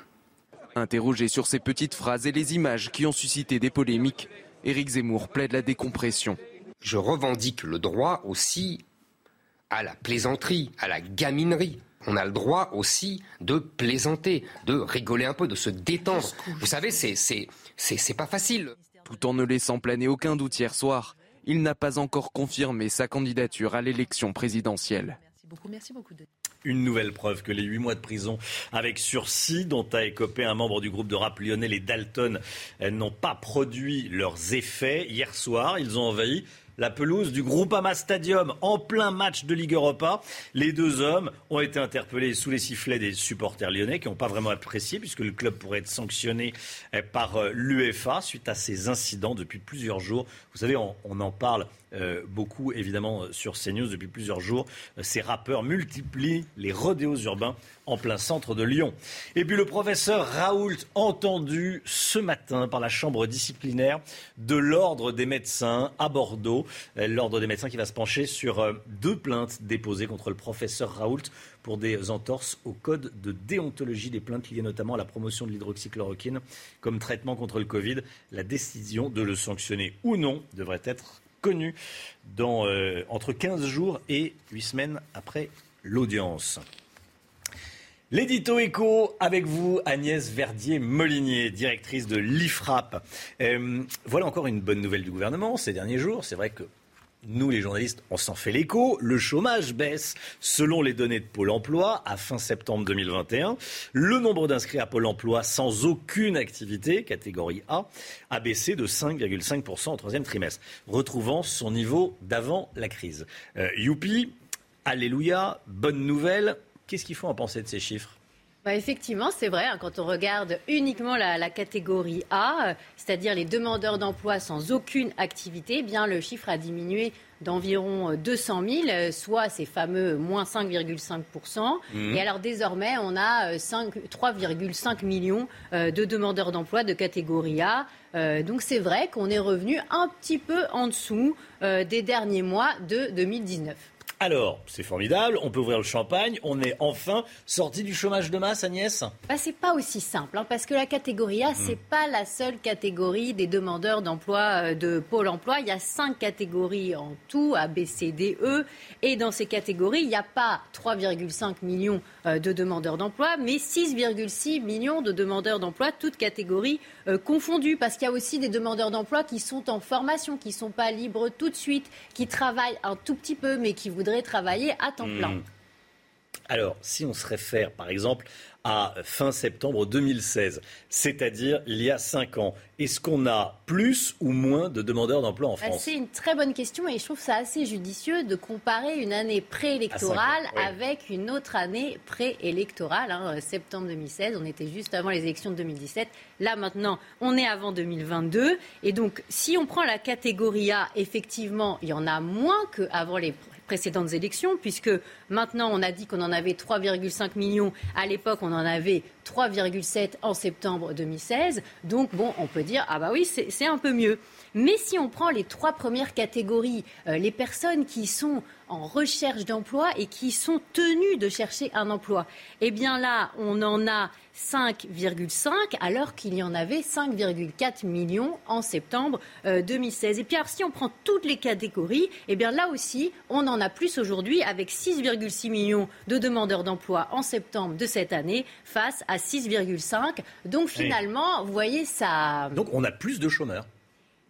Interrogé sur ces petites phrases et les images qui ont suscité des polémiques, Éric Zemmour plaide la décompression. je revendique le droit aussi à la plaisanterie, à la gaminerie. On a le droit aussi de plaisanter, de rigoler un peu, de se détendre. Vous savez, c'est c'est pas facile. Tout en ne laissant planer aucun doute hier soir, il n'a pas encore confirmé sa candidature à l'élection présidentielle. Merci beaucoup, merci beaucoup. Une nouvelle preuve que les huit mois de prison avec sursis dont a écopé un membre du groupe de rap lyonnais, les Dalton, n'ont pas produit leurs effets. Hier soir, ils ont envahi la pelouse du Groupama Stadium en plein match de Ligue Europa. Les deux hommes ont été interpellés sous les sifflets des supporters lyonnais qui n'ont pas vraiment apprécié puisque le club pourrait être sanctionné eh, par euh, l'UEFA suite à ces incidents depuis plusieurs jours. Vous savez, on, en parle euh, beaucoup évidemment sur CNews depuis plusieurs jours. Ces rappeurs multiplient les rodéos urbains en plein centre de Lyon. Et puis le professeur Raoult, entendu ce matin par la chambre disciplinaire de l'Ordre des médecins à Bordeaux. Euh, L'Ordre des médecins qui va se pencher sur euh, deux plaintes déposées contre le professeur Raoult pour des entorses au code de déontologie des plaintes liées notamment à la promotion de l'hydroxychloroquine comme traitement contre le Covid. La décision de le sanctionner ou non devrait être connue dans, euh, entre 15 jours et 8 semaines après l'audience. L'édito éco avec vous, Agnès Verdier-Molinier, directrice de l'IFRAP. Euh, voilà encore une bonne nouvelle du gouvernement ces derniers jours. C'est vrai que nous, les journalistes, on s'en fait l'écho. Le chômage baisse selon les données de Pôle emploi à fin septembre 2021. Le nombre d'inscrits à Pôle emploi sans aucune activité, catégorie A, a baissé de 5,5% au troisième trimestre, retrouvant son niveau d'avant la crise. Euh, youpi, alléluia, bonne nouvelle. Qu'est-ce qu'il faut en penser de ces chiffres? Bah effectivement, c'est vrai. Hein, quand on regarde uniquement la, catégorie A, euh, c'est-à-dire les demandeurs d'emploi sans aucune activité, eh bien le chiffre a diminué d'environ 200 000, euh, soit ces fameux moins 5,5%. Mmh. Et alors désormais, on a 3,5 euh, millions de demandeurs d'emploi de catégorie A. donc c'est vrai qu'on est revenu un petit peu en dessous des derniers mois de 2019. Alors, c'est formidable, on peut ouvrir le champagne, on est enfin sorti du chômage de masse, Agnès bah, C'est pas aussi simple, hein, parce que la catégorie A, c'est pas la seule catégorie des demandeurs d'emploi euh, de Pôle emploi. Il y a cinq catégories en tout, A, B, C, D, E. Et dans ces catégories, il n'y a pas 3,5 millions euh, de demandeurs d'emploi, mais 6,6 millions de demandeurs d'emploi, toutes catégories euh, confondues, parce qu'il y a aussi des demandeurs d'emploi qui sont en formation, qui ne sont pas libres tout de suite, qui travaillent un tout petit peu, mais qui voudraient travailler à temps plein. Hmm. Alors, si on se réfère, par exemple, à fin septembre 2016, c'est-à-dire il y a cinq ans. Est-ce qu'on a plus ou moins de demandeurs d'emploi en bah, France? C'est une très bonne question et je trouve ça assez judicieux de comparer une année préélectorale avec une autre année préélectorale. Hein, septembre 2016, on était juste avant les élections de 2017. Là maintenant, on est avant 2022. Et donc, si on prend la catégorie A, effectivement, il y en a moins qu'avant les précédentes élections, puisque maintenant on a dit qu'on en avait 3,5 millions. À l'époque, on en avait 3,7 en septembre 2016. Donc, bon, on peut dire, ah bah oui, c'est un peu mieux. Mais si on prend les trois premières catégories, euh, les personnes qui sont en recherche d'emploi et qui sont tenues de chercher un emploi, eh bien là, on en a 5,5 alors qu'il y en avait 5,4 millions en septembre 2016. Euh, et puis alors, si on prend toutes les catégories, eh bien là aussi, on en a plus aujourd'hui avec 6,6 millions de demandeurs d'emploi en septembre de cette année face à 6,5. Donc finalement, vous voyez ça. Donc on a plus de chômeurs.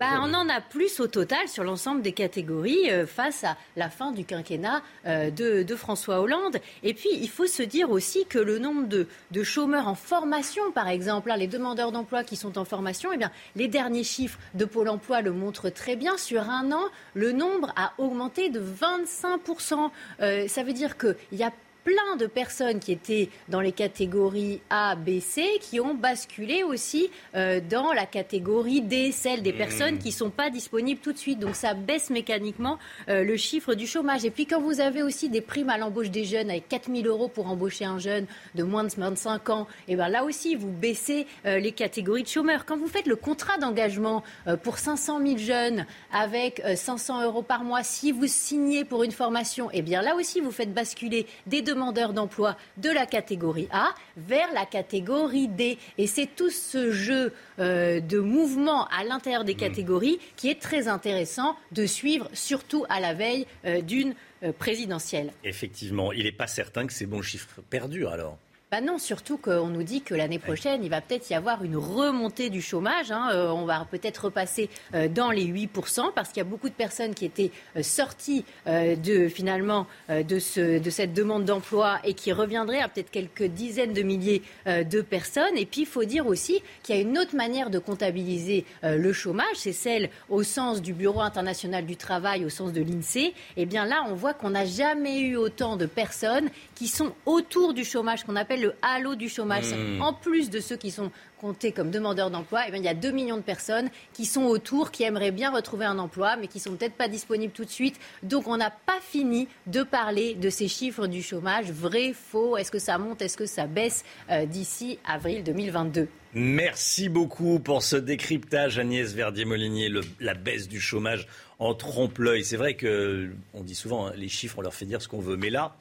Bah, on en a plus au total sur l'ensemble des catégories euh, face à la fin du quinquennat euh, de, François Hollande. Et puis, il faut se dire aussi que le nombre de, chômeurs en formation, par exemple, hein, les demandeurs d'emploi qui sont en formation, eh bien, les derniers chiffres de Pôle emploi le montrent très bien. Sur un an, le nombre a augmenté de 25%. Euh, ça veut dire qu'il y a plein de personnes qui étaient dans les catégories A, B, C, qui ont basculé aussi euh, dans la catégorie D, celle des personnes mmh. qui ne sont pas disponibles tout de suite. Donc ça baisse mécaniquement euh, le chiffre du chômage. Et puis quand vous avez aussi des primes à l'embauche des jeunes avec 4 000 euros pour embaucher un jeune de moins de 25 ans, et eh ben là aussi vous baissez euh, les catégories de chômeurs. Quand vous faites le contrat d'engagement pour 500 000 jeunes avec 500 euros par mois, si vous signez pour une formation, et eh bien là aussi vous faites basculer des demandeurs d'emploi de la catégorie A vers la catégorie D. Et c'est tout ce jeu euh, de mouvement à l'intérieur des mmh. catégories qui est très intéressant de suivre, surtout à la veille euh, d'une euh, présidentielle. Effectivement, il n'est pas certain que ces bons chiffres perdurent alors. Bah non, surtout qu'on nous dit que l'année prochaine, il va peut-être y avoir une remontée du chômage. Hein. Euh, on va peut-être repasser euh, dans les 8%, parce qu'il y a beaucoup de personnes qui étaient euh, sorties de, finalement de, ce, de cette demande d'emploi et qui reviendraient à peut-être quelques dizaines de milliers de personnes. Et puis, il faut dire aussi qu'il y a une autre manière de comptabiliser le chômage, c'est celle au sens du Bureau international du travail, au sens de l'INSEE. Et eh bien là, on voit qu'on n'a jamais eu autant de personnes qui sont autour du chômage qu'on appelle le halo du chômage. Hmm. En plus de ceux qui sont comptés comme demandeurs d'emploi, eh il y a 2 millions de personnes qui sont autour, qui aimeraient bien retrouver un emploi, mais qui sont peut-être pas disponibles tout de suite. Donc on n'a pas fini de parler de ces chiffres du chômage. Vrai, faux, est-ce que ça monte, est-ce que ça baisse euh, d'ici avril 2022 Merci beaucoup pour ce décryptage, Agnès Verdier-Molinier, la baisse du chômage en trompe-l'œil. C'est vrai que on dit souvent, hein, les chiffres, on leur fait dire ce qu'on veut. Mais là,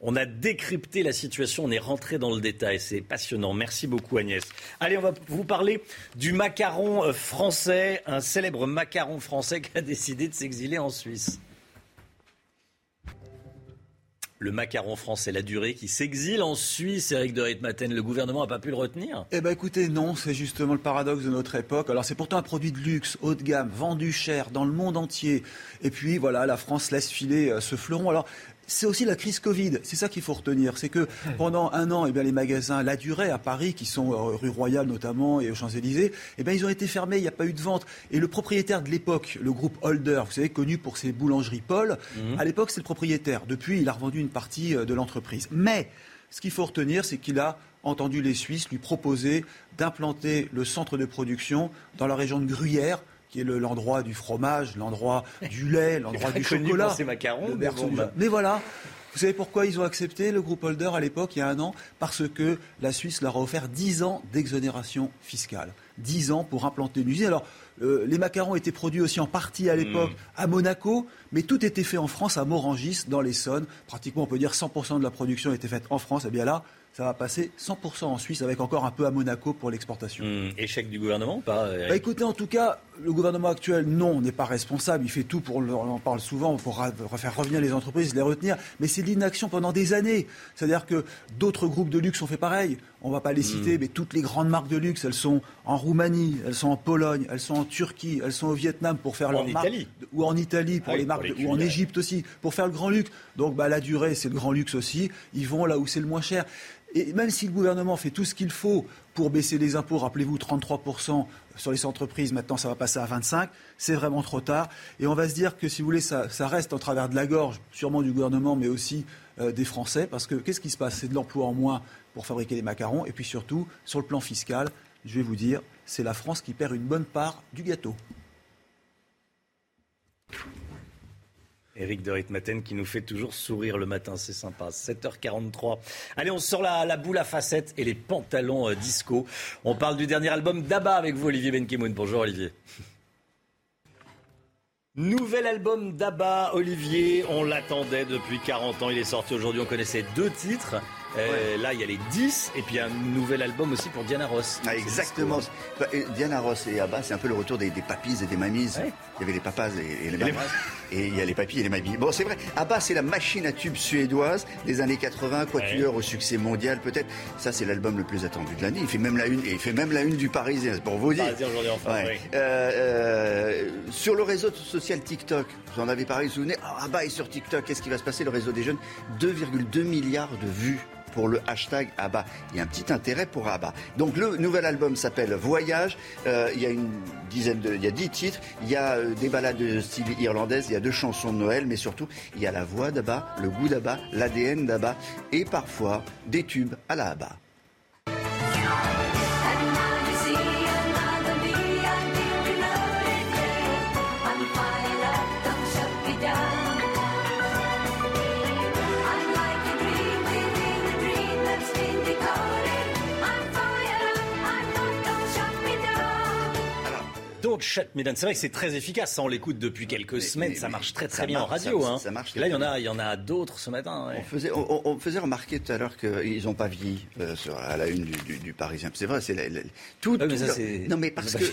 on a décrypté la situation, on est rentré dans le détail. C'est passionnant. Merci beaucoup Agnès. Allez, on va vous parler du macaron euh, français, un célèbre macaron français qui a décidé de s'exiler en Suisse. Le macaron français, la durée qui s'exile en Suisse, Eric de Ritmaten, le gouvernement n'a pas pu le retenir Eh bien écoutez, non, c'est justement le paradoxe de notre époque. Alors c'est pourtant un produit de luxe, haut de gamme, vendu cher dans le monde entier. Et puis voilà, la France laisse filer euh, ce fleuron. Alors c'est aussi la crise Covid. C'est ça qu'il faut retenir. C'est que pendant un an, eh bien, les magasins La Durée à Paris, qui sont euh, rue Royale notamment et aux Champs-Élysées, eh bien, ils ont été fermés. Il n'y a pas eu de vente. Et le propriétaire de l'époque, le groupe Holder, vous savez, connu pour ses boulangeries Paul, mhm. à l'époque, c'est le propriétaire. Depuis, il a revendu une partie euh, de l'entreprise. Mais ce qu'il faut retenir, c'est qu'il a entendu les Suisses lui proposer d'implanter le centre de production dans la région de Gruyère qui est l'endroit du fromage, l'endroit du lait, l'endroit du chocolat. Macarons, mais, bah. mais voilà. Vous savez pourquoi ils ont accepté le groupe Holder à l'époque, il y a un an? Parce que la Suisse leur a offert 10 ans d'exonération fiscale. 10 ans pour implanter une usine. Alors, euh, les macarons étaient produits aussi en partie à l'époque hmm. à Monaco, mais tout était fait en France, à Morangis, dans l'Essonne. Pratiquement, on peut dire 100% de la production était faite en France. Et eh bien là, ça va passer 100% en Suisse, avec encore un peu à Monaco pour l'exportation. Hmm, échec du gouvernement pas bah, Écoutez, en tout cas, le gouvernement actuel, non, n'est pas responsable. Il fait tout pour, on en parle souvent, pour faire revenir les entreprises, les retenir. Mais c'est l'inaction pendant des années. C'est-à-dire que d'autres groupes de luxe ont fait pareil. On ne va pas les citer, hmm. mais toutes les grandes marques de luxe, elles sont en Roumanie, elles sont en Pologne, elles sont en Turquie, elles sont au Vietnam pour faire leur marque, ou en Italie pour ah les marques, ou en Égypte aussi pour faire le grand luxe. Donc bah, la durée, c'est le grand luxe aussi. Ils vont là où c'est le moins cher. Et même si le gouvernement fait tout ce qu'il faut pour baisser les impôts, rappelez-vous 33% sur les entreprises, maintenant ça va passer à 25%, c'est vraiment trop tard. Et on va se dire que si vous voulez, ça, reste en travers de la gorge, sûrement du gouvernement, mais aussi euh, des Français, parce que qu'est-ce qui se passe? C'est de l'emploi en moins pour fabriquer des macarons, et puis surtout, sur le plan fiscal, je vais vous dire, c'est la France qui perd une bonne part du gâteau. Éric de Ritmaten qui nous fait toujours sourire le matin, c'est sympa. 7h43. Allez, on sort la, boule à facettes et les pantalons euh, disco. On parle du dernier album d'Abba avec vous, Olivier Benkimoun. Bonjour, Olivier. Nouvel album d'Abba, Olivier. On l'attendait depuis 40 ans. Il est sorti aujourd'hui. On connaissait deux titres. Euh, là, il y a les 10 et puis un nouvel album aussi pour Diana Ross. Ah, exactement. Bah, Diana Ross et Abba, c'est un peu le retour des, des papis et des mamies. Il y avait les papas et, les mamies. Et il y a les papis et les mamies. Bon, c'est vrai. Abba, c'est la machine à tube suédoise des années 80, quatuor au succès mondial peut-être. Ça, c'est l'album le plus attendu de l'année. Il fait même la une, et il fait même la une du Parisien, c'est pour vous dire. Euh, euh, sur le réseau social TikTok, vous en avez parlé, vous vous souvenez, oh, Abba est sur TikTok. Qu'est-ce qui va se passer? Le réseau des jeunes, 2,2 milliards de vues pour le hashtag ABBA. Il y a un petit intérêt pour ABBA. Donc le nouvel album s'appelle Voyage. Euh, il y a une dizaine de, il y a dix titres. Il y a euh, des balades de style irlandaise. Il y a deux chansons de Noël, mais surtout il y a la voix d'ABBA, le goût d'ABBA, l'ADN d'ABBA et parfois des tubes à la ABBA. chatte, mesdames. C'est vrai que c'est très efficace. Ça, on l'écoute depuis quelques semaines. Ça marche très, très bien en radio. Hein. Là, il y, en a, y en a d'autres ce matin. On, faisait, remarquer tout à l'heure qu'ils n'ont pas vieilli euh, à la une du, Parisien. C'est vrai, c'est tout. Non, mais parce que,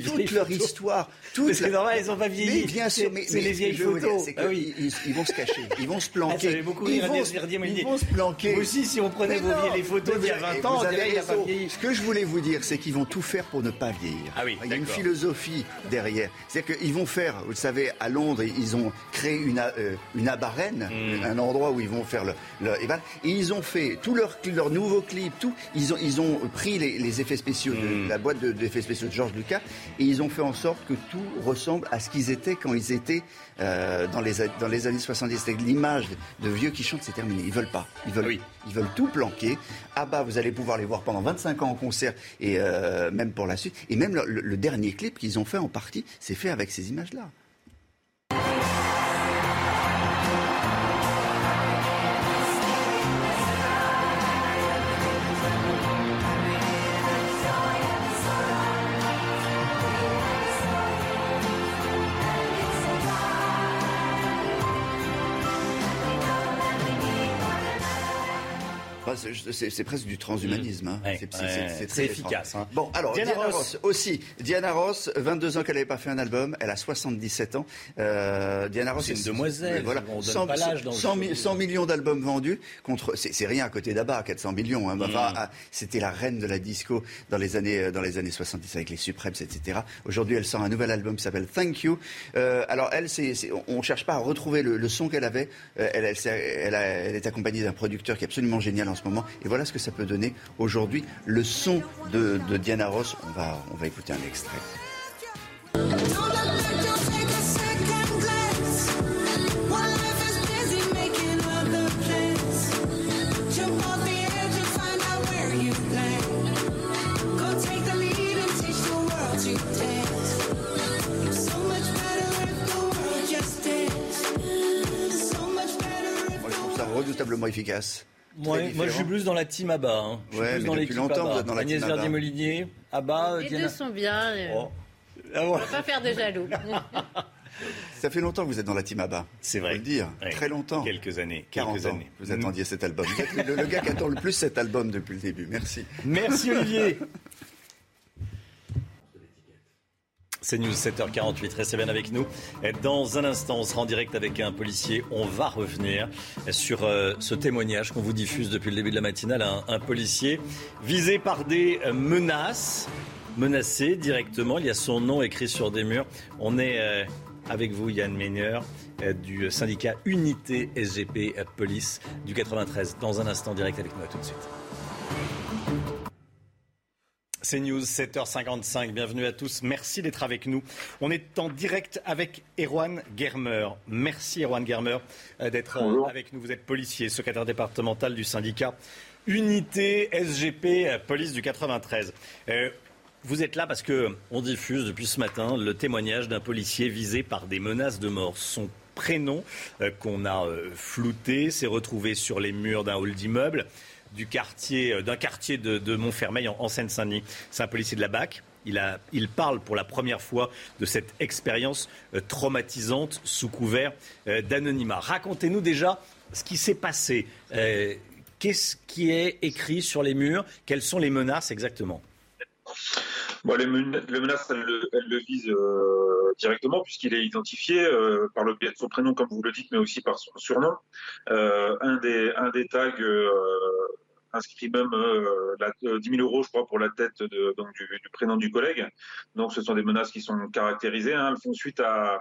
toute leur photos. histoire. Toute c'est la... normal, ils n'ont pas vieilli. Mais bien sûr, mais, les vieilles photos. Ah ils, vont se cacher, ils vont se ah, planquer. Beaucoup ils, vont, se, ils vont se planquer. Aussi, si on prenait vos vieilles, photos d'il y a 20 ans. Ce que je voulais vous dire, c'est qu'ils vont tout faire pour ne pas vieillir. Ah oui, il y a une philosophie philosophie derrière. C'est-à-dire qu'ils vont faire, vous le savez, à Londres, ils ont créé une, euh, une abarène, Hmm. un endroit où ils vont faire le. le- et, ils ont fait tous leurs leurs nouveaux clips, tout. Ils ont, ils ont pris les, les effets spéciaux, de, la boîte de- d'effets spéciaux de George Lucas, et ils ont fait en sorte que tout ressemble à ce qu'ils étaient quand ils étaient euh, dans, les, dans les années 70. C'est l'image de vieux qui chantent, c'est terminé. Ils veulent pas. Ils veulent, ils veulent tout planquer. Ah bah, vous allez pouvoir les voir pendant 25 ans en concert et euh, même pour la suite. Et même le, le- le dernier clip qu'ils ont fait en partie, c'est fait avec ces images-là. C'est- presque du transhumanisme. hein. Ouais, C'est- ouais, c'est- c'est très efficace, étrange. hein. Bon, alors Diana Diana, Ross. Ross. aussi. Diana Ross, 22 ans qu'elle n'avait pas fait un album. Elle a 77 ans. Euh, Diana Ross, C'est une demoiselle. Voilà. On donne 100, pas l'âge dans le 100 show. mi- 100 millions d'albums vendus contre. C'est rien à côté d'Abba, 400 millions. hein. Enfin, Mm. ah, C'était la reine de la disco dans les années euh, dans les années 70 avec les Supremes, etc. Aujourd'hui, elle sort un nouvel album qui s'appelle Thank You. Euh, alors elle, c'est on ne cherche pas à retrouver le, le son qu'elle avait. Euh, elle, elle, elle a- elle est accompagnée d'un producteur qui est absolument génial en ce moment. Et voilà ce que ça peut donner aujourd'hui. Le son de, Diana Ross. On va on va écouter un extrait. Je trouve ça redoutablement efficace. Moi, je suis plus dans la team ABBA. hein. Je suis Ouais, plus dans depuis l'équipe longtemps, ABBA. vous êtes dans la Agnès team ABBA. Verdier-Molinier, ABBA, Les Diana... deux sont bien. euh, Oh. Ah, On voilà. va pas faire de jaloux. Ça fait longtemps que vous êtes dans la team ABBA. C'est vrai. Faut le dire. Ouais. Très longtemps. Quelques années. 40 quelques ans. années. Vous attendiez cet album. Vous êtes le, le gars qui attend le plus cet album depuis le début. Merci. Merci Olivier. C'est News 7h48, restez bien avec nous. Dans un instant, on sera en direct avec un policier. On va revenir sur euh, ce témoignage qu'on vous diffuse depuis le début de la matinale. Un, policier visé par des menaces, menacé directement. Il y a son nom écrit sur des murs. On est euh, avec vous, Yann Meyer, euh, du syndicat Unité SGP Police du 93. Dans un instant, direct avec nous. Tout de suite. C'est News 7h55. Bienvenue à tous. Merci d'être avec nous. On est en direct avec Erwan Germer. Merci Erwan Germer euh, d'être euh, avec nous. Vous êtes policier, secrétaire départemental du syndicat Unité SGP euh, Police du 93. Euh, vous êtes là parce que on diffuse depuis ce matin le témoignage d'un policier visé par des menaces de mort. Son prénom euh, qu'on a euh, flouté s'est retrouvé sur les murs d'un hall d'immeuble du quartier, euh, d'un quartier de, Montfermeil en, en Seine-Saint-Denis. C'est un policier de la BAC. Il, a, il parle pour la première fois de cette expérience euh, traumatisante sous couvert euh, d'anonymat. Racontez-nous déjà ce qui s'est passé. Qu'est-ce qui est écrit sur les murs? Quelles sont les menaces exactement? Bon, les, men- les menaces, elles, le- visent directement puisqu'il est identifié par le biais de son prénom, comme vous le dites, mais aussi par son surnom. Un, des, un des tags inscrit même euh, la, euh, 10 000 euros, je crois, pour la tête du, du prénom du collègue. Donc, ce sont des menaces qui sont caractérisées. hein. Elles font suite à,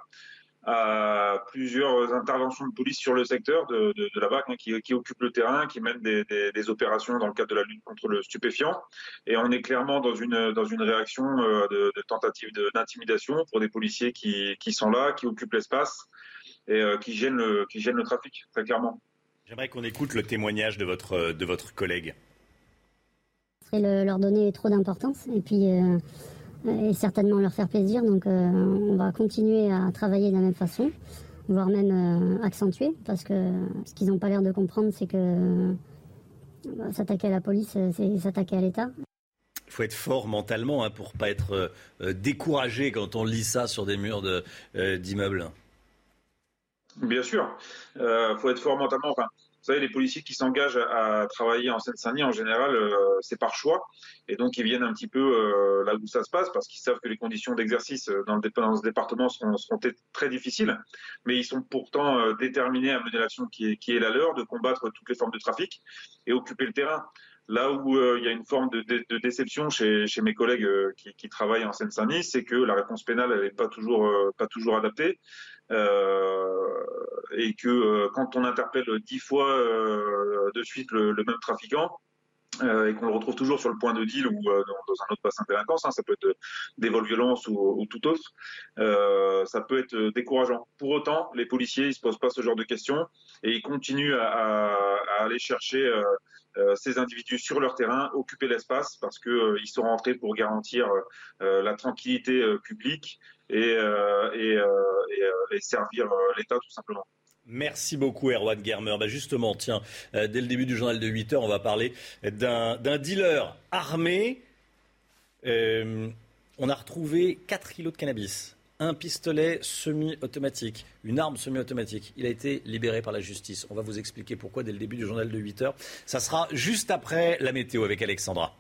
plusieurs interventions de police sur le secteur de, la BAC hein, qui, qui occupe le terrain, qui mène des, opérations dans le cadre de la lutte contre le stupéfiant. Et on est clairement dans une, dans une réaction euh, de, tentative d'intimidation pour des policiers qui, qui sont là, qui occupent l'espace et euh, qui, gênent le, qui gênent le trafic, très clairement. J'aimerais qu'on écoute le témoignage de votre, de votre collègue. le- leur donner trop d'importance et puis euh, et certainement leur faire plaisir. Donc euh, on va continuer à travailler de la même façon, voire même euh, accentuer, parce que ce qu'ils n'ont pas l'air de comprendre, c'est que s'attaquer à la police, c'est s'attaquer à l'État. Il faut être fort mentalement hein, pour pas être découragé quand on lit ça sur des murs d'immeubles. Bien sûr, il faut être fort mentalement. Vous savez, les policiers qui s'engagent à, travailler en Seine-Saint-Denis, en général, euh, c'est par choix. Et donc, ils viennent un petit peu euh, là où ça se passe parce qu'ils savent que les conditions d'exercice euh, dans, ce département seront, très difficiles. Mais ils sont pourtant déterminés à mener l'action qui est, la leur, de combattre toutes les formes de trafic et occuper le terrain. Là où il y a une forme de, déception chez, mes collègues qui, travaillent en Seine-Saint-Denis, c'est que la réponse pénale n'est pas toujours adaptée. Euh, et que euh, quand on interpelle dix fois euh, de suite le, même trafiquant, et qu'on le retrouve toujours sur le point de deal ou dans, un autre bassin de délinquance, hein, ça peut être des vols violences ou, tout autre, ça peut être décourageant. Pour autant, les policiers ils se posent pas ce genre de questions et ils continuent à, aller chercher ces individus sur leur terrain, occuper l'espace parce qu'ils sont rentrés pour garantir la tranquillité publique et, euh, euh, euh, et, servir l'État tout simplement. Merci beaucoup, Erwan Germer. Bah justement, tiens, dès le début du journal de 8 heures, on va parler d'un dealer armé. on a retrouvé 4 kilos de cannabis, un pistolet semi-automatique, une arme semi-automatique. Il a été libéré par la justice. On va vous expliquer pourquoi dès le début du journal de 8 heures. Ça sera juste après la météo avec Alexandra.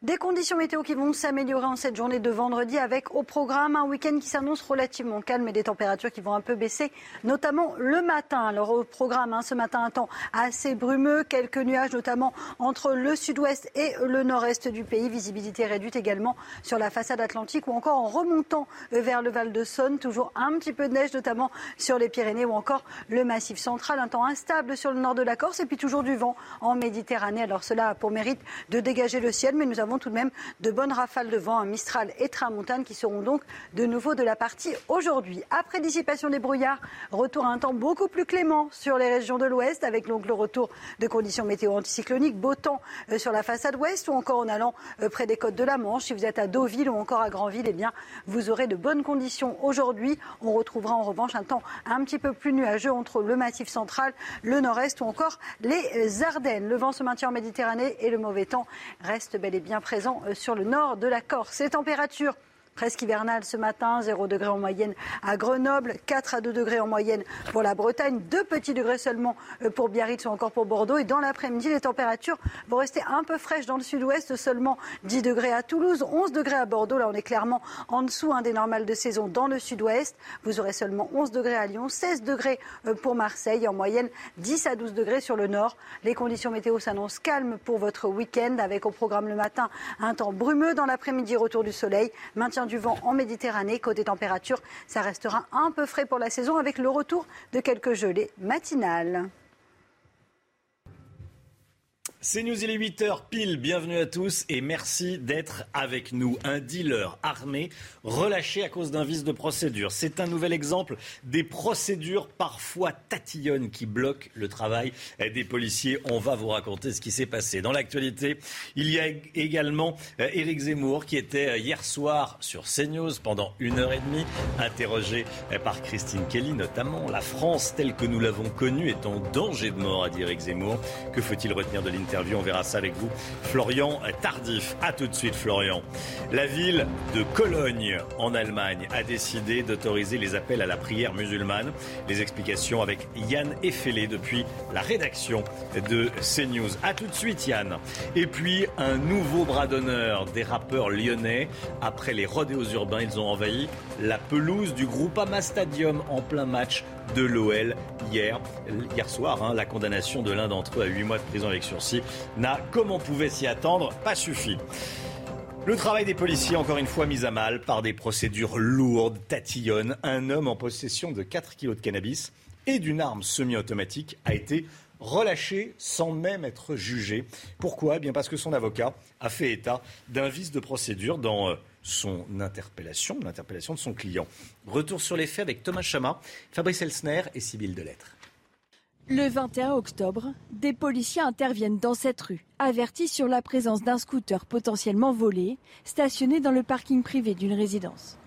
Des conditions météo qui vont s'améliorer en cette journée de vendredi avec au programme un week-end qui s'annonce relativement calme et des températures qui vont un peu baisser, notamment le matin. Alors au programme, hein, ce matin, un temps assez brumeux, quelques nuages notamment entre le sud-ouest et le nord-est du pays. Visibilité réduite également sur la façade atlantique ou encore en remontant vers le Val de Saône. Toujours un petit peu de neige, notamment sur les Pyrénées ou encore le Massif central. Un temps instable sur le nord de la Corse et puis toujours du vent en Méditerranée. Alors cela a pour mérite de dégager le ciel, mais nous avons avons tout de même de bonnes rafales de vent, un Mistral et Tramontane qui seront donc de nouveau de la partie aujourd'hui. Après dissipation des brouillards, retour à un temps beaucoup plus clément sur les régions de l'ouest avec donc le retour de conditions météo anticycloniques, beau temps euh, sur la façade ouest ou encore en allant euh, près des côtes de la Manche. Si vous êtes à Deauville ou encore à Granville, eh bien, vous aurez de bonnes conditions aujourd'hui. On retrouvera en revanche un temps un petit peu plus nuageux entre le massif central, le nord-est ou encore les Ardennes. Le vent se maintient en Méditerranée et le mauvais temps reste bel et bien présent euh, sur le nord de la Corse. Les températures presque hivernale ce matin, 0 degré en moyenne à Grenoble, 4 à 2 degrés en moyenne pour la Bretagne, 2 petits degrés seulement euh, pour Biarritz ou encore pour Bordeaux. Et dans l'après-midi, les températures vont rester un peu fraîches dans le sud-ouest, seulement 10 degrés à Toulouse, 11 degrés à Bordeaux. Là, on est clairement en dessous hein, des normales de saison dans le sud-ouest. Vous aurez seulement 11 degrés à Lyon, 16 degrés euh, pour Marseille, en moyenne 10 à 12 degrés sur le nord. Les conditions météo s'annoncent calmes pour votre week-end avec au programme le matin un temps brumeux dans l'après-midi, retour du soleil, maintien du vent en Méditerranée. Côté température, ça restera un peu frais pour la saison avec le retour de quelques gelées matinales. C'est News, il est 8h pile. Bienvenue à tous et merci d'être avec nous. Un dealer armé relâché à cause d'un vice de procédure. C'est un nouvel exemple des procédures parfois tatillonnes qui bloquent le travail des policiers. On va vous raconter ce qui s'est passé. Dans l'actualité, il y a également euh, Éric Zemmour qui était euh, hier soir sur CNews pendant une heure et demie, interrogé euh, par Christine Kelly notamment. La France telle que nous l'avons connue est en danger de mort, a dit Éric Zemmour. Que faut-il retenir de l'interview on verra ça avec vous. Florian Tardif. A tout de suite, Florian. La ville de Cologne, en Allemagne, a décidé d'autoriser les appels à la prière musulmane. Les explications avec Yann Effelé depuis la rédaction de CNews. A tout de suite, Yann. Et puis, un nouveau bras d'honneur des rappeurs lyonnais. Après les rodéos urbains, ils ont envahi la pelouse du Groupama Stadium en plein match de l'OL hier. Hier soir, hein, la condamnation de l'un d'entre eux à 8 mois de prison avec sursis n'a, comme on pouvait s'y attendre, pas suffi. Le travail des policiers, encore une fois, mis à mal par des procédures lourdes, tatillonnes. Un homme en possession de 4 kilos de cannabis et d'une arme semi-automatique a été relâché sans même être jugé. Pourquoi? Eh Bien parce que son avocat a fait état d'un vice de procédure dans euh, son interpellation, l'interpellation de son client. Retour sur les faits avec Thomas Chama, Fabrice Elsner et Sybille Delettre. Le 21 octobre, des policiers interviennent dans cette rue, avertis sur la présence d'un scooter potentiellement volé, stationné dans le parking privé d'une résidence.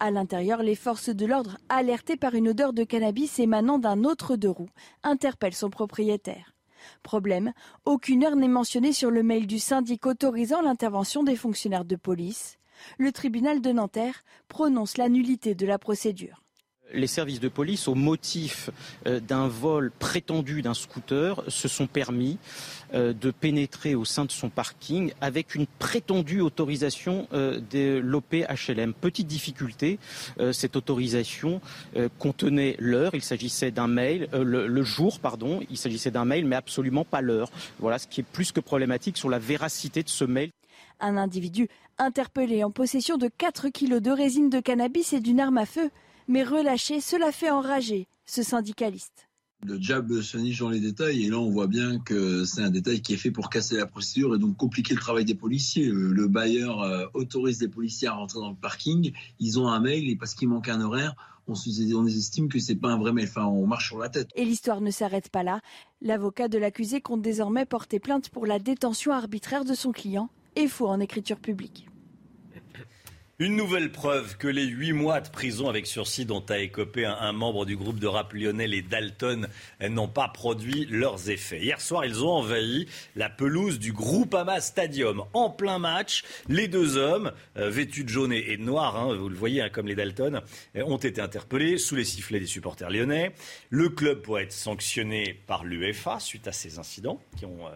À l'intérieur, les forces de l'ordre, alertées par une odeur de cannabis émanant d'un autre deux roues, interpellent son propriétaire. Problème, aucune heure n'est mentionnée sur le mail du syndic autorisant l'intervention des fonctionnaires de police. Le tribunal de Nanterre prononce la nullité de la procédure les services de police, au motif euh, d'un vol prétendu d'un scooter, se sont permis euh, de pénétrer au sein de son parking avec une prétendue autorisation euh, de l'OPHLM. Petite difficulté, cette autorisation contenait l'heure, il s'agissait d'un mail, le, jour, pardon, il s'agissait d'un mail, mais absolument pas l'heure. Voilà ce qui est plus que problématique sur la véracité de ce mail. Un individu interpellé en possession de 4 kilos de résine de cannabis et d'une arme à feu mais relâché, cela fait enrager ce syndicaliste. Le diable se niche dans les détails et là on voit bien que c'est un détail qui est fait pour casser la procédure et donc compliquer le travail des policiers. Euh, le bailleur euh, autorise les policiers à rentrer dans le parking, ils ont un mail et parce qu'il manque un horaire, on, on estime que c'est pas un vrai mail. Enfin, on marche sur la tête. Et l'histoire ne s'arrête pas là. L'avocat de l'accusé compte désormais porter plainte pour la détention arbitraire de son client et faux en écriture publique. Une nouvelle preuve que les huit mois de prison avec sursis dont a écopé un, membre du groupe de rap lyonnais, les Dalton, n'ont pas produit leurs effets. Hier soir, ils ont envahi la pelouse du Groupama Stadium. En plein match, les deux hommes, euh, vêtus de jaune et de noir, hein, vous le voyez hein, comme les Dalton, euh, ont été interpellés sous les sifflets des supporters lyonnais. Le club pourrait être sanctionné par l'UEFA suite à ces incidents qui ont euh,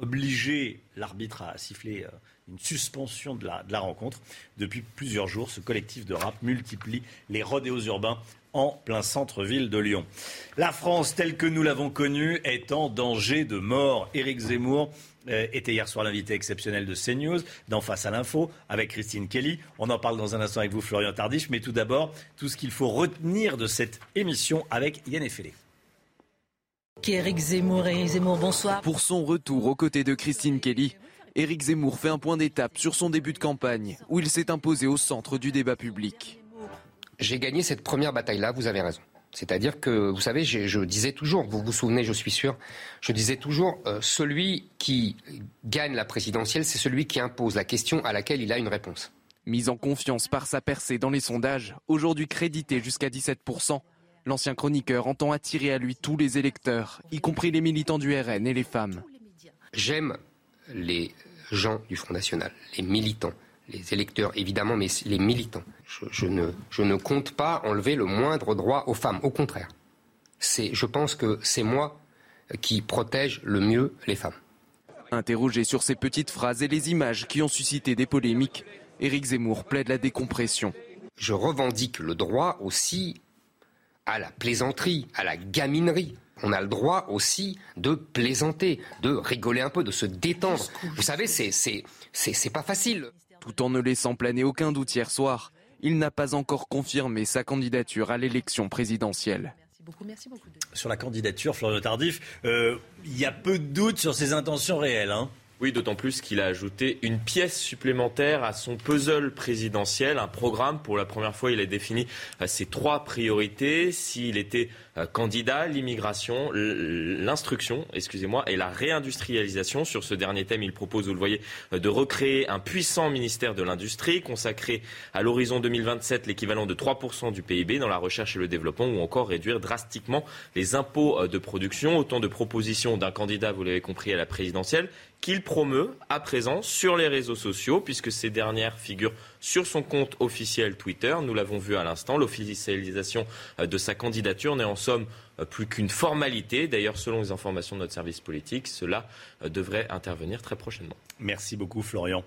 obligé l'arbitre à siffler une suspension de la, rencontre. Depuis plusieurs jours, ce collectif de rap multiplie les rodéos urbains en plein centre-ville de Lyon. La France, telle que nous l'avons connue, est en danger de mort. Éric Zemmour euh, était hier soir l'invité exceptionnel de CNews, d'en face à l'info, avec Christine Kelly. On en parle dans un instant avec vous, Florian Tardif. Mais tout d'abord, tout ce qu'il faut retenir de cette émission avec Yann Effelé. Éric Zemmour, Éric Zemmour, bonsoir. Pour son retour aux côtés de Christine Kelly, Éric Zemmour fait un point d'étape sur son début de campagne, où il s'est imposé au centre du débat public. J'ai gagné cette première bataille-là, vous avez raison. C'est-à-dire que, vous savez, je, disais toujours, vous vous souvenez, je suis sûr, je disais toujours, euh, celui qui gagne la présidentielle, c'est celui qui impose la question à laquelle il a une réponse. Mise en confiance par sa percée dans les sondages, aujourd'hui crédité jusqu'à 17%, l'ancien chroniqueur entend attirer à lui tous les électeurs, y compris les militants du RN et les femmes. J'aime les gens du Front National, les militants, les électeurs évidemment, mais les militants. Je, ne, je ne compte pas enlever le moindre droit aux femmes, au contraire. je pense que c'est moi qui protège le mieux les femmes. Interrogé sur ces petites phrases et les images qui ont suscité des polémiques, Éric Zemmour plaide la décompression. Je revendique le droit aussi à la plaisanterie, à la gaminerie on a le droit aussi de plaisanter, de rigoler un peu, de se détendre. Vous savez, c'est c'est pas facile. Tout en ne laissant planer aucun doute hier soir, il n'a pas encore confirmé sa candidature à l'élection présidentielle. Merci beaucoup, Sur la candidature, Florian Tardif, euh, il y a peu de doutes sur ses intentions réelles. Hein. Oui, d'autant plus qu'il a ajouté une pièce supplémentaire à son puzzle présidentiel, un programme. Pour la première fois, il a défini euh, ses trois priorités. S'il était euh, candidat, l'immigration, l'instruction, excusez-moi, et la réindustrialisation. Sur ce dernier thème, il propose, vous le voyez, euh, de recréer un puissant ministère de l'industrie consacré à l'horizon 2027 l'équivalent de 3% du PIB dans la recherche et le développement ou encore réduire drastiquement les impôts de production. Autant de propositions d'un candidat, vous l'avez compris, à la présidentielle qu'il promeut à présent sur les réseaux sociaux, puisque ces dernières figurent sur son compte officiel Twitter. Nous l'avons vu à l'instant, l'officialisation euh, de sa candidature n'est en somme plus qu'une formalité. D'ailleurs, selon les informations de notre service politique, cela euh, devrait intervenir très prochainement. Merci beaucoup, Florian.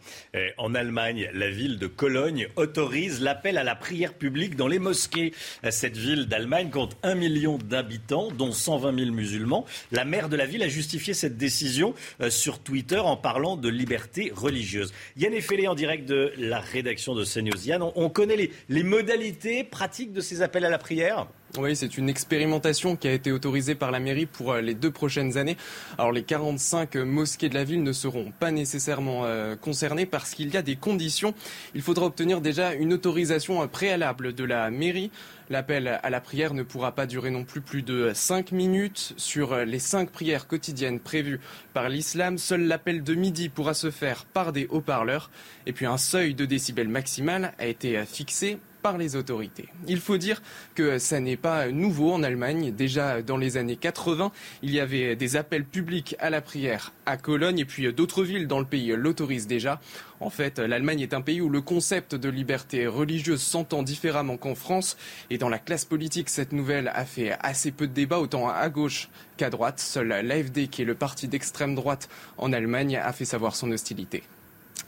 En Allemagne, la ville de Cologne autorise l'appel à la prière publique dans les mosquées. Cette ville d'Allemagne compte un million d'habitants, dont 120 000 musulmans. La maire de la ville a justifié cette décision sur Twitter en parlant de liberté religieuse. Yann Effelé en direct de la rédaction de CNews. Yann, on connaît les modalités pratiques de ces appels à la prière? Oui, c'est une expérimentation qui a été autorisée par la mairie pour euh, les deux prochaines années. Alors les 45 mosquées de la ville ne seront pas nécessairement euh, concernées parce qu'il y a des conditions. Il faudra obtenir déjà une autorisation préalable de la mairie. L'appel à la prière ne pourra pas durer non plus plus de 5 minutes. Sur les 5 prières quotidiennes prévues par l'islam, seul l'appel de midi pourra se faire par des haut-parleurs. Et puis un seuil de décibels maximal a été fixé par les autorités. Il faut dire que ça n'est pas nouveau en Allemagne. Déjà dans les années 80, il y avait des appels publics à la prière à Cologne et puis d'autres villes dans le pays l'autorisent déjà. En fait, l'Allemagne est un pays où le concept de liberté religieuse s'entend différemment qu'en France. Et dans la classe politique, cette nouvelle a fait assez peu de débats, autant à gauche qu'à droite. Seul l'AFD, qui est le parti d'extrême droite en Allemagne, a fait savoir son hostilité.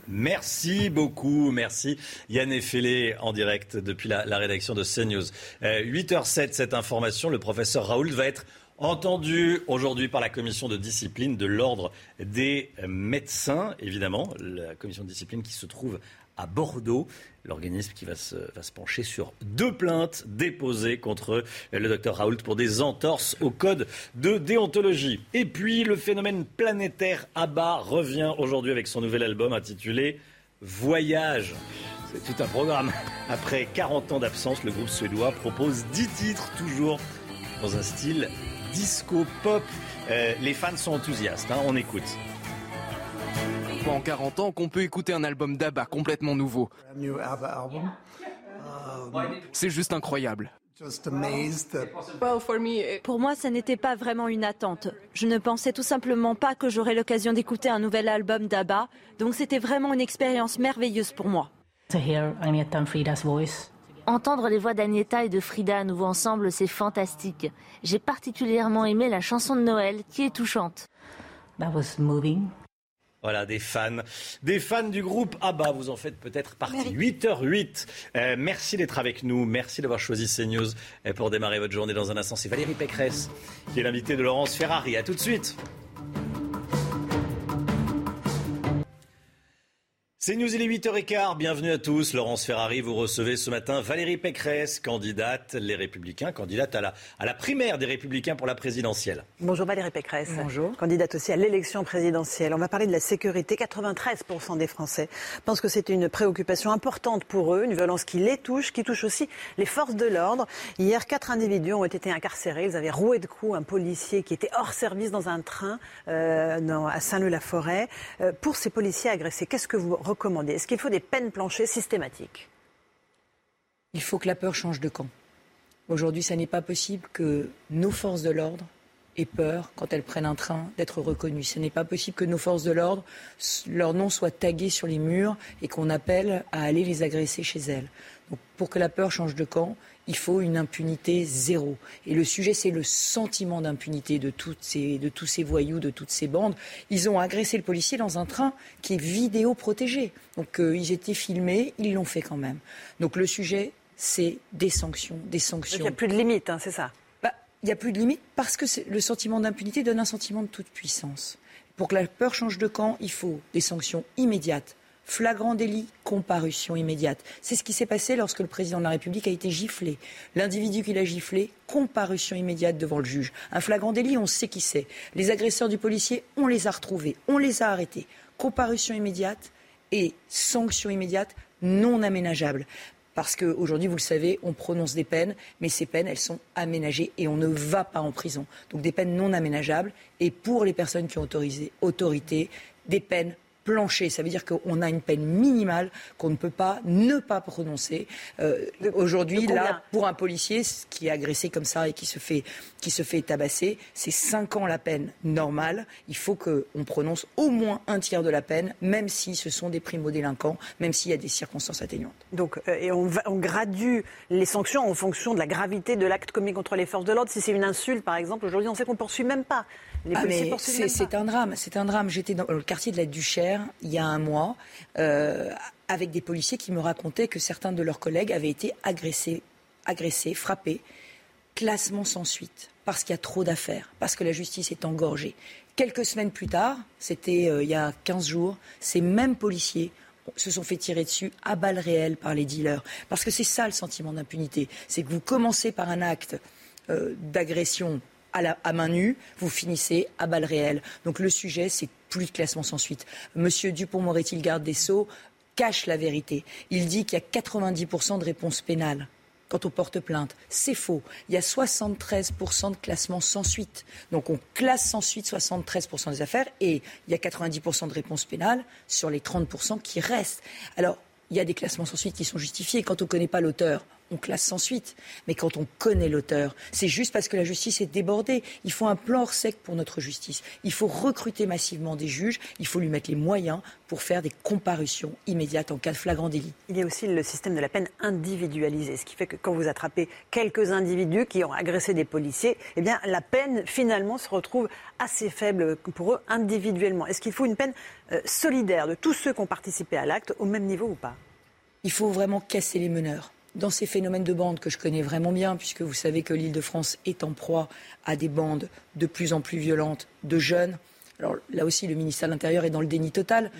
Merci beaucoup, merci Yann Effelé en direct depuis la, rédaction de CNews. 8h07, euh, cette information, le professeur Raoult va être entendu aujourd'hui par la commission de discipline de l'ordre des médecins, évidemment, la commission de discipline qui se trouve à Bordeaux. L'organisme qui va se, pencher sur deux plaintes déposées contre le docteur Raoult pour des entorses au code de déontologie. Et puis le phénomène planétaire ABBA revient aujourd'hui avec son nouvel album intitulé Voyage. C'est tout un programme. Après 40 ans d'absence, le groupe suédois propose 10 titres, toujours dans un style disco pop. Euh, les fans sont enthousiastes, hein, on écoute en 40 ans qu'on peut écouter un album d'ABBA complètement nouveau. C'est juste incroyable. Pour moi, ce n'était pas vraiment une attente. Je ne pensais tout simplement pas que j'aurais l'occasion d'écouter un nouvel album d'ABBA, donc c'était vraiment une expérience merveilleuse pour moi. Entendre les voix d'Agneta et de Frida à nouveau ensemble, c'est fantastique. J'ai particulièrement aimé la chanson de Noël, qui est touchante. Voilà, des fans. Des fans du groupe ABBA, vous en faites peut-être partie. 8h08. Euh, merci d'être avec nous. Merci d'avoir choisi CNews euh, pour démarrer votre journée dans un instant. C'est Valérie Pécresse qui est l'invité de Laurence Ferrari. A tout de suite. C'est News, il est 8h15. Bienvenue à tous. Laurence Ferrari, vous recevez ce matin Valérie Pécresse, candidate Les Républicains, candidate à la, à la primaire des Républicains pour la présidentielle. Bonjour Valérie Pécresse. Bonjour. Candidate aussi à l'élection présidentielle. On va parler de la sécurité. 93% des Français pensent que c'est une préoccupation importante pour eux, une violence qui les touche, qui touche aussi les forces de l'ordre. Hier, quatre individus ont été incarcérés. Ils avaient roué de coups un policier qui était hors service dans un train euh, à Saint-Leu-la-Forêt. Euh, pour ces policiers agressés, qu'est-ce que vous est-ce qu'il faut des peines planchées systématiques? Il faut que la peur change de camp. Aujourd'hui, ça n'est pas possible que nos forces de l'ordre aient peur, quand elles prennent un train, d'être reconnues. Ce n'est pas possible que nos forces de l'ordre, leur nom soit tagué sur les murs et qu'on appelle à aller les agresser chez elles. Pour que la peur change de camp, il faut une impunité zéro. Et le sujet, c'est le sentiment d'impunité de, ces, de tous ces voyous, de toutes ces bandes. Ils ont agressé le policier dans un train qui est vidéo protégé. Donc euh, ils étaient filmés, ils l'ont fait quand même. Donc le sujet, c'est des sanctions, des sanctions. Il n'y a plus de limite, hein, c'est ça? Bah, Il n'y a plus de limite parce que le sentiment d'impunité donne un sentiment de toute puissance. Pour que la peur change de camp, il faut des sanctions immédiates Flagrant délit, comparution immédiate. C'est ce qui s'est passé lorsque le président de la République a été giflé. L'individu qui l'a giflé, comparution immédiate devant le juge. Un flagrant délit, on sait qui c'est. Les agresseurs du policier, on les a retrouvés, on les a arrêtés. Comparution immédiate et sanction immédiate non aménageable. Parce qu'aujourd'hui, vous le savez, on prononce des peines, mais ces peines, elles sont aménagées et on ne va pas en prison. Donc des peines non aménageables. Et pour les personnes qui ont autorisé, autorité, des peines plancher. Ça veut dire qu'on a une peine minimale qu'on ne peut pas ne pas prononcer. Euh, aujourd'hui, là, pour un policier qui est agressé comme ça et qui se fait, qui se fait tabasser, c'est 5 ans la peine normale. Il faut qu'on prononce au moins un tiers de la peine, même si ce sont des primo-délinquants, même s'il y a des circonstances atténuantes. Donc, euh, et on, on, gradue les sanctions en fonction de la gravité de l'acte commis contre les forces de l'ordre. Si c'est une insulte, par exemple, aujourd'hui, on sait qu'on ne poursuit même pas. Ah, c'est un drame, c'est un drame. J'étais dans le quartier de la Duchère il y a un mois euh, avec des policiers qui me racontaient que certains de leurs collègues avaient été agressés, agressés, frappés, classement sans suite, parce qu'il y a trop d'affaires, parce que la justice est engorgée. Quelques semaines plus tard, c'était euh, il y a 15 jours, ces mêmes policiers se sont fait tirer dessus à balles réelles par les dealers. Parce que c'est ça le sentiment d'impunité. C'est que vous commencez par un acte euh, d'agression à, main nue, vous finissez à balles réelles. Donc le sujet, c'est plus de classement sans suite. Monsieur Dupont-Moretti, le garde des Sceaux, cache la vérité. Il dit qu'il y a 90% de réponses pénales quand on porte plainte. C'est faux. Il y a 73% de classement sans suite. Donc on classe sans suite 73% des affaires et il y a 90% de réponses pénales sur les 30% qui restent. Alors il y a des classements sans suite qui sont justifiés. Quand on ne connaît pas l'auteur, on classe sans suite. Mais quand on connaît l'auteur, c'est juste parce que la justice est débordée. Il faut un plan hors sec pour notre justice. Il faut recruter massivement des juges. Il faut lui mettre les moyens pour faire des comparutions immédiates en cas de flagrant délit. Il y a aussi le système de la peine individualisée, ce qui fait que quand vous attrapez quelques individus qui ont agressé des policiers, eh bien la peine finalement se retrouve assez faible pour eux individuellement. Est-ce qu'il faut une peine euh, solidaire de tous ceux qui ont participé à l'acte au même niveau ou pas? Il faut vraiment casser les meneurs dans ces phénomènes de bandes que je connais vraiment bien, puisque vous savez que l'île de France est en proie à des bandes de plus en plus violentes de jeunes. Alors là aussi, le ministère de l'Intérieur est dans le déni total.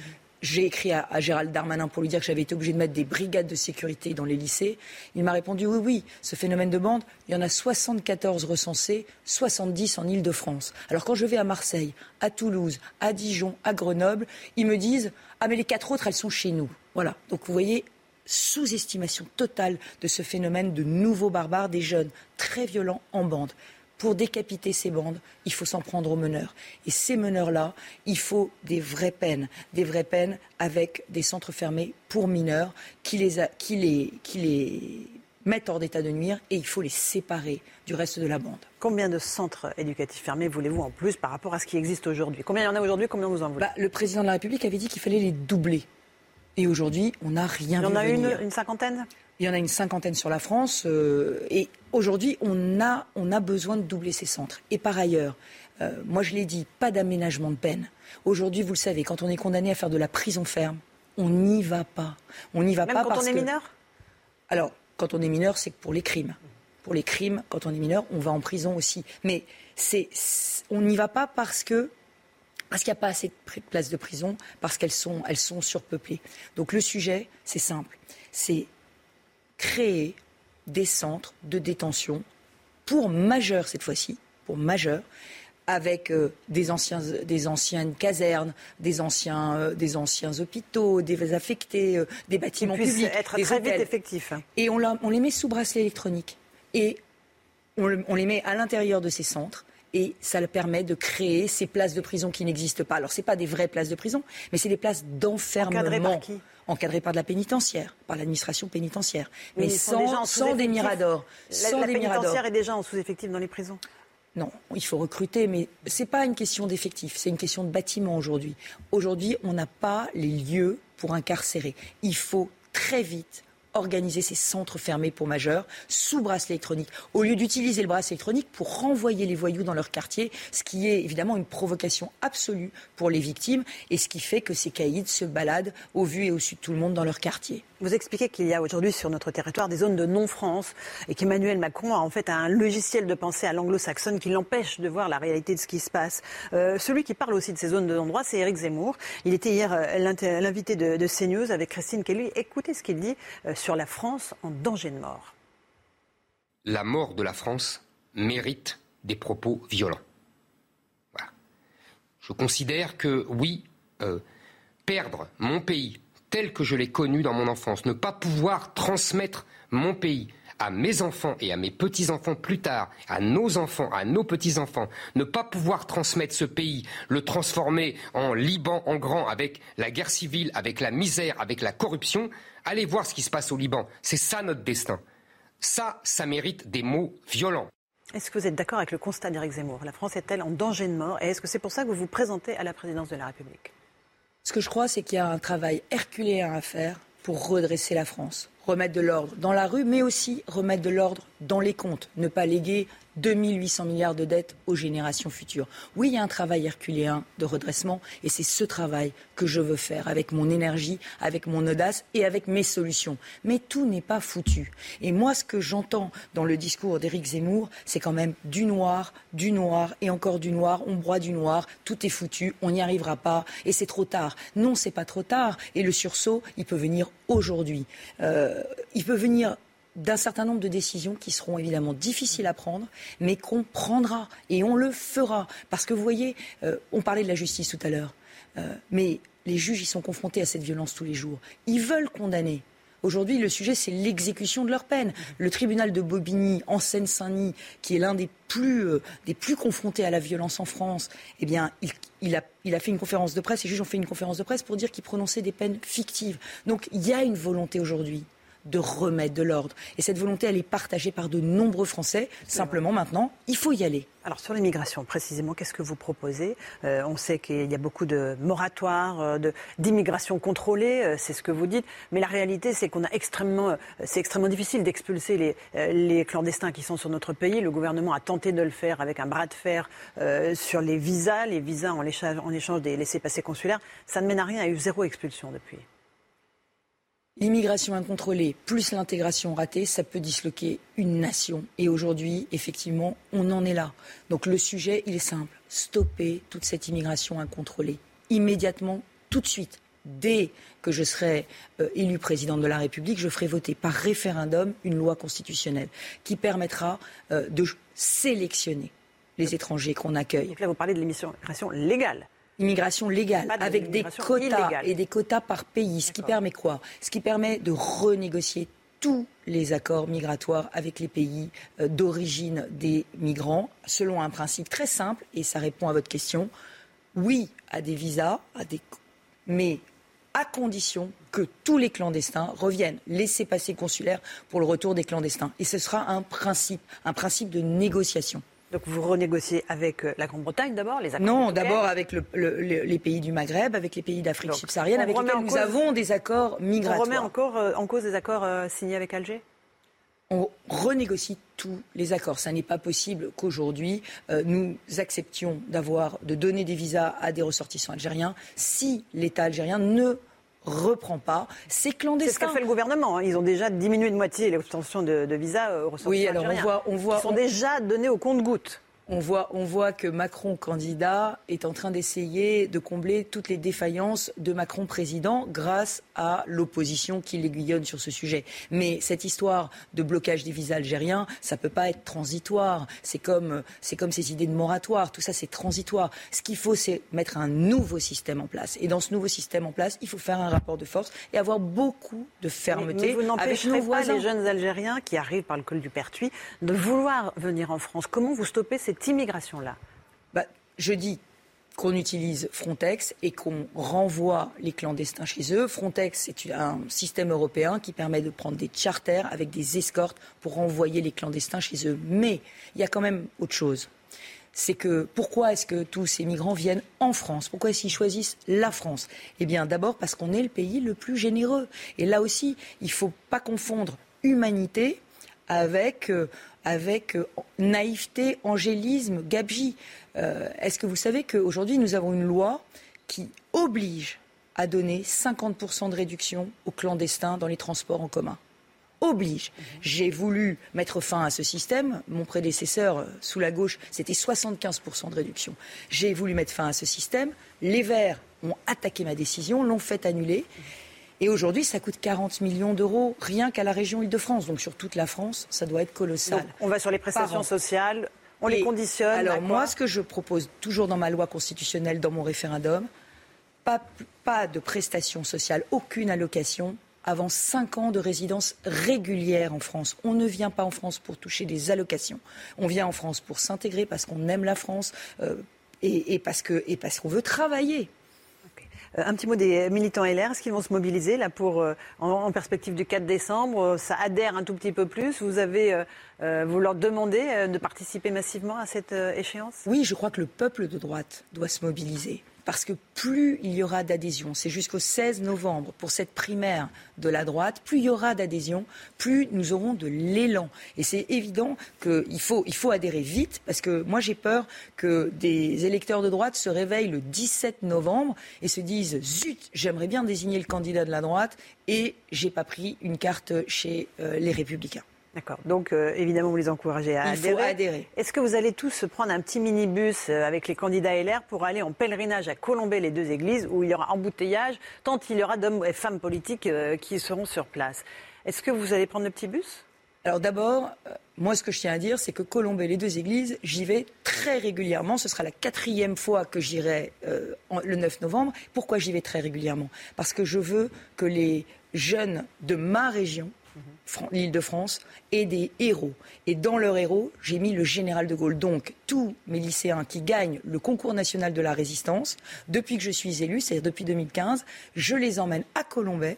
J'ai écrit à, Gérald Darmanin pour lui dire que j'avais été obligé de mettre des brigades de sécurité dans les lycées. Il m'a répondu oui, oui, ce phénomène de bande, il y en a 74 recensés, 70 en Île-de-France. Alors quand je vais à Marseille, à Toulouse, à Dijon, à Grenoble, ils me disent ah mais les quatre autres, elles sont chez nous. Voilà. Donc vous voyez, sous-estimation totale de ce phénomène de nouveaux barbares, des jeunes très violents en bande. Pour décapiter ces bandes, il faut s'en prendre aux meneurs. Et ces meneurs-là, il faut des vraies peines, des vraies peines avec des centres fermés pour mineurs qui les, qui les, qui les mettent hors d'état de nuire et il faut les séparer du reste de la bande. Combien de centres éducatifs fermés voulez-vous en plus par rapport à ce qui existe aujourd'hui? Combien il y en a aujourd'hui Combien vous en voulez? Bah, Le président de la République avait dit qu'il fallait les doubler. Et aujourd'hui, on n'a rien vu. Il y en a une, une, cinquantaine? Il y en a une cinquantaine sur la France. Euh, et aujourd'hui, on a, on a besoin de doubler ces centres. Et par ailleurs, euh, moi je l'ai dit, pas d'aménagement de peine. Aujourd'hui, vous le savez, quand on est condamné à faire de la prison ferme, on n'y va pas. On n'y va Même pas quand on est mineur? Alors, quand on est mineur, c'est pour les crimes. Pour les crimes, quand on est mineur, on va en prison aussi. Mais c'est, on n'y va pas parce que parce qu'il n'y a pas assez de places de prison, parce qu'elles sont, elles sont surpeuplées. Donc le sujet, c'est simple, c'est créer des centres de détention pour majeurs cette fois-ci, pour majeurs, avec euh, des, anciens, des anciennes casernes, des anciens, euh, des anciens hôpitaux, des affectés, euh, des bâtiments publics, être des très vite effectifs. Et on, on, les met sous bracelet électronique et on, on les met à l'intérieur de ces centres et ça le permet de créer ces places de prison qui n'existent pas. Alors, ce pas des vraies places de prison, mais c'est des places d'enfermement. Encadrées par qui? Encadrées par de la pénitentiaire, par l'administration pénitentiaire. Mais, sans, sans des miradors. La, la pénitentiaire est déjà en sous-effectif dans les prisons? Non, il faut recruter, mais ce n'est pas une question d'effectif, c'est une question de bâtiment aujourd'hui. Aujourd'hui, on n'a pas les lieux pour incarcérer. Il faut très vite organiser ces centres fermés pour majeurs sous bracelet électronique, au lieu d'utiliser le bracelet électronique pour renvoyer les voyous dans leur quartier, ce qui est évidemment une provocation absolue pour les victimes et ce qui fait que ces caïds se baladent au vu et au su de tout le monde dans leur quartier. Vous expliquez qu'il y a aujourd'hui sur notre territoire des zones de non-France et qu'Emmanuel Macron a en fait un logiciel de pensée à l'anglo-saxonne qui l'empêche de voir la réalité de ce qui se passe. Euh, celui qui parle aussi de ces zones de non-droit, c'est Éric Zemmour. Il était hier euh, l'invité de, de, CNews avec Christine Kelly. Écoutez ce qu'il dit euh, sur la France en danger de mort. La mort de la France mérite des propos violents. Je considère que oui, perdre mon pays tel que je l'ai connu dans mon enfance, ne pas pouvoir transmettre mon pays à mes enfants et à mes petits-enfants plus tard, à nos enfants, à nos petits-enfants, ne pas pouvoir transmettre ce pays, le transformer en Liban en grand avec la guerre civile, avec la misère, avec la corruption, allez voir ce qui se passe au Liban. C'est ça notre destin. Ça, ça mérite des mots violents. Est-ce que vous êtes d'accord avec le constat d'Éric Zemmour? La France est-elle en danger de mort? Et est-ce que c'est pour ça que vous vous présentez à la présidence de la République? Ce que je crois, c'est qu'il y a un travail herculéen à faire pour redresser la France, remettre de l'ordre dans la rue, mais aussi remettre de l'ordre dans les comptes, ne pas léguer 2800 milliards de dettes aux générations futures. Oui, il y a un travail herculéen de redressement et c'est ce travail que je veux faire avec mon énergie, avec mon audace et avec mes solutions. Mais tout n'est pas foutu. Et moi, ce que j'entends dans le discours d'Éric Zemmour, c'est quand même du noir, du noir et encore du noir, on broie du noir, tout est foutu, on n'y arrivera pas et c'est trop tard. Non, c'est pas trop tard et le sursaut, il peut venir aujourd'hui. Euh, il peut venir d'un certain nombre de décisions qui seront évidemment difficiles à prendre, mais qu'on prendra et on le fera. Parce que vous voyez, euh, on parlait de la justice tout à l'heure, euh, mais les juges, ils sont confrontés à cette violence tous les jours. Ils veulent condamner. Aujourd'hui, le sujet, c'est l'exécution de leur peine. Le tribunal de Bobigny, en Seine-Saint-Denis, qui est l'un des plus, euh, des plus confrontés à la violence en France, eh bien, il, a, il a fait une conférence de presse, les juges ont fait une conférence de presse pour dire qu'il prononçait des peines fictives. Donc, il y a une volonté aujourd'hui de remettre de l'ordre. Et cette volonté, elle est partagée par de nombreux Français. Simplement, maintenant, il faut y aller. Alors sur l'immigration, précisément, qu'est-ce que vous proposez? Euh, On sait qu'il y a beaucoup de moratoires, euh, d'immigration contrôlée, euh, c'est ce que vous dites. Mais la réalité, c'est qu'on a extrêmement, c'est extrêmement difficile d'expulser les, les, clandestins qui sont sur notre pays. Le gouvernement a tenté de le faire avec un bras de fer sur les visas, les visas en échange, en échange des laissés-passer consulaires. Ça ne mène à rien. Il y a eu zéro expulsion depuis. L'immigration incontrôlée plus l'intégration ratée, ça peut disloquer une nation. Et aujourd'hui, effectivement, on en est là. Donc le sujet, il est simple. Stopper toute cette immigration incontrôlée. Immédiatement, tout de suite. Dès que je serai euh, élu président de la République, je ferai voter par référendum une loi constitutionnelle qui permettra euh, de sélectionner les étrangers qu'on accueille. Là, vous parlez de l'immigration légale immigration légale, avec des quotas et des quotas par pays, ce qui permet quoi? Ce qui permet de renégocier tous les accords migratoires avec les pays euh, d'origine des migrants, selon un principe très simple, et ça répond à votre question. Oui à des visas, à des... mais à condition que tous les clandestins reviennent, laisser passer consulaire pour le retour des clandestins. Et ce sera un principe, un principe de négociation. Donc vous renégociez avec euh, la Grande-Bretagne d'abord, les accords Non, d'abord avec les pays du Maghreb, avec les pays d'Afrique subsaharienne, avec lesquels nous avons des accords migratoires. On remet encore euh, en cause des accords euh, signés avec Alger? On renégocie tous les accords. Ça n'est pas possible qu'aujourd'hui nous acceptions d'avoir de donner des visas à des ressortissants algériens si l'État algérien ne reprend pas. C'est clandestin. C'est ce qu'a fait le gouvernement. Hein. Ils ont déjà diminué de moitié l'obtention de, de visas aux ressortissants Oui, alors on voit, on voit, Ils sont déjà donnés au compte-gouttes. On voit, on voit que Macron candidat est en train d'essayer de combler toutes les défaillances de Macron président grâce à l'opposition qui l'aiguillonne sur ce sujet. Mais cette histoire de blocage des visas algériens, ça peut pas être transitoire. C'est comme, c'est comme ces idées de moratoire. Tout ça, c'est transitoire. Ce qu'il faut, c'est mettre un nouveau système en place. Et dans ce nouveau système en place, il faut faire un rapport de force et avoir beaucoup de fermeté mais, vous nos pas les jeunes Algériens qui arrivent par le col du Pertuis de vouloir venir en France. Comment vous stoppez cette immigration-là bah, Je dis qu'on utilise Frontex et qu'on renvoie les clandestins chez eux. Frontex, c'est un système européen qui permet de prendre des charters avec des escortes pour renvoyer les clandestins chez eux. Mais il y a quand même autre chose. C'est que pourquoi est-ce que tous ces migrants viennent en France? Pourquoi est-ce qu'ils choisissent la France? Eh bien, d'abord parce qu'on est le pays le plus généreux. Et là aussi, il ne faut pas confondre humanité avec euh, avec euh, naïveté, angélisme, gabegie. Euh, est-ce que vous savez qu'aujourd'hui, nous avons une loi qui oblige à donner 50% de réduction aux clandestins dans les transports en commun? Oblige. J'ai voulu mettre fin à ce système. Mon prédécesseur, euh, sous la gauche, c'était 75% de réduction. J'ai voulu mettre fin à ce système. Les Verts ont attaqué ma décision, l'ont fait annuler. Et aujourd'hui, ça coûte 40 millions d'euros rien qu'à la région Île-de-France. Donc sur toute la France, ça doit être colossal. on va sur les prestations sociales, on les conditionne. Alors moi, ce que je propose toujours dans ma loi constitutionnelle, dans mon référendum, pas, pas de prestations sociales, aucune allocation avant 5 ans de résidence régulière en France. On ne vient pas en France pour toucher des allocations. On vient en France pour s'intégrer parce qu'on aime la France euh, et, et, parce qu'on veut travailler. Euh, un petit mot des militants LR, est-ce qu'ils vont se mobiliser là pour, euh, en, perspective du 4 décembre Ça adhère un tout petit peu plus. Vous avez, euh, vous leur demandez de participer massivement à cette échéance? Oui, je crois que le peuple de droite doit se mobiliser parce que plus il y aura d'adhésion, c'est jusqu'au 16 novembre pour cette primaire de la droite, plus il y aura d'adhésion, plus nous aurons de l'élan. Et c'est évident qu'il faut, adhérer vite, parce que moi j'ai peur que des électeurs de droite se réveillent le 17 novembre et se disent zut, j'aimerais bien désigner le candidat de la droite et j'ai pas pris une carte chez euh, les républicains. D'accord. Donc, euh, évidemment, vous les encouragez à adhérer. Est-ce que vous allez tous prendre un petit minibus euh, avec les candidats LR pour aller en pèlerinage à Colombey, les deux églises, où il y aura embouteillage, tant il y aura d'hommes et femmes politiques euh, qui seront sur place? Est-ce que vous allez prendre le petit bus? Alors d'abord, euh, moi ce que je tiens à dire, c'est que Colombey, les deux églises, j'y vais très régulièrement. Ce sera la quatrième fois que j'irai euh, le 9 novembre. Pourquoi j'y vais très régulièrement? Parce que je veux que les jeunes de ma région, l'Île-de-France, et des héros. Et dans leurs héros, j'ai mis le général de Gaulle. Donc, tous mes lycéens qui gagnent le concours national de la résistance, depuis que je suis élu, c'est-à-dire depuis 2015, je les emmène à Colombay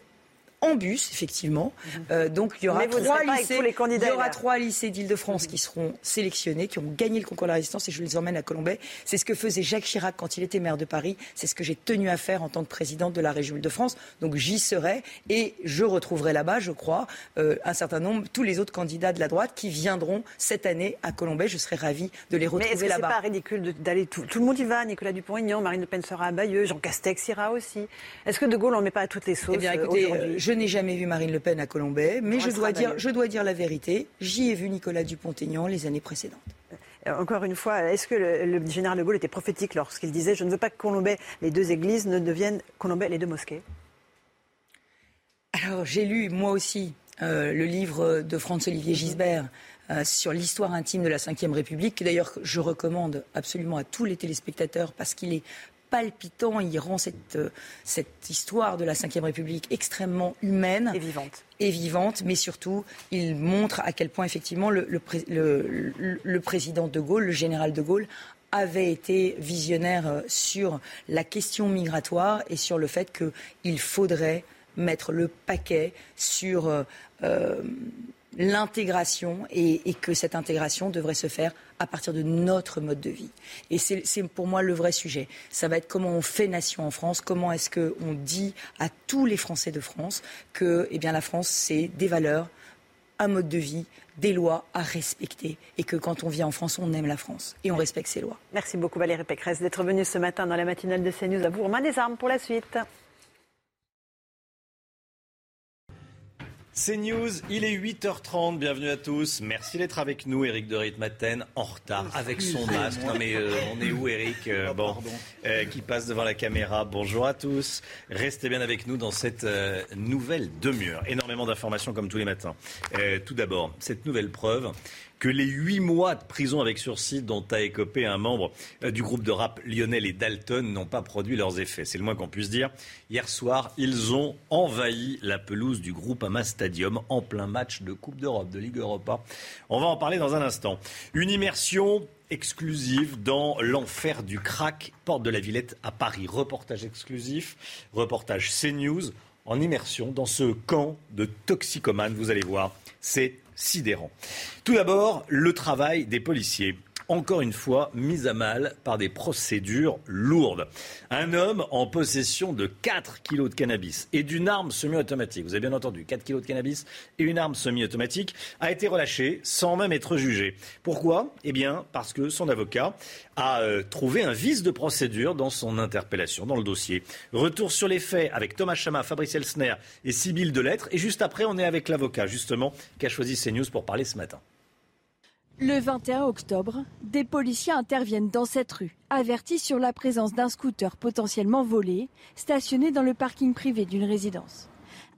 en bus, effectivement. Mhm. Euh, donc il y aura trois lycées, les il y aura trois lycées d'Île-de-France qui seront sélectionnés, qui ont gagné le concours de la résistance, et je les emmène à Colombay. C'est ce que faisait Jacques Chirac quand il était maire de Paris. C'est ce que j'ai tenu à faire en tant que présidente de la région Île-de-France. Donc j'y serai et je retrouverai là-bas, je crois, euh, un certain nombre, tous les autres candidats de la droite qui viendront cette année à Colombay. Je serai ravie de les retrouver là-bas. Mais est-ce que c'est pas ridicule d'aller tout, tout, le monde y va Nicolas Dupont-Aignan, Marine Le Pen sera à Bayeux, Jean Castex ira aussi. Est-ce que De Gaulle en met pas à toutes les sauces eh bien, écoutez, euh, je n'ai jamais vu Marine le Pen à Colombay, mais je dois, dire, je dois dire la vérité. J'y ai vu Nicolas Dupont-Aignan les années précédentes. Euh, encore une fois, est-ce que le, général de Gaulle était prophétique lorsqu'il disait Je ne veux pas que Colombay, les deux églises, ne deviennent Colombay, les deux mosquées? Alors, j'ai lu, moi aussi, euh, le livre de Franz-Olivier Gisbert euh, sur l'histoire intime de la Ve République, que d'ailleurs je recommande absolument à tous les téléspectateurs parce qu'il est palpitant. Il rend cette, euh, cette histoire de la Ve République extrêmement humaine. Et vivante. Et vivante, mais surtout, il montre à quel point, effectivement, le, le, président de Gaulle, le général de Gaulle, avait été visionnaire euh, sur la question migratoire et sur le fait qu'il faudrait mettre le paquet sur euh, l'intégration et, que cette intégration devrait se faire à partir de notre mode de vie. Et c'est pour moi le vrai sujet. Ça va être comment on fait nation en France, comment est-ce qu'on dit à tous les Français de France que eh bien, la France, c'est des valeurs, un mode de vie, des lois à respecter et que quand on vit en France, on aime la France et on respecte ses lois. Merci beaucoup Valérie Pécresse d'être venue ce matin dans la matinale de CNews. À vous, Romain des Armes, pour la suite. C'est News, il est 8h30, bienvenue à tous. Merci d'être avec nous, Eric de Ritmaten, en retard, avec son masque. Non mais euh, on est où Eric euh, ah, Bon, euh, qui passe devant la caméra. Bonjour à tous. Restez bien avec nous dans cette nouvelle demi-heure. Énormément d'informations comme tous les matins. tout d'abord, cette nouvelle preuve que les huit mois de prison avec sursis dont a écopé un membre euh, du groupe de rap Lionel et Dalton n'ont pas produit leurs effets. C'est le moins qu'on puisse dire. Hier soir, ils ont envahi la pelouse du groupe Ama Stadium en plein match de Coupe d'Europe, de Ligue Europa. On va en parler dans un instant. Une immersion exclusive dans l'enfer du crack, porte de la Villette à Paris. Reportage exclusif, reportage CNews en immersion dans ce camp de toxicomanes. Vous allez voir, c'est sidérant. Tout d'abord, le travail des policiers encore une fois mis à mal par des procédures lourdes. Un homme en possession de 4 kilos de cannabis et d'une arme semi-automatique, vous avez bien entendu, 4 kilos de cannabis et une arme semi-automatique, a été relâché sans même être jugé. Pourquoi? Eh bien, parce que son avocat a euh, trouvé un vice de procédure dans son interpellation, dans le dossier. Retour sur les faits avec Thomas Chama, Fabrice Elsner et Sybille Delettre. Et juste après, on est avec l'avocat, justement, qui a choisi CNews pour parler ce matin. Le 21 octobre, des policiers interviennent dans cette rue, avertis sur la présence d'un scooter potentiellement volé, stationné dans le parking privé d'une résidence.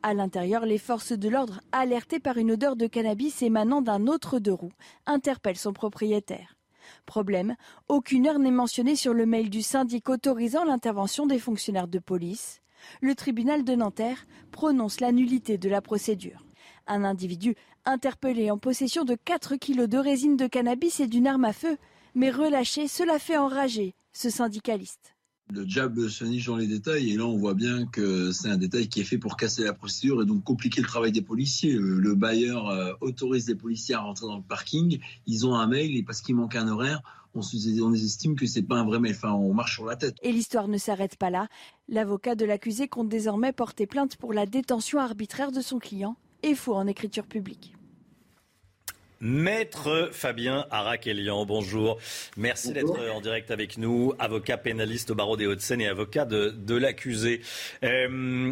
À l'intérieur, les forces de l'ordre, alertées par une odeur de cannabis émanant d'un autre deux roues, interpellent son propriétaire. Problème, aucune heure n'est mentionnée sur le mail du syndic autorisant l'intervention des fonctionnaires de police. Le tribunal de Nanterre prononce la nullité de la procédure. Un individu interpellé en possession de 4 kilos de résine de cannabis et d'une arme à feu, mais relâché, cela fait enrager ce syndicaliste. Le diable se niche dans les détails et là on voit bien que c'est un détail qui est fait pour casser la procédure et donc compliquer le travail des policiers. Le bailleur euh, autorise les policiers à rentrer dans le parking, ils ont un mail et parce qu'il manque un horaire, on, on estime que c'est pas un vrai mail. Enfin, on marche sur la tête. Et l'histoire ne s'arrête pas là. L'avocat de l'accusé compte désormais porter plainte pour la détention arbitraire de son client et faux en écriture publique. Maître Fabien Araquelian, bonjour. Merci d'être en direct avec nous, avocat pénaliste au barreau des Hauts-de-Seine et avocat de, l'accusé. Euh,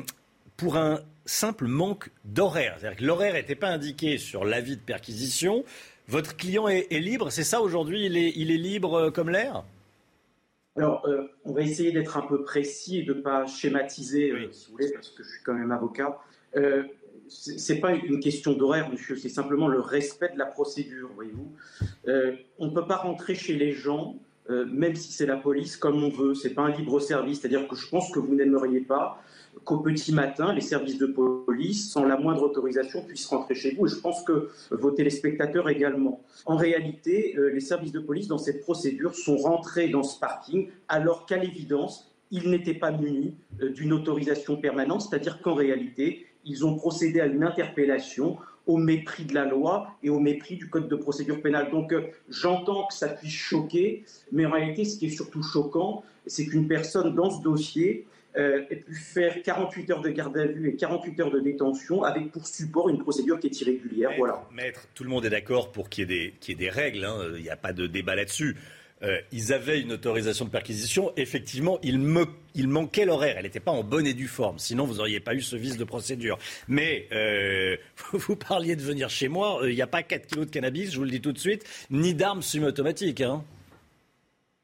pour un simple manque d'horaire, c'est-à-dire que l'horaire n'était pas indiqué sur l'avis de perquisition, votre client est, libre, c'est ça aujourd'hui, il est, il est libre euh, comme l'air? Alors, euh, on va essayer d'être un peu précis et de ne pas schématiser, si vous voulez, parce que je suis quand même avocat c'est pas une question d'horaire, monsieur, c'est simplement le respect de la procédure, voyez-vous. Euh, on ne peut pas rentrer chez les gens, euh, même si c'est la police, comme on veut. C'est pas un libre service, c'est-à-dire que je pense que vous n'aimeriez pas qu'au petit matin, les services de police, sans la moindre autorisation, puissent rentrer chez vous. Et je pense que vos téléspectateurs également. En réalité, euh, les services de police, dans cette procédure, sont rentrés dans ce parking alors qu'à l'évidence, ils n'étaient pas munis d'une autorisation permanente, c'est-à-dire qu'en réalité, ils ont procédé à une interpellation au mépris de la loi et au mépris du code de procédure pénale. Donc euh, j'entends que ça puisse choquer, mais en réalité, ce qui est surtout choquant, c'est qu'une personne dans ce dossier euh, ait pu faire 48 heures de garde à vue et 48 heures de détention avec pour support une procédure qui est irrégulière. Maître, voilà. Maître, tout le monde est d'accord pour qu'il y, ait des- règles, hein, il n'y a pas de débat là-dessus. Euh, ils avaient une autorisation de perquisition. Effectivement, il, me- il manquait l'horaire. Elle n'était pas en bonne et due forme. Sinon, vous n'auriez pas eu ce vice de procédure. Mais euh, vous parliez de venir chez moi. euh, Il n'y a pas 4 kilos de cannabis, je vous le dis tout de suite, ni d'armes semi-automatiques. Hein.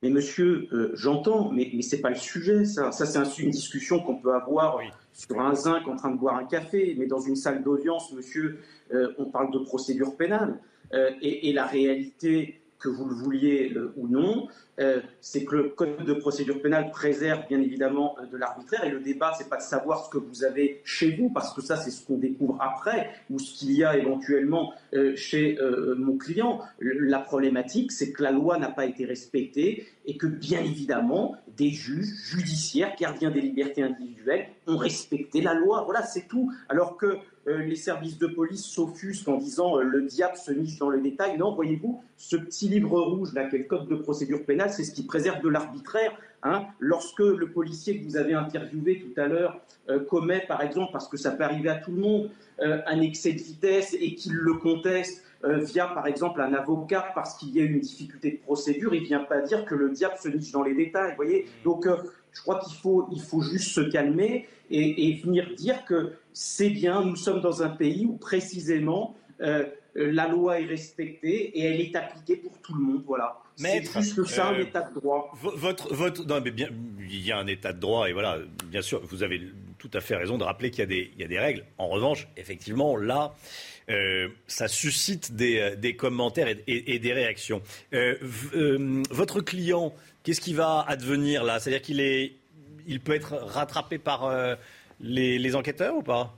Mais monsieur, j'entends, mais, mais ce n'est pas le sujet, ça. Ça, c'est un- une discussion qu'on peut avoir sur un zinc en train de boire un café. Mais dans une salle d'audience, monsieur, on parle de procédure pénale. Et, et la réalité, que vous le vouliez euh, ou non, euh, c'est que le code de procédure pénale préserve bien évidemment euh, de l'arbitraire. Et le débat, c'est pas de savoir ce que vous avez chez vous, parce que ça, c'est ce qu'on découvre après, ou ce qu'il y a éventuellement chez euh, mon client. La problématique, c'est que la loi n'a pas été respectée et que bien évidemment, des juges judiciaires, gardiens des libertés individuelles, ont respecté la loi. Voilà, c'est tout. Alors que euh, les services de police s'offusquent en disant euh, le diable se niche dans le détail. Non, voyez-vous, ce petit livre rouge là, qui le code de procédure pénale, c'est ce qui préserve de l'arbitraire. Hein. Lorsque le policier que vous avez interviewé tout à l'heure euh, commet, par exemple, parce que ça peut arriver à tout le monde, euh, un excès de vitesse et qu'il le conteste euh, via, par exemple, un avocat parce qu'il y a une difficulté de procédure, il ne vient pas dire que le diable se niche dans les détails. Vous voyez Donc, euh, je crois qu'il faut, il faut juste se calmer et, et venir dire que c'est bien, nous sommes dans un pays où précisément la loi est respectée et elle est appliquée pour tout le monde. Voilà. C'est Maître, juste ça, un euh, état de droit. Votre, votre, non, mais bien, il y a un état de droit et voilà, bien sûr, vous avez tout à fait raison de rappeler qu'il y a des, il y a des règles. En revanche, effectivement, là, euh, ça suscite des, euh, des commentaires et, et- et des réactions. Euh, euh, votre client, qu'est-ce qui va advenir là? C'est-à-dire qu'il est, il peut être rattrapé par euh, les, les enquêteurs ou pas?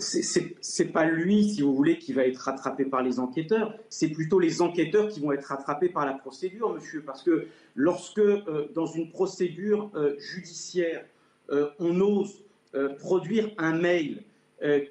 C'est- c'est pas lui, si vous voulez, qui va être rattrapé par les enquêteurs. C'est plutôt les enquêteurs qui vont être rattrapés par la procédure, monsieur. Parce que lorsque, euh, dans une procédure euh, judiciaire, euh, on ose produire un mail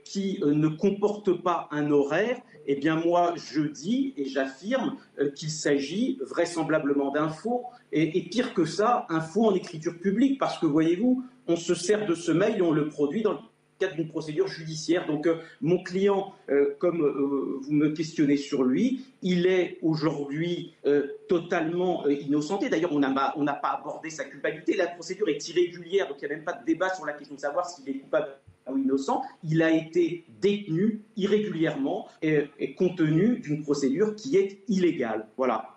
qui ne comporte pas un horaire, eh bien moi, je dis et j'affirme qu'il s'agit vraisemblablement d'un faux. Et, et pire que ça, un faux en écriture publique. Parce que, voyez-vous, on se sert de ce mail et on le produit dans le cadre d'une procédure judiciaire. Donc euh, mon client, euh, comme euh, vous me questionnez sur lui, il est aujourd'hui totalement innocenté. D'ailleurs, on n'a pas- abordé sa culpabilité. La procédure est irrégulière, donc il n'y a même pas de débat sur la question de savoir s'il est coupable ou innocent. Il a été détenu irrégulièrement et compte tenu d'une procédure qui est illégale. Voilà.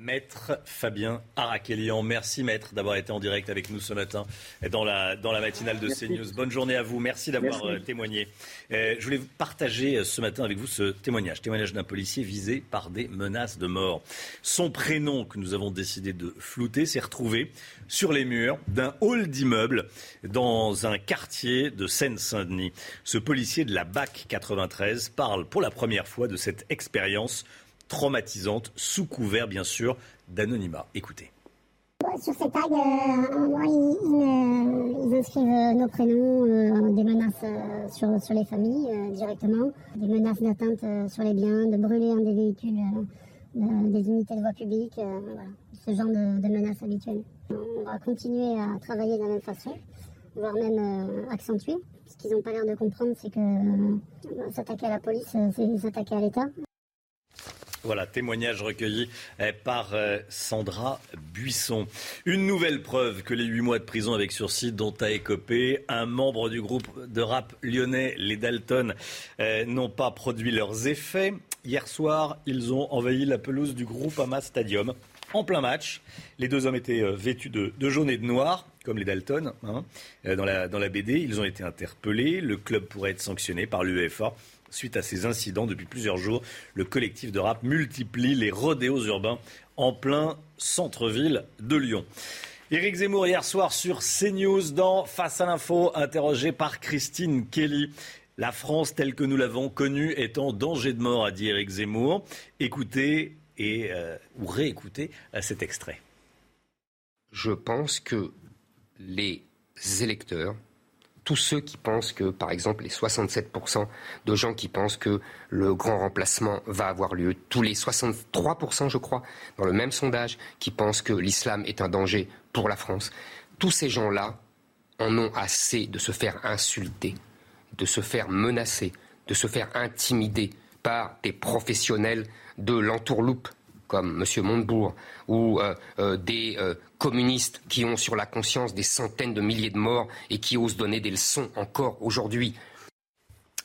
Maître Fabien Arakelian, merci maître d'avoir été en direct avec nous ce matin dans la, dans la matinale de Merci. CNews. Bonne journée à vous, merci d'avoir euh, témoigné. Euh, je voulais partager euh, ce matin avec vous ce témoignage, témoignage d'un policier visé par des menaces de mort. Son prénom que nous avons décidé de flouter s'est retrouvé sur les murs d'un hall d'immeuble dans un quartier de Seine-Saint-Denis. Ce policier de la BAC 93 parle pour la première fois de cette expérience traumatisante, sous couvert bien sûr d'anonymat. Écoutez. Sur ces tags, euh, ils, inscrivent euh, nos prénoms, euh, des menaces sur, sur les familles directement, des menaces d'atteinte sur les biens, de brûler un des véhicules, de- des unités de voie publique, ce genre de, de menaces habituelles. On va continuer à travailler de la même façon, voire même accentuer. Ce qu'ils n'ont pas l'air de comprendre, c'est que s'attaquer à la police, c'est s'attaquer à l'État. Voilà, témoignage recueilli eh, par euh, Sandra Buisson. Une nouvelle preuve que les huit mois de prison avec sursis dont a écopé un membre du groupe de rap lyonnais, les Dalton, euh, n'ont pas produit leurs effets. Hier soir, ils ont envahi la pelouse du groupe Ama Stadium. En plein match, les deux hommes étaient euh, vêtus de, jaune et de noir, comme les Dalton, hein, dans la BD. Ils ont été interpellés. Le club pourrait être sanctionné par l'UEFA. Suite à ces incidents, depuis plusieurs jours, le collectif de rap multiplie les rodéos urbains en plein centre-ville de Lyon. Éric Zemmour hier soir sur CNews dans Face à l'info, interrogé par Christine Kelly. La France telle que nous l'avons connue est en danger de mort, a dit Éric Zemmour. Écoutez et euh, ou réécoutez euh, cet extrait. Je pense que les électeurs tous ceux qui pensent que, par exemple, les 67% de gens qui pensent que le grand remplacement va avoir lieu, tous les 63%, je crois, dans le même sondage, qui pensent que l'islam est un danger pour la France, tous ces gens-là en ont assez de se faire insulter, de se faire menacer, de se faire intimider par des professionnels de l'entourloupe comme M. Montebourg, ou euh, euh, des euh, communistes qui ont sur la conscience des centaines de milliers de morts et qui osent donner des leçons encore aujourd'hui.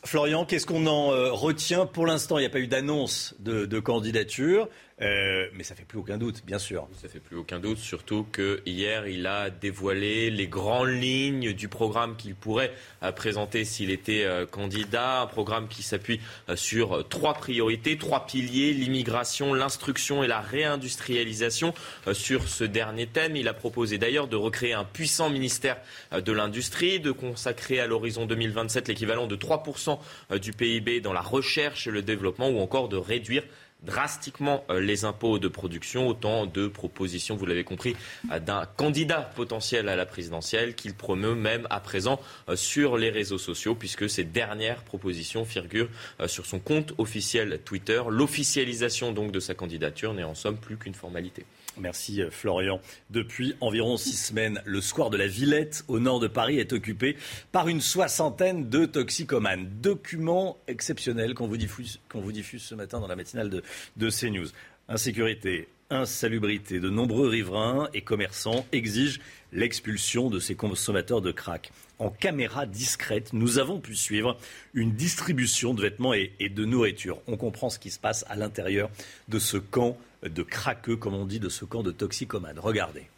Florian, qu'est-ce qu'on en retient pour l'instant? Il n'y a pas eu d'annonce de, candidature. Euh, mais ça fait plus aucun doute, bien sûr. Ça fait plus aucun doute, surtout que hier il a dévoilé les grandes lignes du programme qu'il pourrait euh, présenter s'il était euh, candidat. Un programme qui s'appuie sur trois priorités, trois piliers l'immigration, l'instruction et la réindustrialisation. Sur ce dernier thème, il a proposé d'ailleurs de recréer un puissant ministère de l'industrie, de consacrer à l'horizon 2027 l'équivalent de 3% du PIB dans la recherche et le développement, ou encore de réduire drastiquement euh, les impôts de production, autant de propositions, vous l'avez compris, euh, d'un candidat potentiel à la présidentielle qu'il promeut même à présent euh, sur les réseaux sociaux, puisque ces dernières propositions figurent sur son compte officiel Twitter. L'officialisation donc de sa candidature n'est en somme plus qu'une formalité. Merci euh, Florian. Depuis environ six semaines, le square de la Villette au nord de Paris est occupé par une soixantaine de toxicomanes. Document exceptionnel qu'on vous, diffuse, ce matin dans la matinale de, de CNews. Insécurité, insalubrité. De nombreux riverains et commerçants exigent l'expulsion de ces consommateurs de crack. En caméra discrète, nous avons pu suivre une distribution de vêtements et, et de nourriture. On comprend ce qui se passe à l'intérieur de ce camp de craqueux, comme on dit, de ce camp de toxicomanes. Regardez.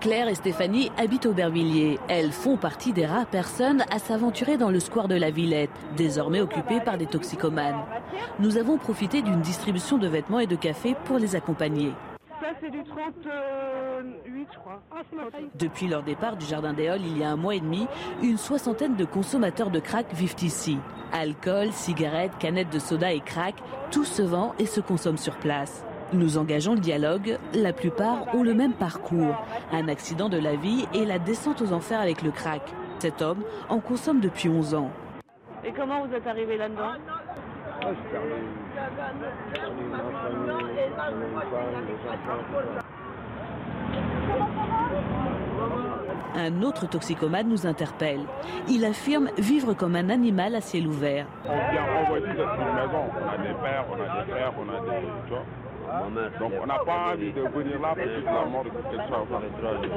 Claire et Stéphanie habitent Aubervilliers. Elles font partie des rares personnes à s'aventurer dans le square de la Villette, désormais occupé par des toxicomanes. Nous avons profité d'une distribution de vêtements et de café pour les accompagner. Ça, c'est du 38, je crois. Depuis leur départ du Jardin des Halles il y a un mois et demi, une soixantaine de consommateurs de crack vivent ici. Alcool, cigarettes, canettes de soda et crack, tout se vend et se consomme sur place. Nous engageons le dialogue. La plupart ont le même parcours. Un accident de la vie et la descente aux enfers avec le crack. Cet homme en consomme depuis 11 ans. Et comment vous êtes arrivé là-dedans Un autre toxicomane nous interpelle. Il affirme vivre comme un animal à ciel ouvert. On vient envoyer cette maison. On a des pères, on a des frères, on a des... Donc on n'a pas envie de venir là pour toute la mort de quelque chose.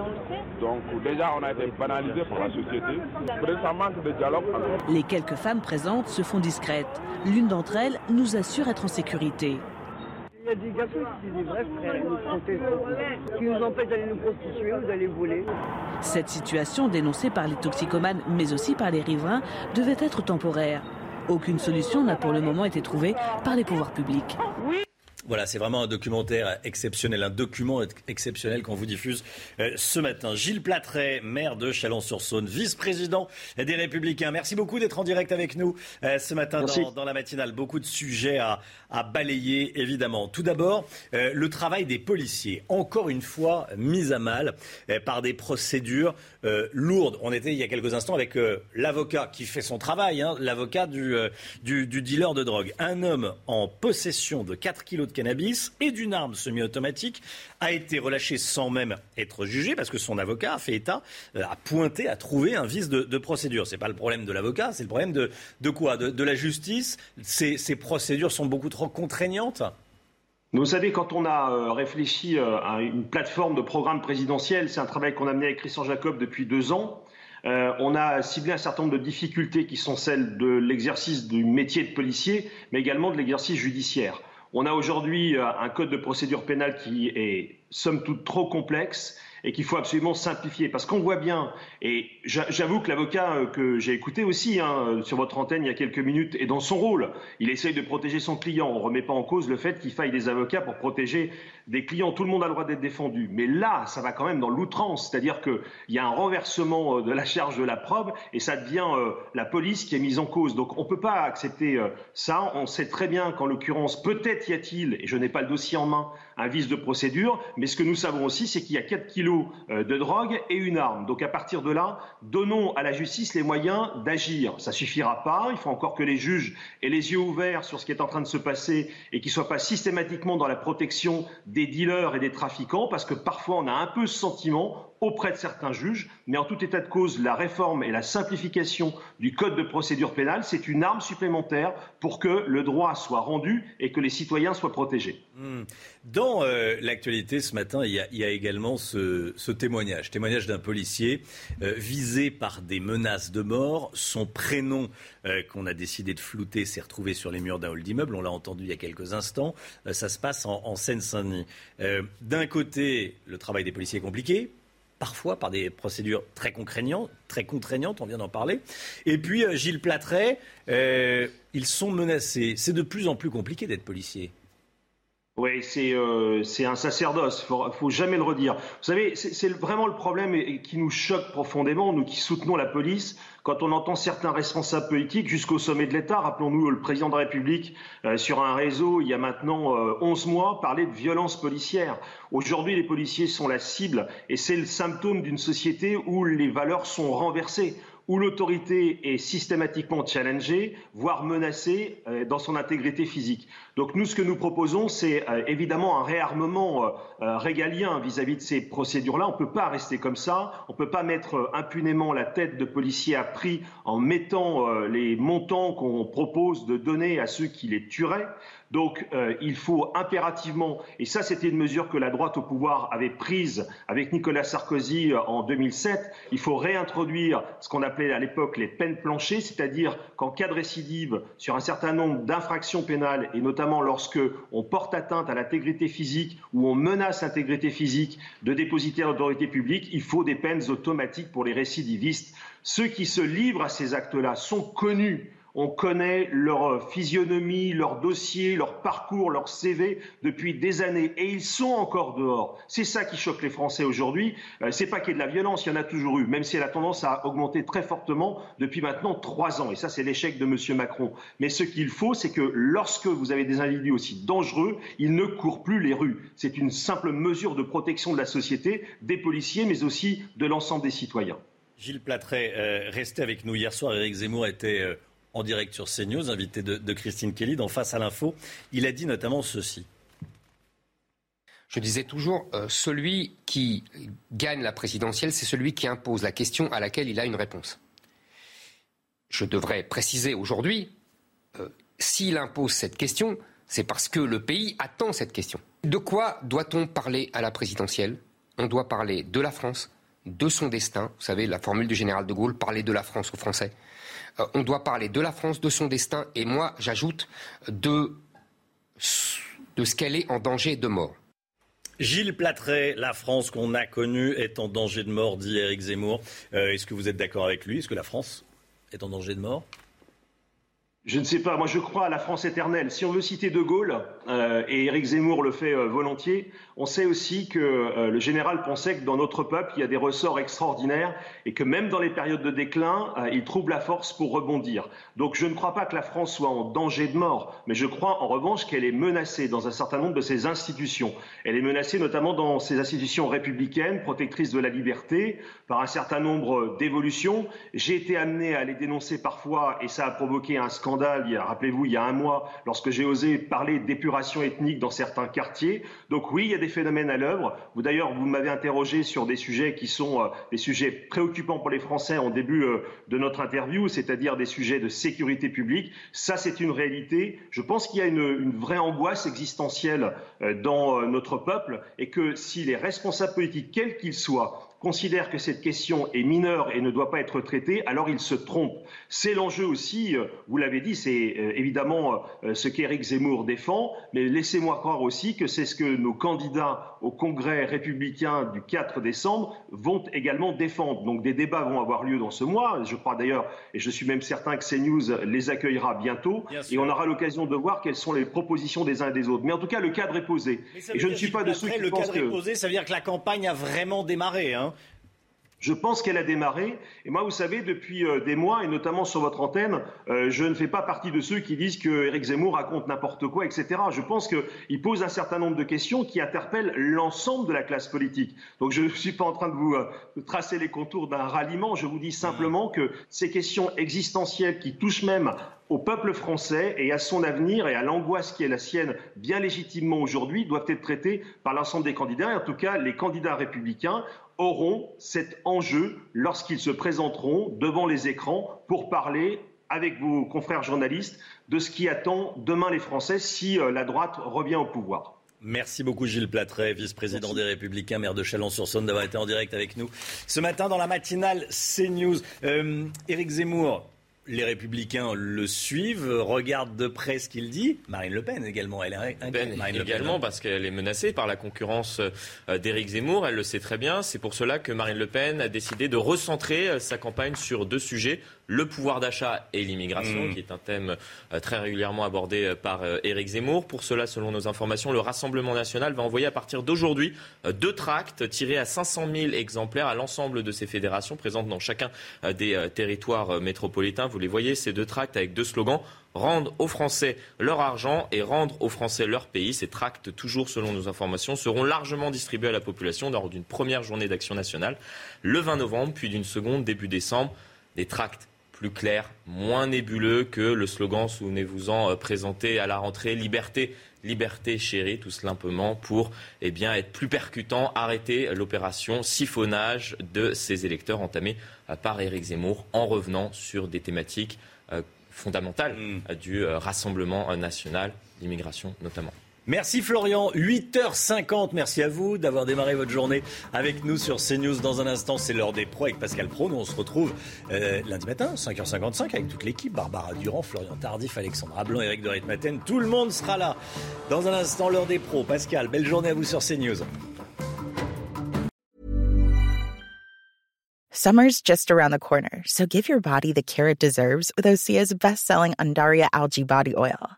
Donc déjà on a été banalisé par la société. Ça manque de dialogue. Les quelques femmes présentes se font discrètes. L'une d'entre elles nous assure être en sécurité. Il y a des garçons qui disent des vrais frères, nous protestent, qui nous empêchent d'aller nous prostituer ou d'aller voler. Cette situation, dénoncée par les toxicomanes, mais aussi par les riverains, devait être temporaire. Aucune solution n'a pour le moment été trouvée par les pouvoirs publics. Oui. Voilà, c'est vraiment un documentaire exceptionnel, un document exceptionnel qu'on vous diffuse euh, ce matin. Gilles Platret, maire de Chalon-sur-Saône, vice-président des Républicains. Merci beaucoup d'être en direct avec nous euh, ce matin dans, la matinale. Beaucoup de sujets à, balayer, évidemment. Tout d'abord, euh, le travail des policiers, encore une fois mis à mal par des procédures lourdes. On était il y a quelques instants avec l'avocat qui fait son travail, hein, l'avocat du, du, du, dealer de drogue. Un homme en possession de 4 kilos de cannabis et d'une arme semi-automatique a été relâché sans même être jugé parce que son avocat a fait état, euh, a pointé, a trouvé un vice de, procédure. Ce n'est pas le problème de l'avocat, c'est le problème de, de quoi? De, la justice? Ces procédures sont beaucoup trop contraignantes? Vous savez, quand on a euh, réfléchi euh, à une plateforme de programme présidentiel, c'est un travail qu'on a mené avec Christian Jacob depuis deux ans. on a ciblé un certain nombre de difficultés qui sont celles de l'exercice du métier de policier, mais également de l'exercice judiciaire. On a aujourd'hui euh, un code de procédure pénale qui est somme toute trop complexe et qu'il faut absolument simplifier. Parce qu'on voit bien, et j'avoue que l'avocat euh, que j'ai écouté aussi hein, sur votre antenne il y a quelques minutes est dans son rôle. Il essaye de protéger son client. On ne remet pas en cause le fait qu'il faille des avocats pour protéger des clients. Tout le monde a le droit d'être défendu. Mais là, ça va quand même dans l'outrance. C'est-à-dire qu'il y a un renversement euh, de la charge de la preuve et ça devient euh, la police qui est mise en cause. Donc on ne peut pas accepter ça. On sait très bien qu'en l'occurrence, peut-être y a-t-il, et je n'ai pas le dossier en main, un vice de procédure. Mais ce que nous savons aussi, c'est qu'il y a 4 kilos euh, de drogue et une arme. Donc à partir de là, donnons à la justice les moyens d'agir. Ça suffira pas. Il faut encore que les juges aient les yeux ouverts sur ce qui est en train de se passer et qu'ils soient pas systématiquement dans la protection des dealers et des trafiquants, parce que parfois on a un peu ce sentiment auprès de certains juges, mais en tout état de cause, la réforme et la simplification du code de procédure pénale, c'est une arme supplémentaire pour que le droit soit rendu et que les citoyens soient protégés. Hmm. Dans euh, l'actualité ce matin, il y a, également ce, témoignage, témoignage d'un policier euh, visé par des menaces de mort. Son prénom euh, qu'on a décidé de flouter s'est retrouvé sur les murs d'un hall d'immeuble. On l'a entendu il y a quelques instants. ça se passe en, en Seine-Saint-Denis. D'un côté, le travail des policiers est compliqué parfois par des procédures très contraignantes, très contraignantes on vient d'en parler. Et puis, euh, Gilles Platret, euh, ils sont menacés. C'est de plus en plus compliqué d'être policier. Oui, euh, c'est un sacerdoce, il ne faut jamais le redire. Vous savez, c'est vraiment le problème qui nous choque profondément, nous qui soutenons la police, quand on entend certains responsables politiques jusqu'au sommet de l'État, rappelons-nous le président de la République euh, sur un réseau il y a maintenant euh, 11 mois parler de violence policière. Aujourd'hui, les policiers sont la cible et c'est le symptôme d'une société où les valeurs sont renversées où l'autorité est systématiquement challengée, voire menacée euh, dans son intégrité physique. Donc nous, ce que nous proposons, c'est euh, évidemment un réarmement euh, régalien vis-à-vis de ces procédures-là. On ne peut pas rester comme ça. On ne peut pas mettre impunément la tête de policiers à prix en mettant les montants qu'on propose de donner à ceux qui les tueraient. Donc euh, il faut impérativement, et ça c'était une mesure que la droite au pouvoir avait prise avec Nicolas Sarkozy euh, en 2007, il faut réintroduire ce qu'on appelait à l'époque les peines planchées, c'est-à-dire qu'en cas de récidive sur un certain nombre d'infractions pénales, et notamment lorsque on porte atteinte à l'intégrité physique ou on menace l'intégrité physique de dépositaires d'autorité publique, il faut des peines automatiques pour les récidivistes. Ceux qui se livrent à ces actes-là sont connus on connaît leur physionomie, leur dossier, leur parcours, leur CV depuis des années et ils sont encore dehors. C'est ça qui choque les Français aujourd'hui. Euh, c'est pas qu'il y ait de la violence, il y en a toujours eu, même si elle a tendance à augmenter très fortement depuis maintenant trois ans. Et ça, c'est l'échec de M. Macron. Mais ce qu'il faut, c'est que lorsque vous avez des individus aussi dangereux, ils ne courent plus les rues. C'est une simple mesure de protection de la société, des policiers, mais aussi de l'ensemble des citoyens. Gilles Platret, euh, restez avec nous. Hier soir, Éric Zemmour était euh, en direct sur CNews, invité de, Christine Kelly dans Face à l'info. Il a dit notamment ceci. Je disais toujours, euh, celui qui gagne la présidentielle, c'est celui qui impose la question à laquelle il a une réponse. Je devrais préciser aujourd'hui, euh, s'il impose cette question, c'est parce que le pays attend cette question. De quoi doit-on parler à la présidentielle? On doit parler de la France, de son destin. Vous savez, la formule du général de Gaulle, parler de la France aux Français. Euh, on doit parler de la France, de son destin, et moi, j'ajoute de, ce qu'elle est en danger de mort. Gilles Platret, la France qu'on a connue est en danger de mort, dit Éric Zemmour. Euh, est-ce que vous êtes d'accord avec lui? Est-ce que la France est en danger de mort? Je ne sais pas, moi je crois à la France éternelle. Si on veut citer De Gaulle, euh, et Éric Zemmour le fait volontiers, on sait aussi que euh, le général pensait que dans notre peuple, il y a des ressorts extraordinaires et que même dans les périodes de déclin, euh, il trouve la force pour rebondir. Donc je ne crois pas que la France soit en danger de mort, mais je crois en revanche qu'elle est menacée dans un certain nombre de ses institutions. Elle est menacée notamment dans ses institutions républicaines, protectrices de la liberté, par un certain nombre d'évolutions. J'ai été amené à les dénoncer parfois et ça a provoqué un scandale, rappelez-vous, il y a un mois, lorsque j'ai osé parler d'épuration ethnique dans certains quartiers. Donc oui, il y a des phénomènes à l'œuvre. Vous d'ailleurs, vous m'avez interrogé sur des sujets qui sont euh, des sujets préoccupants pour les Français en début euh, de notre interview, c'est-à-dire des sujets de sécurité publique. Ça, c'est une réalité. Je pense qu'il y a une, une, vraie angoisse existentielle euh, dans notre peuple et que si les responsables politiques, quels qu'ils soient, considère que cette question est mineure et ne doit pas être traitée, alors il se trompe. C'est l'enjeu aussi, euh, vous l'avez dit, c'est euh, évidemment euh, ce qu'Éric Zemmour défend, mais laissez-moi croire aussi que c'est ce que nos candidats au Congrès républicain du 4 décembre vont également défendre. Donc des débats vont avoir lieu dans ce mois, je crois d'ailleurs, et je suis même certain que CNews les accueillera bientôt, et on aura l'occasion de voir quelles sont les propositions des uns et des autres. Mais en tout cas, le cadre est posé. Et je ne suis pas de ceux qui le cadre est posé, ça veut dire que la campagne a vraiment démarré. Hein je pense qu'elle a démarré. Et moi, vous savez, depuis euh, des mois, et notamment sur votre antenne, euh, je ne fais pas partie de ceux qui disent que Éric Zemmour raconte n'importe quoi, etc. Je pense qu'il pose un certain nombre de questions qui interpellent l'ensemble de la classe politique. Donc je ne suis pas en train de vous euh, tracer les contours d'un ralliement. Je vous dis simplement que ces questions existentielles qui touchent même au peuple français et à son avenir et à l'angoisse qui est la sienne bien légitimement aujourd'hui doivent être traitées par l'ensemble des candidats. Et en tout cas, les candidats républicains auront cet enjeu lorsqu'ils se présenteront devant les écrans pour parler avec vos confrères journalistes de ce qui attend demain les Français si euh, la droite revient au pouvoir. Merci beaucoup Gilles Platret, vice-président des Républicains, maire de Chalon-sur-Saône, d'avoir été en direct avec nous ce matin dans la matinale CNews. Euh, Éric Zemmour, les Républicains le suivent, regardent de près ce qu'il dit. Marine Le Pen également, elle est ben, également parce qu'elle est menacée par la concurrence euh, d'Éric Zemmour. Elle le sait très bien. C'est pour cela que Marine Le Pen a décidé de recentrer euh, sa campagne sur deux sujets le pouvoir d'achat et l'immigration, mmh. qui est un thème euh, très régulièrement abordé euh, par euh, Éric Zemmour. Pour cela, selon nos informations, le Rassemblement national va envoyer à partir d'aujourd'hui deux tracts tirés à 500 000 exemplaires à l'ensemble de ces fédérations présentes dans chacun des territoires métropolitains. Vous les voyez, ces deux tracts avec deux slogans rendre aux Français leur argent et rendre aux Français leur pays. Ces tracts, toujours selon nos informations, seront largement distribués à la population lors d'une première journée d'action nationale le 20 novembre, puis d'une seconde début décembre. Des tracts plus clair, moins nébuleux que le slogan, souvenez-vous-en, euh, présenté à la rentrée, liberté, liberté chérie, tout simplement pour eh bien, être plus percutant, arrêter l'opération siphonnage de ces électeurs entamés euh, par Éric Zemmour en revenant sur des thématiques euh, fondamentales mm. du Rassemblement national, l'immigration notamment. Merci Florian, 8h50, merci à vous d'avoir démarré votre journée avec nous sur CNews. Dans un instant, c'est l'heure des pros avec Pascal Pro. Nous, on se retrouve euh, lundi matin, 5h55, avec toute l'équipe. Barbara Durand, Florian Tardif, Alexandra Blanc, Eric de Ritmaten. Tout le monde sera là. Dans un instant, l'heure des pros. Pascal, belle journée à vous sur CNews. Summer's just around the corner, so give your body the care it deserves with Osea's best-selling Andaria Algae Body Oil.